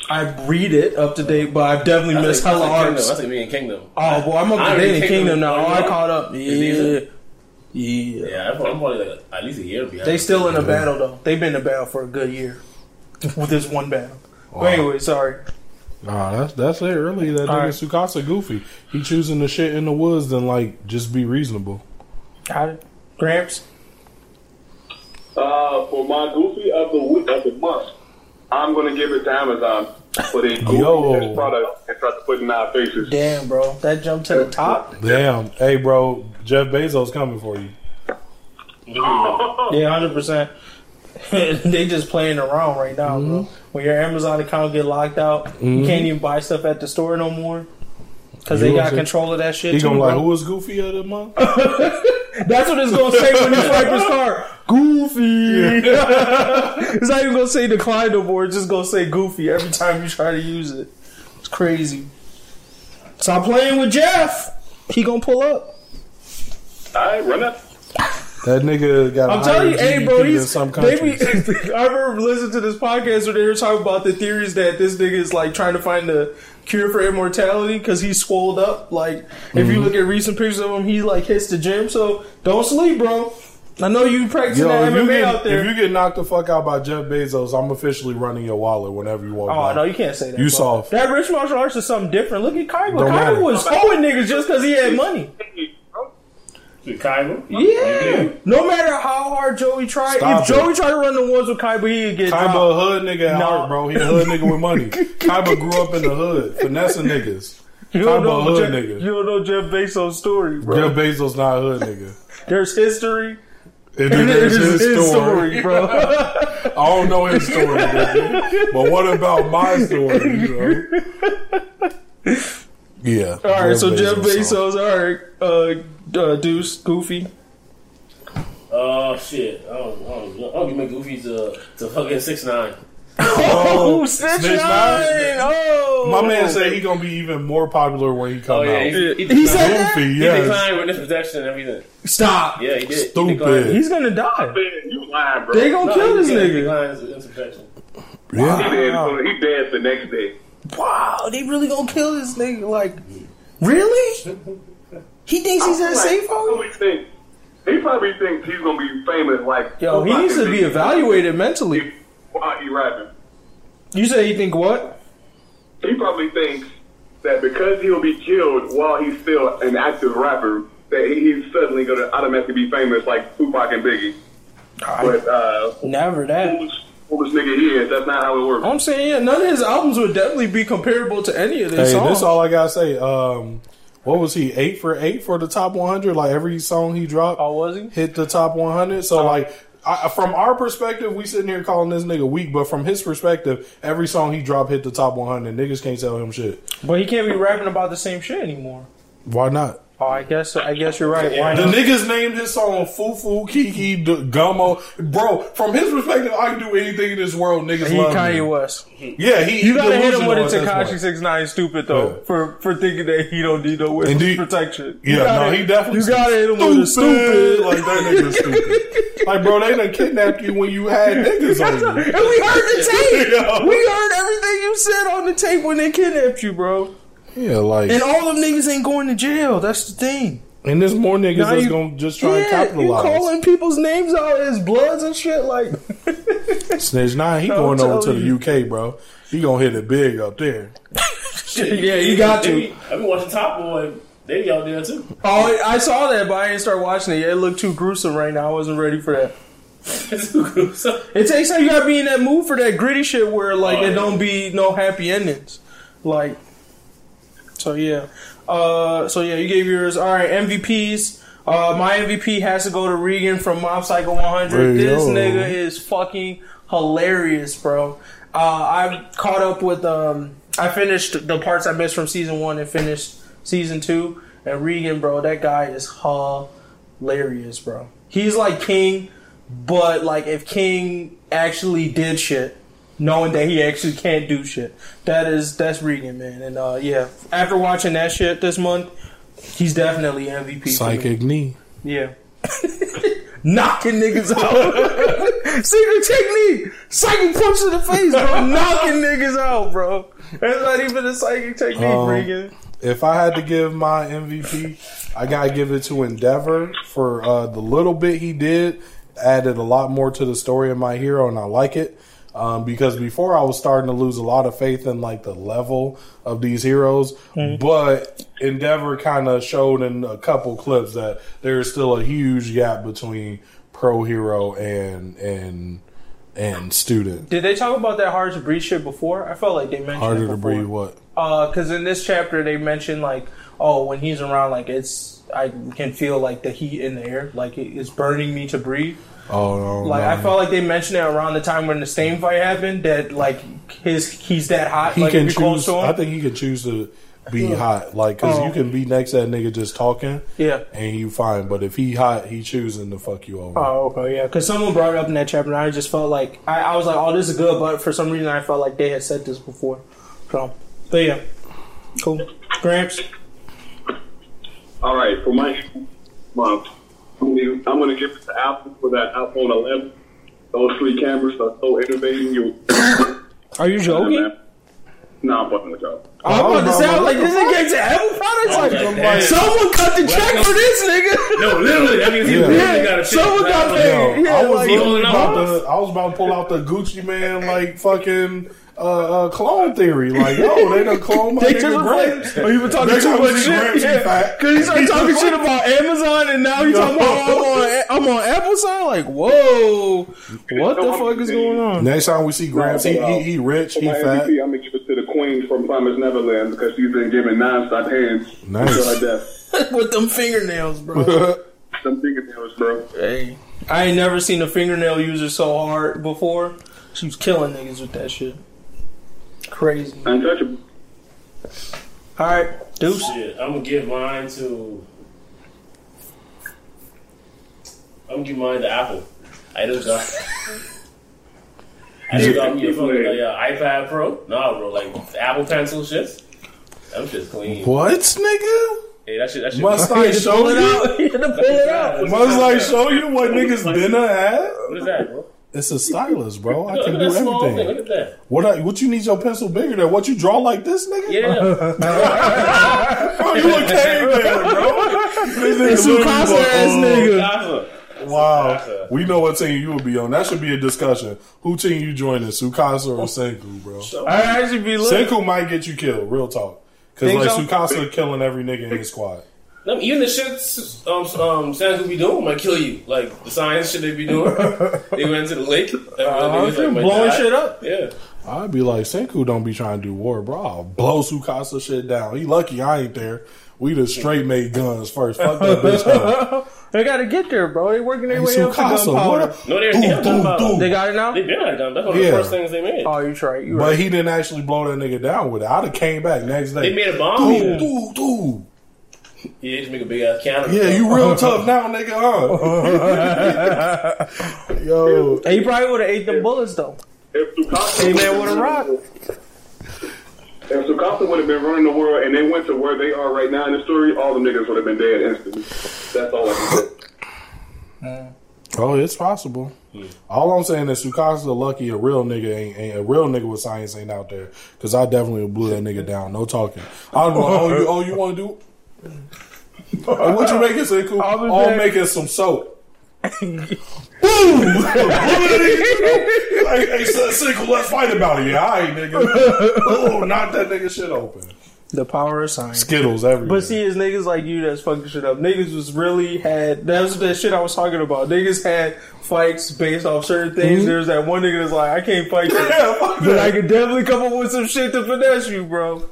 I read it up to date, but I've definitely That's missed like- hella that's like arcs. That's like me and Kingdom. Oh, boy, I'm up to date in in Kingdom Kingdom. now. Oh, I caught up. Yeah. Yeah. Yeah, I'm I'm probably like at least a year behind. They still in a battle, though. They've been in a battle for a good year. With this one battle. But anyway, sorry. nah, that's that's it. Really, that All nigga right. Tsukasa goofy. He choosing the shit in the woods than like just be reasonable. Got it. Gramps? Uh, for my goofy of the week of the month, I'm gonna give it to Amazon for the Yo. goofiest product and try to put it in our faces. Damn, bro. That jumped to the top? Damn, hey, bro, Jeff Bezos coming for you. Yeah, 100%. they just playing around right now, Mm-hmm. bro. When your Amazon account get locked out, you can't even buy stuff at the store no more. Because they got was it? control of that shit He too, gonna be like, who was goofy of the month? That's what it's gonna say when you swipe his card. Goofy. it's not even gonna say decline no more. It's just gonna say Goofy every time you try to use it. It's crazy. Stop playing with Jeff. He gonna pull up. All right, run up. That nigga got. I'm telling you, higher hey, bro. GDP He's in some they be, countries. I remember listening to this podcast where they were talking about the theories that this nigga is like trying to find the cure for immortality because he's swolled up. Like if Mm-hmm. you look at recent pictures of him, he like hits the gym. So don't sleep, bro. I know you practicing Yo, that if you, MMA get, out there. if you get knocked the fuck out by Jeff Bezos, I'm officially running your wallet whenever you walk Oh by. no, you can't say that. You bro. soft. That rich martial arts is something different. Look at Kaiba. Don't matter. Kaiba was hoeing niggas just because he had money. Kaiba. Yeah. No matter how hard Joey tried, Stop if it. Joey tried to run the ones with Kaiba, he'd get Kaiba a hood nigga at No. heart, bro. He a hood nigga with money. Kaiba grew up in the hood, finessing niggas. You don't, Kaiba a know hood Jeff, nigga. you don't know Jeff Bezos' story, bro. Jeff Bezos not a hood nigga. There's history. And And then there's there's his, his story. bro. I don't know his story, nigga. but what about my story? You know? Yeah. all right, so Jeff song. Bezos, all right, uh, uh, Deuce, Goofy. Oh shit! I don't, I don't, I don't give my Goofy to to fucking six nine. Oh, Snitch Snitch Nine. Nine. Oh, My man said he gonna be even more popular when he come Oh yeah, out. he, he, He said that? Goofy, He yes. declined witness protection and everything. Stop. Yeah, he did. Stupid. He. He's gonna die. Man, you lying, bro. They gonna No, kill he this He nigga. declines witness protection. Yeah. He dead, he dead the next day. Wow, they really gonna kill this nigga? Like, really? He thinks he's that safe He home? probably think- He probably thinks he's gonna be famous. Like Yo, he needs to be evaluated mentally. while he rapping. You say he think what? He probably thinks that because he'll be killed while he's still an active rapper, that he's suddenly gonna automatically be famous like Tupac and Biggie. But uh, Never that. foolish, foolish nigga he is. That's not how it works. I'm saying, yeah, none of his albums would definitely be comparable to any of their Hey, songs. this all I gotta say. Um, what was he? Eight for eight for the top 100. Like every song he dropped oh, was he? hit the top 100. So like. I, from our perspective, we sitting here calling this nigga weak, but from his perspective, every song he dropped hit the top 100. Niggas can't tell him shit. But he can't be rapping about the same shit anymore. Why not? Oh, I guess I guess you're right. Why The not? niggas named his song Fufu, Kiki, D- Gummo. Bro, from his perspective, I can do anything in this world. Niggas He love Kanye me. West. Yeah, he. You gotta hit him with a Tekashi Six Nine stupid though Yeah. for for thinking that he don't need no witness protection. You Yeah, gotta- no, he definitely. You gotta hit him with a stupid. Like that nigga stupid. Like, bro, they done kidnapped you when you had niggas on you. and we heard the tape. We heard everything you said on the tape when they kidnapped you, bro. Yeah, like, And all them niggas ain't going to jail. That's the thing. and there's more niggas Now that's you- gonna just try and Yeah, you capitalize. calling people's names out as bloods and shit like. Snitch nine, he going over to you. the UK, bro. He gonna hit it big up there. yeah, you got to. I've been watching Top Boy. They be out there too. Oh, I saw that, but I didn't start watching it. Yeah, It looked too gruesome right now. I wasn't ready for that. so, It takes time. You gotta be in that mood for that gritty shit where like Oh, there yeah. don't be no happy endings. Like, so yeah. Uh, so yeah, you gave yours. All right, MVPs. Uh, my MVP has to go to Reigen from Mob Psycho 100. Hey, this yo. nigga is fucking hilarious, bro. Uh, I caught up with. Um, I finished the parts I missed from season one and finished season two. And Reigen, bro, that guy is hilarious, bro. He's like King, but like if King actually did shit, knowing that he actually can't do shit. That is that's Reigen, man. And uh yeah, after watching that shit this month, he's definitely MVP. Psychic knee. Yeah. Knocking niggas out. Secret technique. Psychic punch to the face, bro. Knocking niggas out, bro. That's not even a psychic technique, Um, Reigen. If I had to give my MVP, I gotta give it to Endeavor for uh, the little bit he did. Added a lot more to the story of my hero, and I like it. Um, because before I was starting to lose a lot of faith in like the level of these heroes, but Endeavor kind of showed in a couple clips that there is still a huge gap between pro hero and and and student. Did they talk about that hard to breathe shit before? I felt like they mentioned Harder it to breathe. What? because in this chapter they mentioned like, oh, when he's around, like it's I can feel like the heat in the air, like it's burning me to breathe. Oh no! Like no. I felt like they mentioned it around the time when the stain fight happened that like his he's that hot. he like can if close choose. to him. I think he can choose to be hot, like because Oh. you can be next to that nigga just talking, yeah. and you fine. But if he hot, he choosing to fuck you over. Oh, okay, yeah. Because someone brought it up in that chapter, and I just felt like I, I was like, "Oh, this is good," but for some reason, I felt like they had said this before. So, but yeah, cool. Gramps, All right, for my month, I'm gonna, give it to Apple for that iPhone 11. Those three cameras are so innovative. You, are you joking? Nah, I'm fucking with y'all. Oh, I'm about to say, I was like, this nigga to Apple products. Like, I'm like, someone cut the check for this nigga. no, literally, I mean, he Yeah. really got a check. Someone got check. paid. Yeah, I was like- literally about off. to. I was about to pull out the Gucci Mane like fucking uh, uh, clone theory. Like, yo, they done clone my They nigga just Gramps. like, oh, you been talking Next too time much we see Gramps, he shit. fat. Because he started talking shit about Amazon, and now he talking about I'm on, I'm on Apple side. Like, whoa, what the fuck is going on? Next time we see Gramps, he, he, he rich, he fat. MVP, I'm gonna give it to the Queen from Promised Neverland because she's been giving nonstop hands Nice. until her death. With them fingernails, bro. Some fingernails, bro. hey, I ain't never seen a fingernail user so hard before. She was killing niggas with that shit. Crazy. Untouchable. All right, Deuce. Shit, I'm gonna give mine to. I'm gonna give mine to Apple. I just got. I just got me a fucking like, uh, iPad Pro. Nah, bro, like the Apple Pencil shit. Them shit's clean. what, nigga? Hey, that shit. That shit. Must I show it you? out. You had to pull it out. Must I show you what niggas been had? What is that, bro? It's a stylus, bro. I can do that everything. Look. What I, what you need your pencil bigger than? What you draw like this, nigga? Yeah. Bro, you a caveman, bro. This nigga It's literally Tsukasa like, ass nigga. Wow. We know what team you would be on. That should be a discussion. Who team you joining, Tsukasa or Senku, bro? I actually be lit. Senku might get you killed, real talk. Because Think like so? Tsukasa killing every nigga in his squad. No, even the shit um, um, Sans be doing might kill you. Like the science shit they be doing. they went to the lake. Uh, Niggas, like, blowing die. shit up. Yeah. I'd be like, Senku don't be trying to do war, bro. I'll blow Tsukasa shit down. He lucky I ain't there. We the straight made guns first. Fuck that bitch up. They gotta get there, bro. They working their Hey, way up to Tsukasa, gunpowder. No, they- Boom, they have boom, gunpowder. They got it now. They been at done. That's one of Yeah. the first things they made. Oh, you right. You But right. he didn't actually blow that nigga down with it. I'd have came back next day. They made a bomb. Dude, even. dude, dude. Yeah, just make a big ass counter. Yeah, you real tough now, nigga, huh? Yo, He probably would have ate them bullets though. If Tsukasa Hey, man, with a rock. If Tsukasa would have been running the world and they went to where they are right now in the story, all the niggas would have been dead instantly. That's all I can say. Hmm. oh, it's possible. Hmm. All I'm saying is Tsukasa lucky a real nigga ain't, ain't a real nigga with science ain't out there because I definitely blew that nigga down. No talking. I don't know. Oh, you, oh, you want to do? Oh, what you making, Senku? I'll be Oh, I'm making some soap. Boom! hey, hey, Senku, let's fight about it. Yeah, all right, nigga. Oh, knock that nigga shit open. The power of science. Skittles everywhere. But see, it's niggas like you that's fucking shit up. Niggas was really had that was the shit I was talking about. Niggas had fights based off certain things. Hmm? There's that one nigga that's like, I can't fight you, yeah, but. I could definitely come up with some shit to finesse you, bro.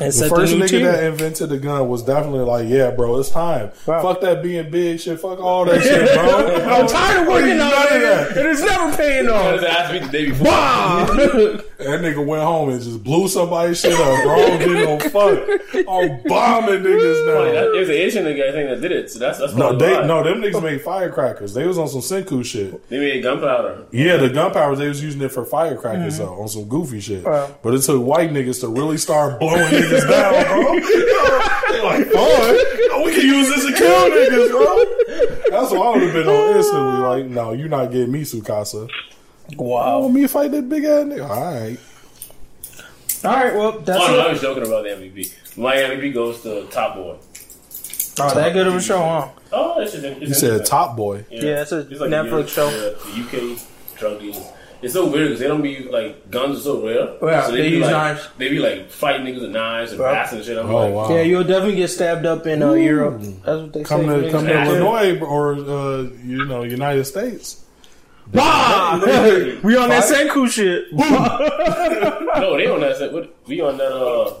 And The first new nigga tier. that invented the gun was definitely like, yeah, bro, it's time. Wow. Fuck that being big shit. Fuck all that shit, bro. I'm tired of working None on of that. and it's never paying off. Just asked me the day before. That nigga went home and just blew somebody's shit up, bro. I don't give no fuck. I'm bombing niggas Like, now. that- There's an Asian nigga I think that did it. So that's that's No, they why. no, them niggas made firecrackers. They was on some Senku shit. They made gunpowder. Yeah, the gunpowder they was using it for firecrackers mm-hmm. though, on some goofy shit. Wow. But it took white niggas to really start blowing niggas down, bro. they like, oh, we can use this to kill niggas, bro. That's what I would have been on instantly. Like, no, you're not getting me, Tsukasa. I Wow. want me to fight that big ass nigga. All right. All right, well, that's Oh, no, I was joking about the MVP. My MVP goes to Top Boy. Oh, that good of a show, huh? Oh, it's just it's You said interesting. Top Boy. Yeah, it's a It's Netflix Europe, show. yeah, the UK drug dealers. It's so weird because they don't be like guns are so rare. Yeah, so they be use like, knives. They be like fighting niggas with knives and Yeah. bats and shit. I'm Oh like, wow. Yeah, you'll definitely get stabbed up in uh, Europe. That's what they Come say. to come to Illinois or uh, you know United States. Bah! we on that Senku shit. no, they on that. set. What, we on that. Uh,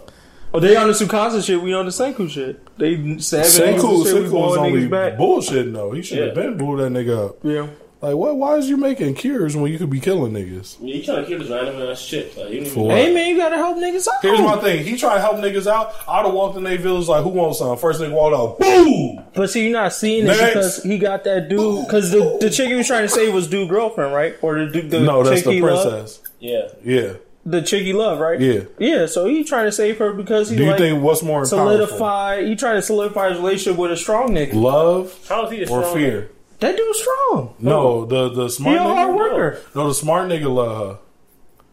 Oh, they on the Tsukasa shit. We on the Senku shit. They stabbing niggas Senku, and shit. We Senku was blowing only niggas back. bullshitting though. He should have Yeah. been blew that nigga up. Yeah. Like what? Why is you making cures when you could be killing niggas? yeah, you trying to kill this random ass shit? Like, you For? Hey man, you gotta help niggas out. Here's my thing. He tried to help niggas out. I'd have walked in their village like, who wants some? First nigga walked out, boom. But see, you're not seeing it Next. because he got that dude. Because the, the chick he was trying to save was dude girlfriend, right? Or the dude the No, that's chick the he loved? princess. Yeah. Yeah. The chick he loved, right? Yeah. Yeah. So he trying to save her because he Do you like think what's more powerful? solidify. He trying to solidify his relationship with a strong nigga. Love How is he a or strong fear? That dude's strong. No, the the He smart a hard nigga. worker. No, the smart nigga love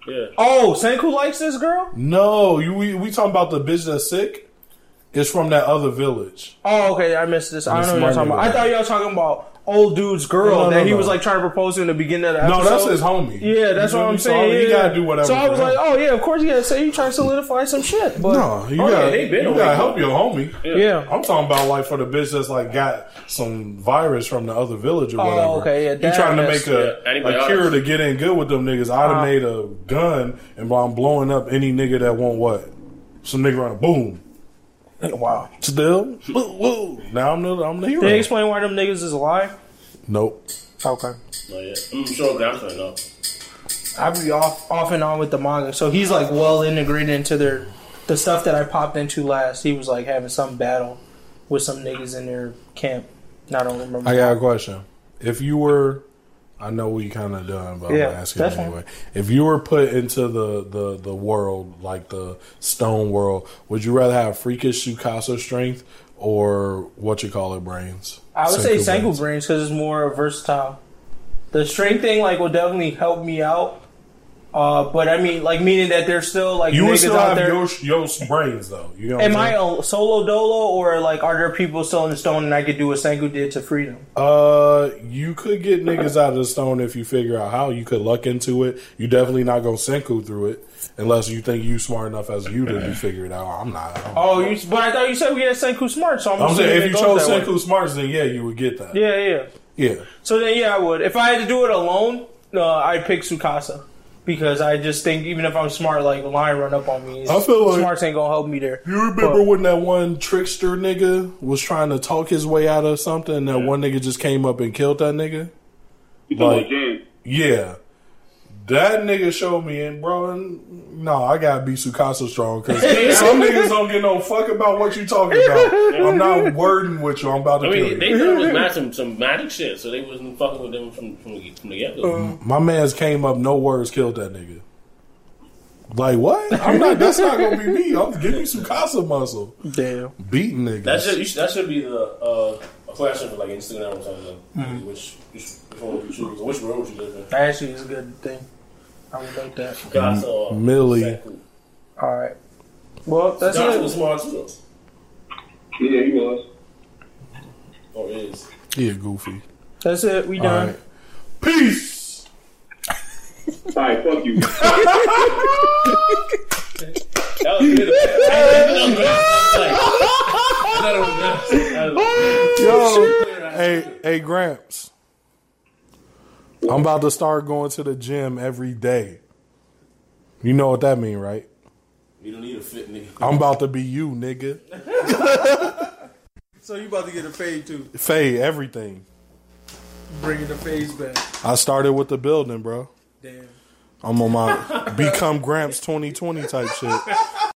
her. Yeah. Oh, Senku likes this girl. No, you we, we talking about the bitch that's sick? It's from that other village. Oh, okay. I missed this. I don't know what you're talking about. nigga. I thought y'all talking about old dude's girl No, no, that no, he no. was like trying to propose to in the beginning of the episode. No, that's his homie. Yeah, that's You what I'm me? So saying. he gotta do whatever. So I was like, oh yeah, of course you gotta say you trying to solidify some shit. But no, you Oh, gotta, yeah, they been you gotta help your homie. yeah. I'm talking about like for the bitch that's like got some virus from the other village or Oh, whatever. okay, yeah, You that- trying to make a, Yeah, a cure to get in good with them niggas. I'd have Uh-huh. made a gun and I'm blowing up any nigga that want what? Some nigga run boom. Wow. Still, woo, woo. Now I'm the I'm the hero. Did they explain why them niggas is alive? Nope. Okay. Oh, yeah. I'm sure Gramps might know. I be off off and on with the manga, so he's like well integrated into their the stuff that I popped into last. He was like having some battle with some niggas in their camp. And I don't remember. I got a question. If you were, I know we kind of done, but Yeah, I'm asking fine. anyway. If you were put into the, the the world, like the stone world, would you rather have freakish Tsukasa strength or what you call it brains? I would say Senku brains. brains because it's more versatile. The strength thing like will definitely help me out. Uh, but I mean, like meaning that there's still like You would niggas still out have there. your, your brains though. You know Am I'm I solo dolo or like are there people still in the stone and I could do what Senku did to freedom? Uh, you could get niggas out of the stone if you figure out how. You could luck into it. You definitely not gonna senku through it unless you think you smart enough as you to figure it out. I'm not. Oh, you, but I thought you said we had Senku smart, so I'm, I'm saying if you goes chose that way. senku smarts, then yeah, you would get that. Yeah, yeah. Yeah. So then, yeah, I would. If I had to do it alone, uh, I'd pick Tsukasa because I just think even if I'm smart, like the lion run up on me, I feel like- smarts ain't gonna help me there. You remember when that one trickster nigga was trying to talk his way out of something, and that one nigga just came up and killed that nigga? You talking Like- about Jan? Yeah. That nigga showed me, and bro, and, no, I gotta be Tsukasa strong because some niggas don't get no fuck about what you talking about. I'm not wording with you. I'm about to I kill mean, you. they thought it was mad, some, some magic shit, so they wasn't fucking with them from, from, the- from the get go. My man's came up, no words, killed that nigga. Like what? I'm not. That's not gonna be me. I'm give me Tsukasa muscle, Damn. beating niggas. That should you should, that should be the uh, a question for like Instagram or something. Which, which which one would you choose? Or which road would you live in? Actually, it's a good thing. I would like that. Casa or Millie. Senku? All right. Well, that's Josh it. was smart too, though. Yeah, he was. Oh, or is. yeah, goofy. That's it. We done. right. Peace. All right, fuck you. That was good. That was good. Yo, hey, hey, Gramps. I'm about to start going to the gym every day. You know what that mean, right? You don't need a fit nigga. I'm about to be you, nigga. So you about to get a fade too? Fade everything. Bringing the phase back. I started with the building, bro. Damn. I'm on my become Gramps 2020 type shit.